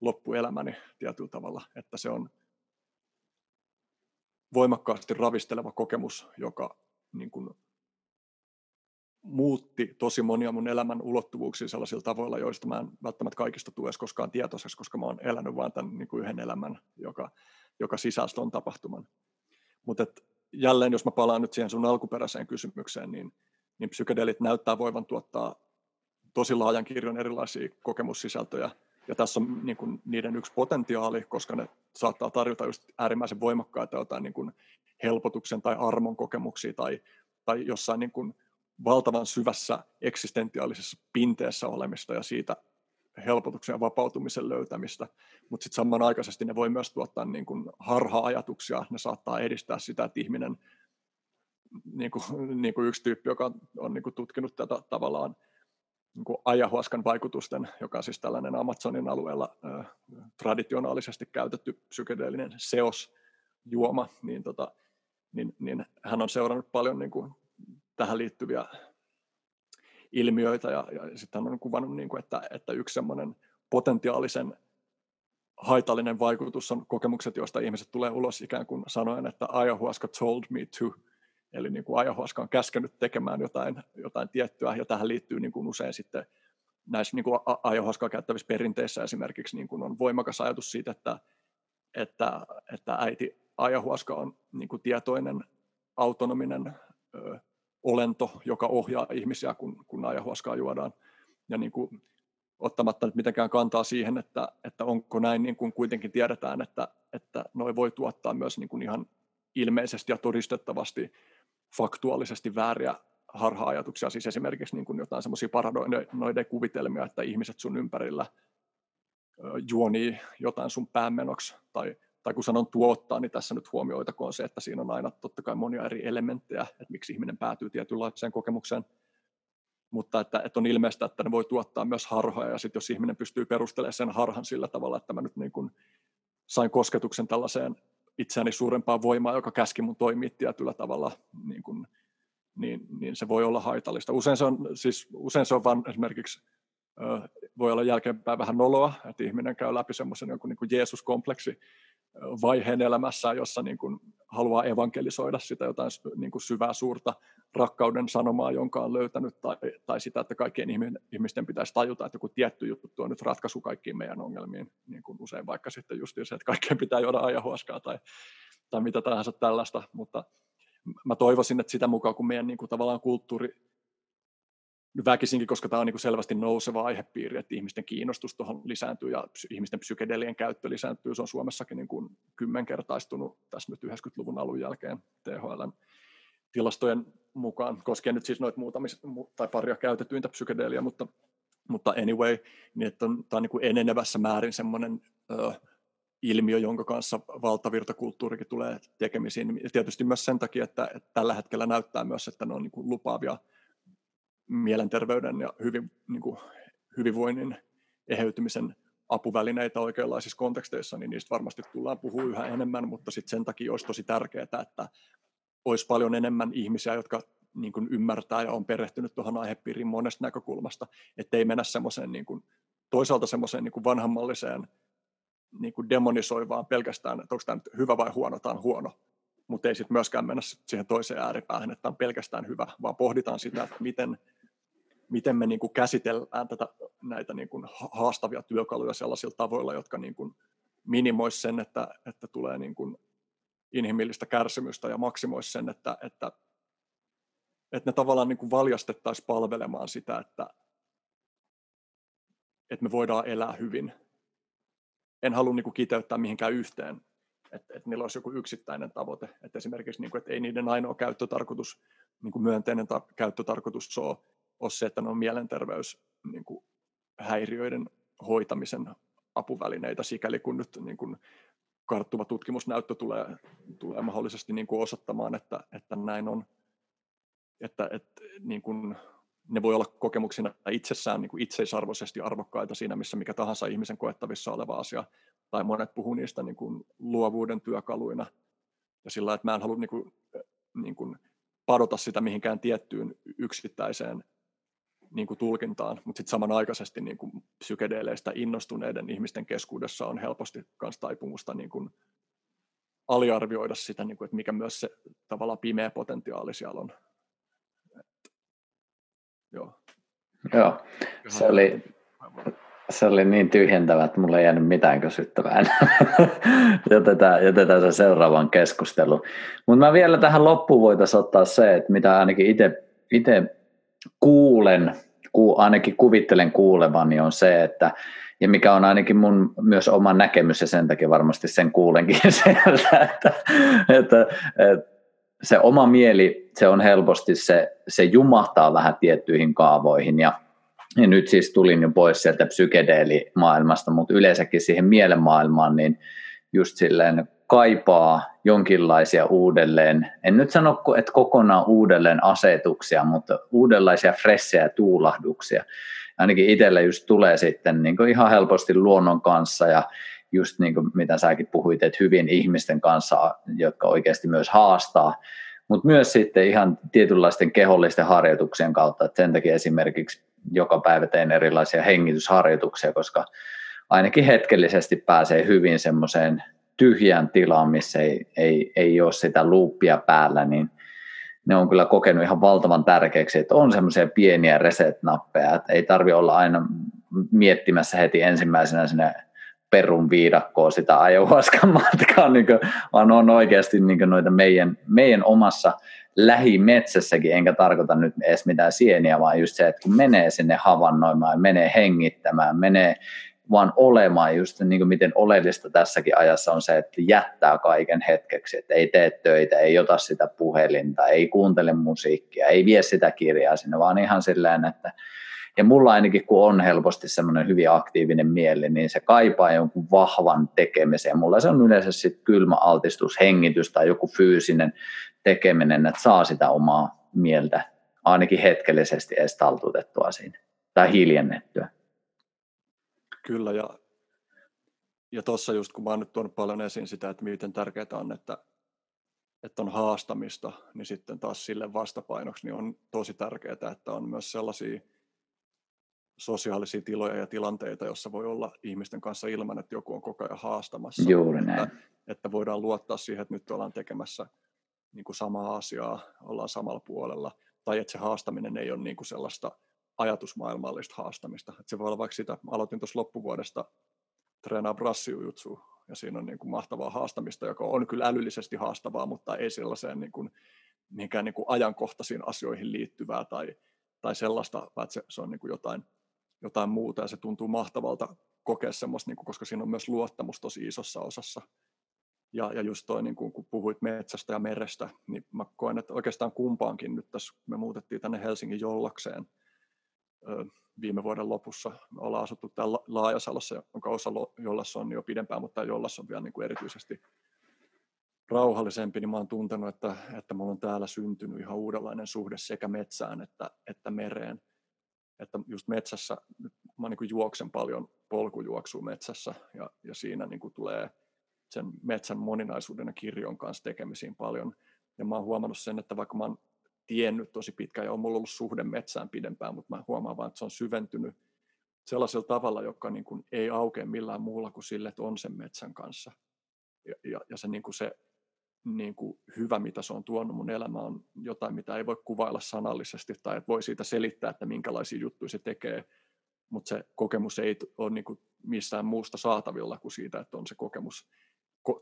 loppuelämäni tietyllä tavalla, että se on voimakkaasti ravisteleva kokemus, joka niin kuin, muutti tosi monia mun elämän ulottuvuuksia sellaisilla tavoilla, joista mä en välttämättä kaikista tule edes koskaan tietoisessa, koska mä oon elänyt vain tämän niin kuin yhden elämän, joka, joka sisältö on tapahtuman. Mutta jälleen, jos mä palaan nyt siihen sun alkuperäiseen kysymykseen, niin, niin psykedelit näyttää voivan tuottaa tosi laajan kirjon erilaisia kokemussisältöjä, ja tässä on niin kuin, niiden yksi potentiaali, koska ne saattaa tarjota just äärimmäisen voimakkaita jotain niin kuin, helpotuksen tai armon kokemuksia tai, tai jossain niin kuin, valtavan syvässä eksistentiaalisessa pinteessä olemista ja siitä helpotuksen ja vapautumisen löytämistä, mutta sitten samanaikaisesti ne voi myös tuottaa niin kuin harha-ajatuksia, ne saattaa edistää sitä, että ihminen, niin kuin, niin kuin yksi tyyppi, joka on niin kuin tutkinut tätä tavallaan niin kuin ajahuaskan vaikutusten, joka on siis tällainen Amazonin alueella äh, traditionaalisesti käytetty psykedeellinen seosjuoma, niin, tota, niin, niin hän on seurannut paljon niin kuin tähän liittyviä ilmiöitä. Ja, ja sitten hän on kuvannut, niin kuin, että, että yksi semmoinen potentiaalisen haitallinen vaikutus on kokemukset, joista ihmiset tulee ulos ikään kuin sanoen, että ayahuasca told me to, eli niin kuin ayahuasca on käskenyt tekemään jotain, jotain tiettyä, ja tähän liittyy niin kuin usein sitten näissä niin kuin ayahuasca käyttävissä perinteissä esimerkiksi niin kuin on voimakas ajatus siitä, että, että, että äiti ayahuasca on niin kuin tietoinen, autonominen olento, joka ohjaa ihmisiä, kun, kun ayahuascaa juodaan. Ja niin kuin, ottamatta nyt mitenkään kantaa siihen, että, että onko näin, niin kuin kuitenkin tiedetään, että, että noi voi tuottaa myös niin kuin ihan ilmeisesti ja todistettavasti faktuaalisesti vääriä harha-ajatuksia, siis esimerkiksi niin kuin jotain semmoisia paranoiden kuvitelmia, että ihmiset sun ympärillä juonii jotain sun päämenoksi, tai, tai kun sanon tuottaa, niin tässä nyt huomioitakoon se, että siinä on aina totta kai monia eri elementtejä, että miksi ihminen päätyy tietynlaiseen kokemukseen, mutta että, että on ilmeistä, että ne voi tuottaa myös harhoja, ja sitten jos ihminen pystyy perustelemaan sen harhan sillä tavalla, että mä nyt niin kuin sain kosketuksen tällaiseen itseäni suurempaa voimaa, joka käski mun toimia tietyllä tavalla, niin, kuin, niin, niin se voi olla haitallista. Usein se on, siis, usein se on vain esimerkiksi, voi olla jälkeenpäin vähän noloa, että ihminen käy läpi semmoisen jonkun niin Jeesus-kompleksi, vaiheen elämässään, jossa niin kuin haluaa evankelisoida sitä jotain niin kuin syvää suurta rakkauden sanomaa, jonka on löytänyt, tai, tai sitä, että kaikkien ihmisten pitäisi tajuta, että joku tietty juttu on nyt ratkaisu kaikkiin meidän ongelmiin, niin kuin usein vaikka sitten just se, että kaikkien pitää juoda ajahuoskaa tai, tai mitä tahansa tällaista, mutta mä toivoisin, että sitä mukaan, kun meidän niin kuin, tavallaan kulttuuri väkisinkin, koska tämä on niin kuin selvästi nouseva aihepiiri, että ihmisten kiinnostus tuohon lisääntyy ja ihmisten psykedelien käyttö lisääntyy. Se on Suomessakin niin kuin kymmenkertaistunut tässä nyt 90-luvun alun jälkeen THLn tilastojen mukaan, koskien nyt siis noita muutamia tai paria käytetyintä psykedelia, mutta, mutta anyway, niin että on, tämä on niin enenevässä määrin semmoinen ö, ilmiö, jonka kanssa valtavirtakulttuurikin tulee tekemisiin. Tietysti myös sen takia, että, että tällä hetkellä näyttää myös, että ne on niin kuin lupaavia mielenterveyden ja hyvin, niin kuin, hyvinvoinnin eheytymisen apuvälineitä oikeanlaisissa konteksteissa, niin niistä varmasti tullaan puhua yhä enemmän, mutta sitten sen takia olisi tosi tärkeää, että olisi paljon enemmän ihmisiä, jotka niin kuin ymmärtää ja on perehtynyt tuohon aihepiiriin monesta näkökulmasta, ettei mennä semmoiseen niin kuin, toisaalta semmoiseen niin kuin vanhanmalliseen niin kuin demonisoivaan pelkästään, että onko tämä nyt hyvä vai huono, tämä on huono, mutta ei sitten myöskään mennä siihen toiseen ääripäähän, että tämä on pelkästään hyvä, vaan pohditaan sitä, että miten miten me niin kuin käsitellään tätä, näitä niin kuin haastavia työkaluja sellaisilla tavoilla, jotka niin kuin minimoisi sen, että, että tulee niin kuin inhimillistä kärsimystä ja maksimoisi sen, että, että, että ne tavallaan niin kuin valjastettaisiin palvelemaan sitä, että, että me voidaan elää hyvin. En halua niin kuin kiteyttää mihinkään yhteen, että, että niillä olisi joku yksittäinen tavoite. Että esimerkiksi, niin kuin, että ei niiden ainoa käyttötarkoitus, niin kuin myönteinen ta- käyttötarkoitus ole ole se, että ne on mielenterveyshäiriöiden niin hoitamisen apuvälineitä, sikäli kun nyt niin kuin karttuva tutkimusnäyttö tulee, tulee mahdollisesti niin kuin osoittamaan, että, että näin on. Että, että niin kuin, ne voi olla kokemuksina itsessään niin kuin itseisarvoisesti arvokkaita siinä, missä mikä tahansa ihmisen koettavissa oleva asia, tai monet puhuu niistä niin kuin luovuuden työkaluina, ja sillä että mä en halua niin kuin, niin kuin padota sitä mihinkään tiettyyn yksittäiseen niin kuin tulkintaan, mutta sitten samanaikaisesti niin kuin psykedeleistä innostuneiden ihmisten keskuudessa on helposti myös taipumusta niin kuin aliarvioida sitä, niin kuin, että mikä myös se tavallaan pimeä potentiaali siellä on. Et, joo. Joo, se oli, se oli niin tyhjentävä, että mulla ei jäänyt mitään kysyttävää. jätetään, jätetään se seuraavan keskusteluun. Mutta mä vielä tähän loppuun voitaisiin ottaa se, että mitä ainakin itse kuulen, ku, ainakin kuvittelen kuulevani on se, että ja mikä on ainakin mun myös oma näkemys ja sen takia varmasti sen kuulenkin sieltä, että, että, että se oma mieli, se on helposti se, se jumahtaa vähän tiettyihin kaavoihin ja, ja nyt siis tulin jo pois sieltä psykedeelimaailmasta, mutta yleensäkin siihen mielenmaailmaan, niin just silleen kaipaa jonkinlaisia uudelleen, en nyt sano, että kokonaan uudelleen asetuksia, mutta uudenlaisia fressejä tuulahduksia. Ainakin itselle just tulee sitten niin ihan helposti luonnon kanssa ja just niin kuin mitä säkin puhuit, että hyvin ihmisten kanssa, jotka oikeasti myös haastaa, mutta myös sitten ihan tietynlaisten kehollisten harjoituksien kautta, että sen takia esimerkiksi joka päivä teen erilaisia hengitysharjoituksia, koska ainakin hetkellisesti pääsee hyvin semmoiseen tyhjään tilaan, missä ei, ei, ei ole sitä luuppia päällä, niin ne on kyllä kokenut ihan valtavan tärkeäksi, että on semmoisia pieniä reset-nappeja, että ei tarvi olla aina miettimässä heti ensimmäisenä sinne perun viidakkoon sitä ajohuaskan matkaa, niin kuin, vaan on oikeasti niin noita meidän, meidän omassa lähimetsässäkin, enkä tarkoita nyt edes mitään sieniä, vaan just se, että kun menee sinne havainnoimaan, menee hengittämään, menee vaan olemaan just niin kuin miten oleellista tässäkin ajassa on se, että jättää kaiken hetkeksi, että ei tee töitä, ei ota sitä puhelinta, ei kuuntele musiikkia, ei vie sitä kirjaa sinne, vaan ihan silleen, että ja mulla ainakin, kun on helposti semmoinen hyvin aktiivinen mieli, niin se kaipaa jonkun vahvan tekemisen. Mulla se on yleensä sitten kylmä altistus, hengitys tai joku fyysinen tekeminen, että saa sitä omaa mieltä ainakin hetkellisesti edes taltutettua siinä tai hiljennettyä. Kyllä, ja, ja tuossa just kun mä oon nyt tuonut paljon esiin sitä, että miten tärkeää on, että, että on haastamista, niin sitten taas sille vastapainoksi niin on tosi tärkeää, että on myös sellaisia sosiaalisia tiloja ja tilanteita, jossa voi olla ihmisten kanssa ilman, että joku on koko ajan haastamassa. Juuri näin. Että, että voidaan luottaa siihen, että nyt ollaan tekemässä niin kuin samaa asiaa, ollaan samalla puolella, tai että se haastaminen ei ole niin kuin sellaista ajatusmaailmallista haastamista. Että se voi olla vaikka sitä, aloitin tuossa loppuvuodesta treenaa brassijutsu, ja siinä on niin kuin mahtavaa haastamista, joka on kyllä älyllisesti haastavaa, mutta ei sellaiseen niin kuin, mihinkään niin kuin ajankohtaisiin asioihin liittyvää tai, tai sellaista, vaan se, se on niin kuin jotain, jotain muuta ja se tuntuu mahtavalta kokea semmoista, niin kuin, koska siinä on myös luottamus tosi isossa osassa. Ja, ja just toi, niin kuin, kun puhuit metsästä ja merestä, niin mä koen, että oikeastaan kumpaankin nyt tässä, me muutettiin tänne Helsingin jollakseen viime vuoden lopussa. Me ollaan asuttu täällä Laajasalossa, jonka osa Jollassa on jo pidempään, mutta Jollassa on vielä niin kuin erityisesti rauhallisempi, niin mä oon tuntenut, että, että mulla on täällä syntynyt ihan uudenlainen suhde sekä metsään että, että mereen. Että just metsässä, nyt mä niin kuin juoksen paljon polkujuoksua metsässä ja, ja siinä niin kuin tulee sen metsän moninaisuuden ja kirjon kanssa tekemisiin paljon. Ja mä oon huomannut sen, että vaikka mä oon tiennyt tosi pitkään ja on mulla ollut suhde metsään pidempään, mutta mä huomaan vaan, että se on syventynyt sellaisella tavalla, joka niin kuin ei aukea millään muulla kuin sille, että on sen metsän kanssa. Ja, ja, ja se, niin kuin se niin kuin hyvä, mitä se on tuonut mun elämä, on jotain, mitä ei voi kuvailla sanallisesti tai että voi siitä selittää, että minkälaisia juttuja se tekee, mutta se kokemus ei ole niin kuin missään muusta saatavilla kuin siitä, että on se kokemus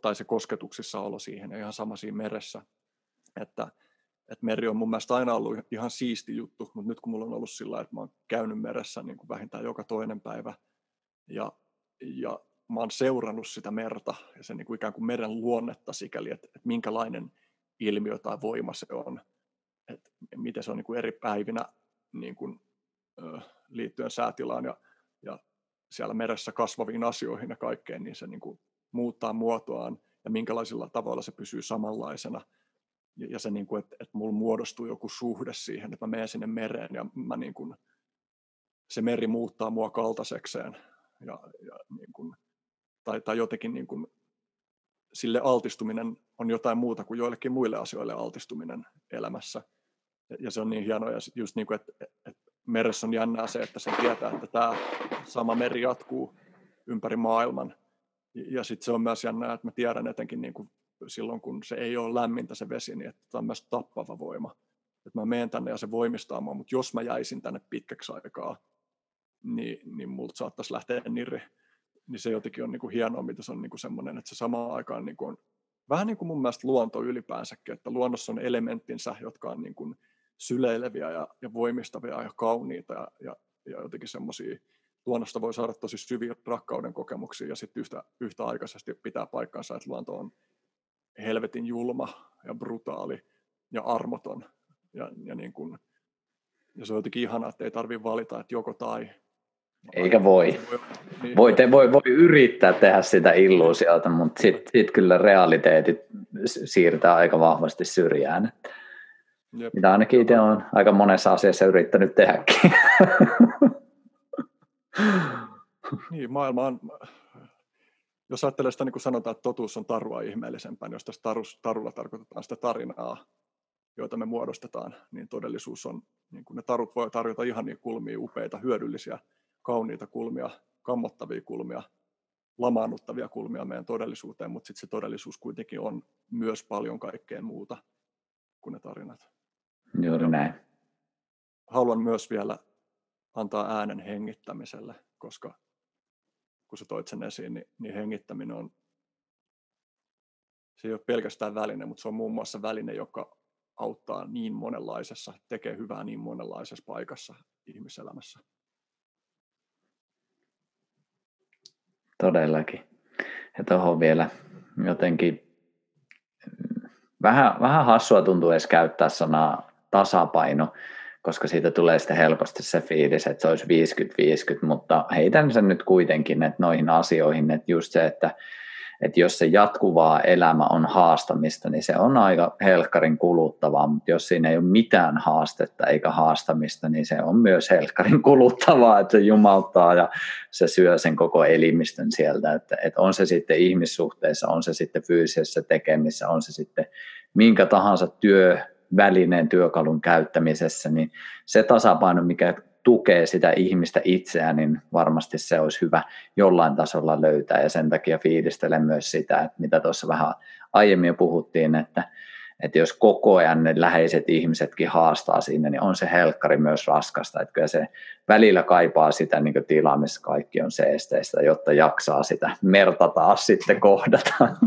tai se kosketuksissa olo siihen ja ihan sama siinä meressä, että, että meri on mun mielestä aina ollut ihan siisti juttu, mutta nyt kun mulla on ollut sillä että mä oon käynyt meressä niin kuin vähintään joka toinen päivä ja, ja mä oon seurannut sitä merta ja sen niin kuin ikään kuin meren luonnetta sikäli, että, että minkälainen ilmiö tai voima se on, että miten se on niin kuin eri päivinä niin kuin, ö, liittyen säätilaan ja, ja siellä meressä kasvaviin asioihin ja kaikkeen, niin se niin kuin muuttaa muotoaan ja minkälaisilla tavoilla se pysyy samanlaisena. Ja, se, niin kuin, että, että mulla muodostuu joku suhde siihen, että mä menen sinne mereen ja mä niin kuin, se meri muuttaa mua kaltaisekseen. Ja, ja niin kuin, tai, tai jotenkin niin kuin, sille altistuminen on jotain muuta kuin joillekin muille asioille altistuminen elämässä. Ja, ja se on niin hienoa, ja just niin kuin, että, että meressä on jännää se, että se tietää, että tämä sama meri jatkuu ympäri maailman. Ja sitten se on myös jännää, että mä tiedän etenkin niin kuin silloin, kun se ei ole lämmintä se vesi, niin että myös tappava voima. Että mä menen tänne ja se voimistaa mua, mutta jos mä jäisin tänne pitkäksi aikaa, niin, niin multa saattaisi lähteä nirri niin se jotenkin on niin kuin hienoa, mitä se on niin kuin semmoinen, että se samaan aikaan niin kuin on vähän niin kuin mun mielestä luonto ylipäänsäkin, että luonnossa on elementtinsä, jotka on niin kuin syleileviä ja, ja voimistavia ja kauniita ja, ja, ja jotenkin semmoisia, luonnosta voi saada tosi syviä rakkauden kokemuksia ja sitten yhtä, yhtä aikaisesti pitää paikkansa, että luonto on helvetin julma ja brutaali ja armoton ja, ja, niin kuin, ja se on jotenkin ihanaa, että ei tarvitse valita, että joko tai, eikä voi. Niin. Voi, te, voi, voi yrittää tehdä sitä illuusiota, mutta sitten sit kyllä realiteetit siirtää aika vahvasti syrjään. Jep. Mitä ainakin itse olen aika monessa asiassa yrittänyt tehdäkin. niin, maailma on, jos ajattelee sitä niin kuin sanotaan, että totuus on tarua ihmeellisempää, niin jos tässä tarus, tarulla tarkoitetaan sitä tarinaa, joita me muodostetaan, niin todellisuus on, niin kuin ne tarut voi tarjota ihan niin kulmia, upeita, hyödyllisiä kauniita kulmia, kammottavia kulmia, lamaannuttavia kulmia meidän todellisuuteen, mutta sitten se todellisuus kuitenkin on myös paljon kaikkea muuta kuin ne tarinat. Juuri näin. Haluan myös vielä antaa äänen hengittämiselle, koska kun sä toit sen esiin, niin, niin hengittäminen on, se ei ole pelkästään väline, mutta se on muun muassa väline, joka auttaa niin monenlaisessa, tekee hyvää niin monenlaisessa paikassa ihmiselämässä. Todellakin. Ja tuohon vielä jotenkin vähän, vähän hassua tuntuu edes käyttää sanaa tasapaino, koska siitä tulee sitten helposti se fiilis, että se olisi 50-50, mutta heitän sen nyt kuitenkin että noihin asioihin, että just se, että että jos se jatkuvaa elämä on haastamista, niin se on aika helkkarin kuluttavaa, mutta jos siinä ei ole mitään haastetta eikä haastamista, niin se on myös helkkarin kuluttavaa, että se jumauttaa ja se syö sen koko elimistön sieltä, että, että on se sitten ihmissuhteissa, on se sitten fyysisessä tekemissä, on se sitten minkä tahansa työ, välineen työkalun käyttämisessä, niin se tasapaino, mikä tukee sitä ihmistä itseään, niin varmasti se olisi hyvä jollain tasolla löytää ja sen takia fiilistelen myös sitä, että mitä tuossa vähän aiemmin jo puhuttiin, että, että jos koko ajan ne läheiset ihmisetkin haastaa sinne, niin on se helkkari myös raskasta, että kyllä se välillä kaipaa sitä niin tilaa, missä kaikki on seesteistä, jotta jaksaa sitä merta taas sitten kohdata.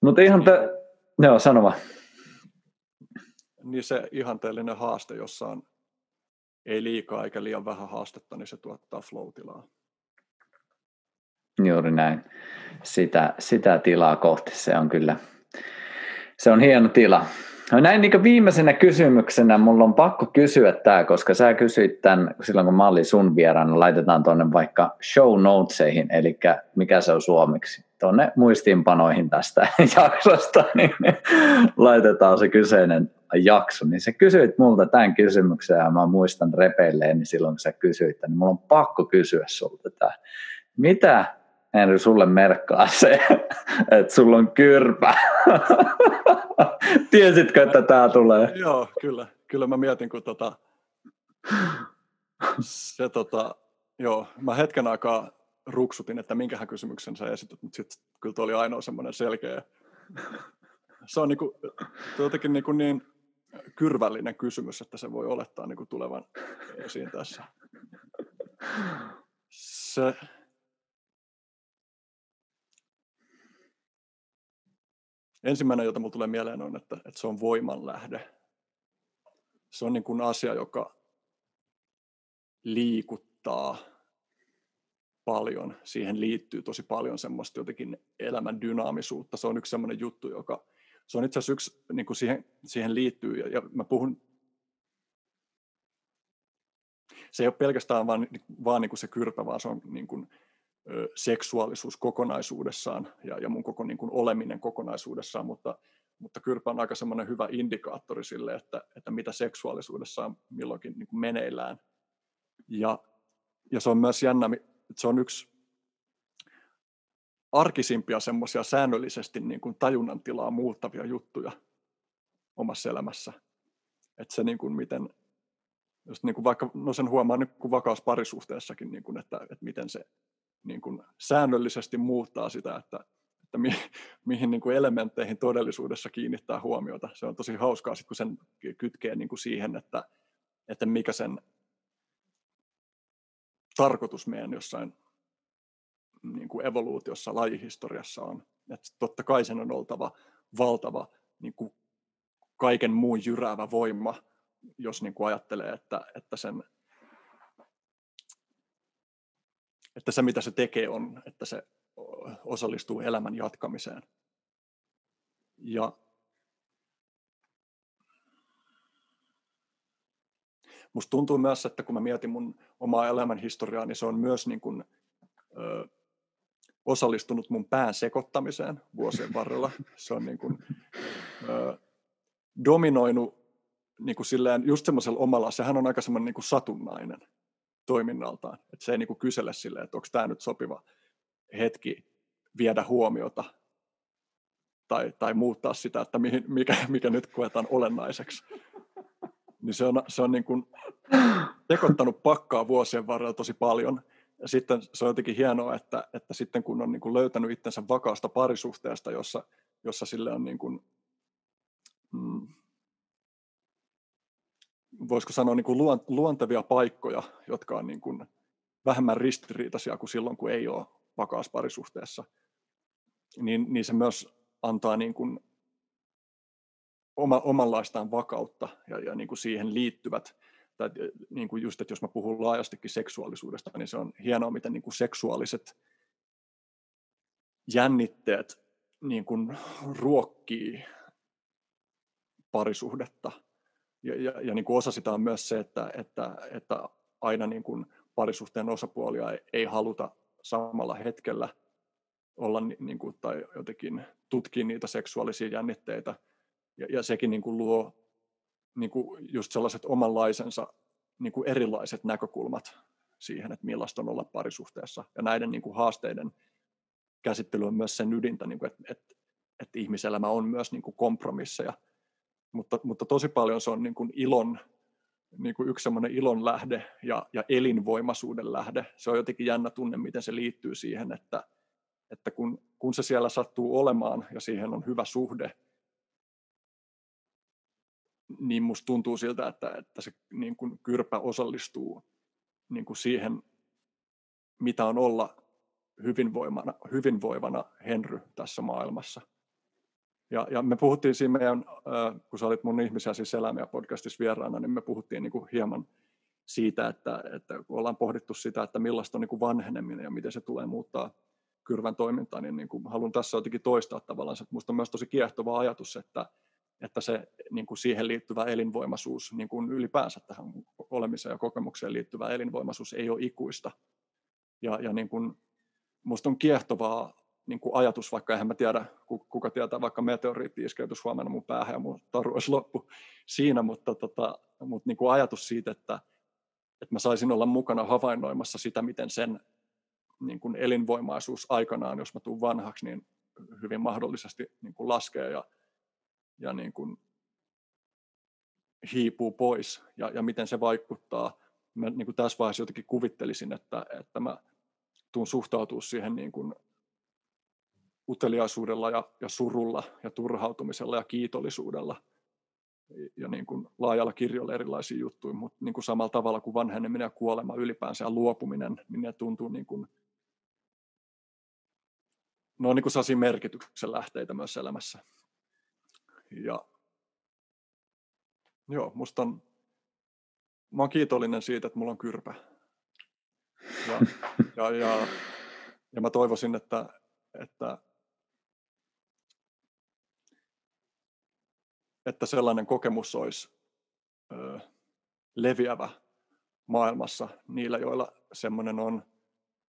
Mutta ihan. Joo, sanoma niin se ihanteellinen haaste, jossa on ei liikaa eikä liian vähän haastetta, niin se tuottaa flow-tilaa. Juuri näin. Sitä, sitä tilaa kohti se on kyllä, se on hieno tila. No näin niin viimeisenä kysymyksenä mulla on pakko kysyä tämä, koska sä kysyit tämän silloin kun mä olin sun vieraana, laitetaan tuonne vaikka show notesihin, eli mikä se on suomeksi, tuonne muistiinpanoihin tästä jaksosta, niin laitetaan se kyseinen jakso, niin sä kysyit multa tämän kysymyksen ja mä muistan repeilleen, niin silloin kun sä kysyit, niin mulla on pakko kysyä sulta tämä. Mitä Henry sulle merkkaa se, että sulla on kyrpä? Tiesitkö, että tämä tulee? Joo, kyllä. Kyllä mä mietin, kun tota, se tota, joo, mä hetken aikaa ruksutin, että minkähän kysymyksen sä esitit, mutta sitten kyllä tuo oli ainoa semmoinen selkeä. Se on niinku, jotenkin niinku niin kyrvällinen kysymys, että se voi olettaa niin kuin tulevan esiin tässä. Se, ensimmäinen, jota minulle tulee mieleen, on, että, että se on voimanlähde. Se on niin kuin asia, joka liikuttaa paljon. Siihen liittyy tosi paljon semmoista jotenkin elämän dynaamisuutta. Se on yksi semmoinen juttu, joka se on itse asiassa yksi, niin kuin siihen, siihen liittyy, ja, ja mä puhun, se ei ole pelkästään vaan, vaan niin kuin se kyrpä, vaan se on niin kuin, ö, seksuaalisuus kokonaisuudessaan ja, ja mun koko niin kuin oleminen kokonaisuudessaan, mutta, mutta kyrpä on aika semmoinen hyvä indikaattori sille, että, että mitä seksuaalisuudessa on milloinkin niin kuin meneillään. Ja, ja se on myös jännä, se on yksi arkisimpia semmoisia säännöllisesti niin kuin tajunnan tilaa muuttavia juttuja omassa elämässä. Että se niin kuin miten, just niin kuin vaikka, no sen huomaa nyt kuin vakaus parisuhteessakin, niin kuin, että, että miten se niin kuin säännöllisesti muuttaa sitä, että, että mi, mihin niin kuin elementteihin todellisuudessa kiinnittää huomiota. Se on tosi hauskaa, sit, kun sen kytkee niin kuin siihen, että, että mikä sen tarkoitus meidän jossain niin kuin evoluutiossa, lajihistoriassa on. Että totta kai sen on oltava valtava niin kuin kaiken muun jyräävä voima, jos niin kuin ajattelee, että, että, sen, että se mitä se tekee on, että se osallistuu elämän jatkamiseen. Ja Musta tuntuu myös, että kun mä mietin mun omaa elämän historiaa, niin se on myös niin kuin, ö, osallistunut mun pään sekoittamiseen vuosien varrella. Se on niin kuin, ö, dominoinut niin kuin silleen, just semmoisella omalla, sehän on aika semmoinen niin kuin satunnainen toiminnaltaan. Että se ei niin kuin kysele silleen, että onko tämä nyt sopiva hetki viedä huomiota tai, tai muuttaa sitä, että mihin, mikä, mikä nyt koetaan olennaiseksi. Niin se on, se on niin kuin sekoittanut pakkaa vuosien varrella tosi paljon – ja sitten se on jotenkin hienoa, että, että sitten kun on niin kuin löytänyt itsensä vakaasta parisuhteesta, jossa, jossa sille on niin kuin, mm, voisiko sanoa niin kuin luontevia paikkoja, jotka on niin kuin vähemmän ristiriitaisia kuin silloin, kun ei ole vakaassa parisuhteessa, niin, niin se myös antaa niin kuin oma, omanlaistaan vakautta ja, ja niin kuin siihen liittyvät tai niin kuin just, että jos mä puhun laajastikin seksuaalisuudesta, niin se on hienoa, miten niin kuin seksuaaliset jännitteet niin kuin ruokkii parisuhdetta. Ja, ja, ja niin kuin osa sitä on myös se, että, että, että aina niin kuin parisuhteen osapuolia ei, ei haluta samalla hetkellä olla niin kuin, tai jotenkin tutkia niitä seksuaalisia jännitteitä. Ja, ja sekin niin kuin luo niin kuin just sellaiset omanlaisensa niin kuin erilaiset näkökulmat siihen, että millaista on olla parisuhteessa. Ja näiden niin kuin haasteiden käsittely on myös sen ydintä, niin kuin, että, että, että ihmiselämä on myös niin kuin kompromisseja. Mutta, mutta tosi paljon se on niin kuin ilon niin kuin yksi semmoinen ilon lähde ja, ja elinvoimaisuuden lähde. Se on jotenkin jännä tunne, miten se liittyy siihen, että, että kun, kun se siellä sattuu olemaan ja siihen on hyvä suhde, niin musta tuntuu siltä, että, että se niin kuin kyrpä osallistuu niin kuin siihen, mitä on olla hyvinvoivana, hyvinvoivana Henry tässä maailmassa. Ja, ja me puhuttiin siinä meidän, kun sä olit mun ihmisiä siis elämiä podcastissa vieraana, niin me puhuttiin niin kuin hieman siitä, että, että kun ollaan pohdittu sitä, että millaista on niin kuin vanheneminen ja miten se tulee muuttaa kyrvän toimintaa, niin, niin kuin haluan tässä jotenkin toistaa tavallaan, minusta on myös tosi kiehtova ajatus, että, että se niin kuin siihen liittyvä elinvoimaisuus, niin kuin ylipäänsä tähän olemiseen ja kokemukseen liittyvä elinvoimaisuus ei ole ikuista. Ja, ja niin kuin, musta on kiehtovaa niin kuin ajatus, vaikka eihän mä tiedä, kuka tietää, vaikka meteoriitti iskeytys huomenna mun päähän ja mun taru olisi loppu siinä, mutta, tota, mutta niin kuin ajatus siitä, että, että mä saisin olla mukana havainnoimassa sitä, miten sen niin kuin elinvoimaisuus aikanaan, jos mä tuun vanhaksi, niin hyvin mahdollisesti niin kuin laskee ja, ja niin kuin hiipuu pois ja, ja miten se vaikuttaa. Mä niin kuin tässä vaiheessa jotenkin kuvittelisin, että, että mä tuun suhtautua siihen niin kuin uteliaisuudella ja, ja surulla ja turhautumisella ja kiitollisuudella ja niin kuin laajalla kirjolla erilaisia juttuja, mutta niin kuin samalla tavalla kuin vanheneminen ja kuolema ylipäänsä ja luopuminen, niin ne tuntuu niin kuin, ne on niin kuin merkityksen lähteitä myös elämässä. Ja joo, musta on, mä oon kiitollinen siitä, että mulla on kyrpä. Ja, ja, ja, ja mä toivoisin, että, että että sellainen kokemus olisi ö, leviävä maailmassa niillä, joilla semmoinen on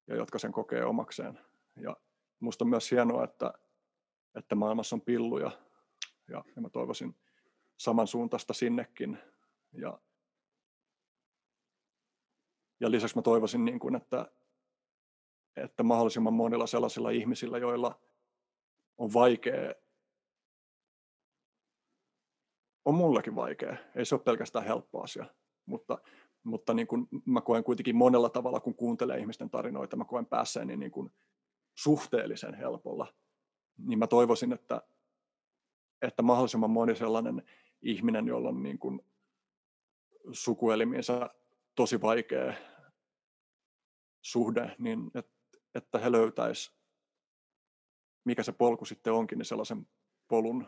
ja jotka sen kokee omakseen. Ja minusta on myös hienoa, että, että maailmassa on pilluja ja, ja mä toivoisin samansuuntaista sinnekin. Ja, ja lisäksi mä toivoisin, niin kuin, että, että mahdollisimman monilla sellaisilla ihmisillä, joilla on vaikea on mullakin vaikea. Ei se ole pelkästään helppo asia, mutta, mutta niin kuin mä koen kuitenkin monella tavalla, kun kuuntelee ihmisten tarinoita, mä koen päässeeni niin kuin suhteellisen helpolla. Niin mä toivoisin, että, että mahdollisimman moni sellainen ihminen, jolla on niin kuin sukuelimiensä tosi vaikea suhde, niin että, että he löytäisivät, mikä se polku sitten onkin, niin sellaisen polun,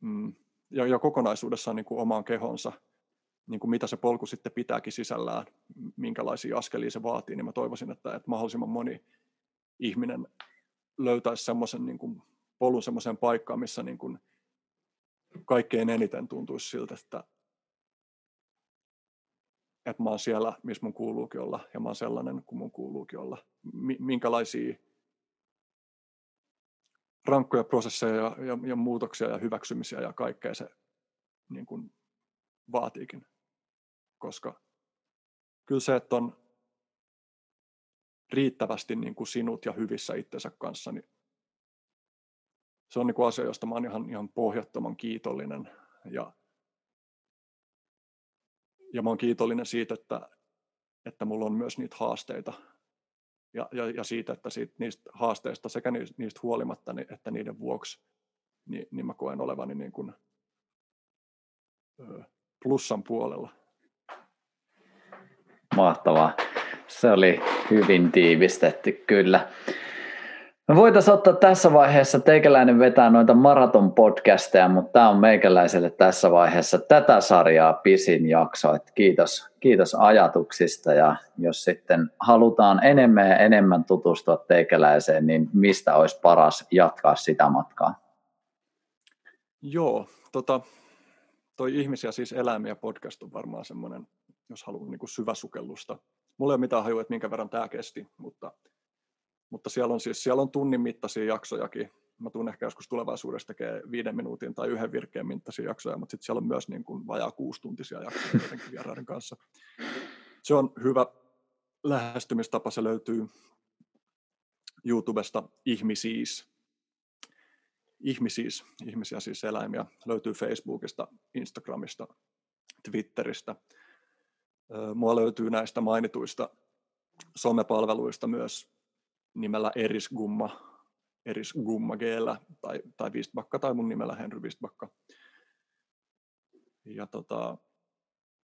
mm, ja, ja kokonaisuudessaan niin kuin omaan kehonsa, niin kuin mitä se polku sitten pitääkin sisällään, minkälaisia askelia se vaatii, niin mä toivoisin, että, että mahdollisimman moni ihminen löytäisi semmoisen niin kuin polun semmoiseen paikkaan, missä niin kuin kaikkein eniten tuntuisi siltä, että, että mä oon siellä, missä mun kuuluukin olla, ja mä oon sellainen kuin mun kuuluukin olla. Minkälaisia rankkoja prosesseja ja, ja, ja muutoksia ja hyväksymisiä ja kaikkea se niin kuin vaatiikin. Koska kyllä se, että on riittävästi niin kuin sinut ja hyvissä itsensä kanssa, niin se on niin kuin asia, josta mä olen ihan, ihan pohjattoman kiitollinen. Ja, ja mä olen kiitollinen siitä, että, että mulla on myös niitä haasteita, ja, ja, ja siitä, että siitä, niistä haasteista sekä niistä huolimatta niin, että niiden vuoksi, niin, niin mä koen olevani niin kuin, plussan puolella. Mahtavaa. Se oli hyvin tiivistetty, kyllä. Me voitaisiin ottaa tässä vaiheessa, teikäläinen vetää noita maraton podcasteja, mutta tämä on meikäläiselle tässä vaiheessa tätä sarjaa pisin jakso. Et kiitos, kiitos ajatuksista ja jos sitten halutaan enemmän ja enemmän tutustua teikäläiseen, niin mistä olisi paras jatkaa sitä matkaa? Joo, tota, toi Ihmisiä siis eläimiä podcast on varmaan semmoinen, jos haluaa niin syväsukellusta. Mulla ei ole mitään hajua, että minkä verran tämä kesti, mutta mutta siellä on siis siellä on tunnin mittaisia jaksojakin. Mä tunnen ehkä joskus tulevaisuudessa tekee viiden minuutin tai yhden virkeen mittaisia jaksoja, mutta sitten siellä on myös niin kuin vajaa kuustuntisia jaksoja jotenkin vieraiden kanssa. Se on hyvä lähestymistapa, se löytyy YouTubesta ihmisiis. Ihmisiis, ihmisiä siis eläimiä, löytyy Facebookista, Instagramista, Twitteristä. Mua löytyy näistä mainituista somepalveluista myös nimellä Erisgumma, Erisgumma g tai, tai Wistbakka tai mun nimellä Henry Wistbakka. Ja tota,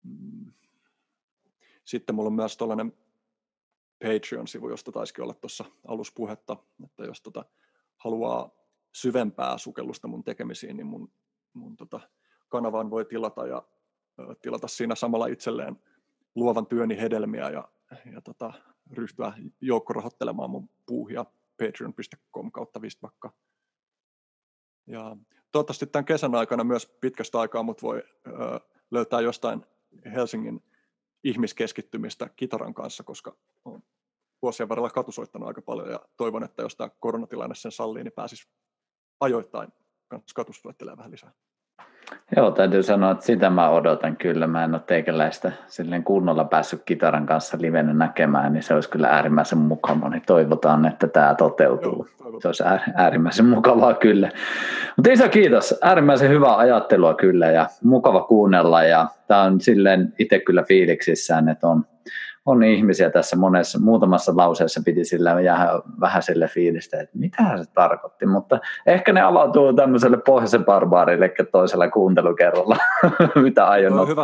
mm, sitten mulla on myös tällainen Patreon-sivu, josta taisikin olla tuossa aluspuhetta, että jos tota, haluaa syvempää sukellusta mun tekemisiin, niin mun, mun tota, kanavaan voi tilata ja ö, tilata siinä samalla itselleen luovan työni hedelmiä ja, ja tota, ryhtyä joukkorahoittelemaan mun puuhia patreon.com kautta vistbakka. Ja toivottavasti tämän kesän aikana myös pitkästä aikaa mut voi ö, löytää jostain Helsingin ihmiskeskittymistä kitaran kanssa, koska olen vuosien varrella katusoittanut aika paljon ja toivon, että jos tämä koronatilanne sen sallii, niin pääsisi ajoittain katusoittelemaan vähän lisää. Joo, täytyy sanoa, että sitä mä odotan kyllä. Mä en ole teikäläistä silleen kunnolla päässyt kitaran kanssa livenä näkemään, niin se olisi kyllä äärimmäisen mukavaa. Niin toivotaan, että tämä toteutuu. Joo, se olisi äärimmäisen mukavaa kyllä. Mutta iso kiitos. Äärimmäisen hyvää ajattelua kyllä ja mukava kuunnella. Ja tämä on silleen itse kyllä fiiliksissään, että on on ihmisiä tässä monessa, muutamassa lauseessa piti sillä jäädä vähän sille fiilistä, että mitä se tarkoitti, mutta ehkä ne avautuu tämmöiselle pohjoisen barbaarille toisella kuuntelukerralla, mitä aion. Toi on, hyvä,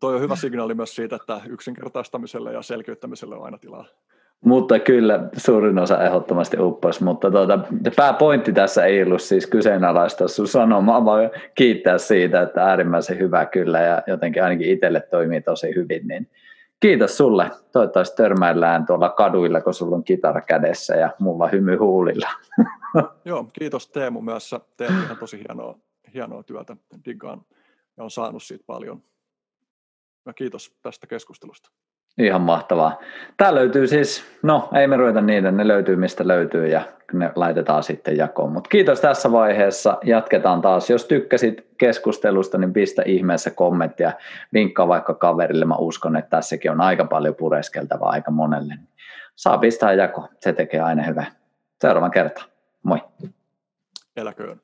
toi on hyvä signaali myös siitä, että yksinkertaistamiselle ja selkeyttämiselle on aina tilaa. Mutta kyllä suurin osa ehdottomasti upposi, mutta tuota, pääpointti tässä ei ollut siis kyseenalaistaa sun sanomaa, vaan kiittää siitä, että äärimmäisen hyvä kyllä ja jotenkin ainakin itselle toimii tosi hyvin, niin Kiitos sulle. Toivottavasti törmäillään tuolla kaduilla, kun sulla on kitara kädessä ja mulla hymy huulilla. Joo, kiitos Teemu myös. Teet ihan tosi hienoa, hienoa työtä. Diggaan ja on saanut siitä paljon. Ja kiitos tästä keskustelusta. Ihan mahtavaa. Tämä löytyy siis, no ei me ruveta niitä, ne löytyy mistä löytyy ja ne laitetaan sitten jakoon. Mutta kiitos tässä vaiheessa, jatketaan taas. Jos tykkäsit keskustelusta, niin pistä ihmeessä kommenttia, vinkkaa vaikka kaverille, mä uskon, että tässäkin on aika paljon pureskeltavaa aika monelle. Saa pistää jako, se tekee aina hyvää. Seuraavan kertaan, moi. Eläköön.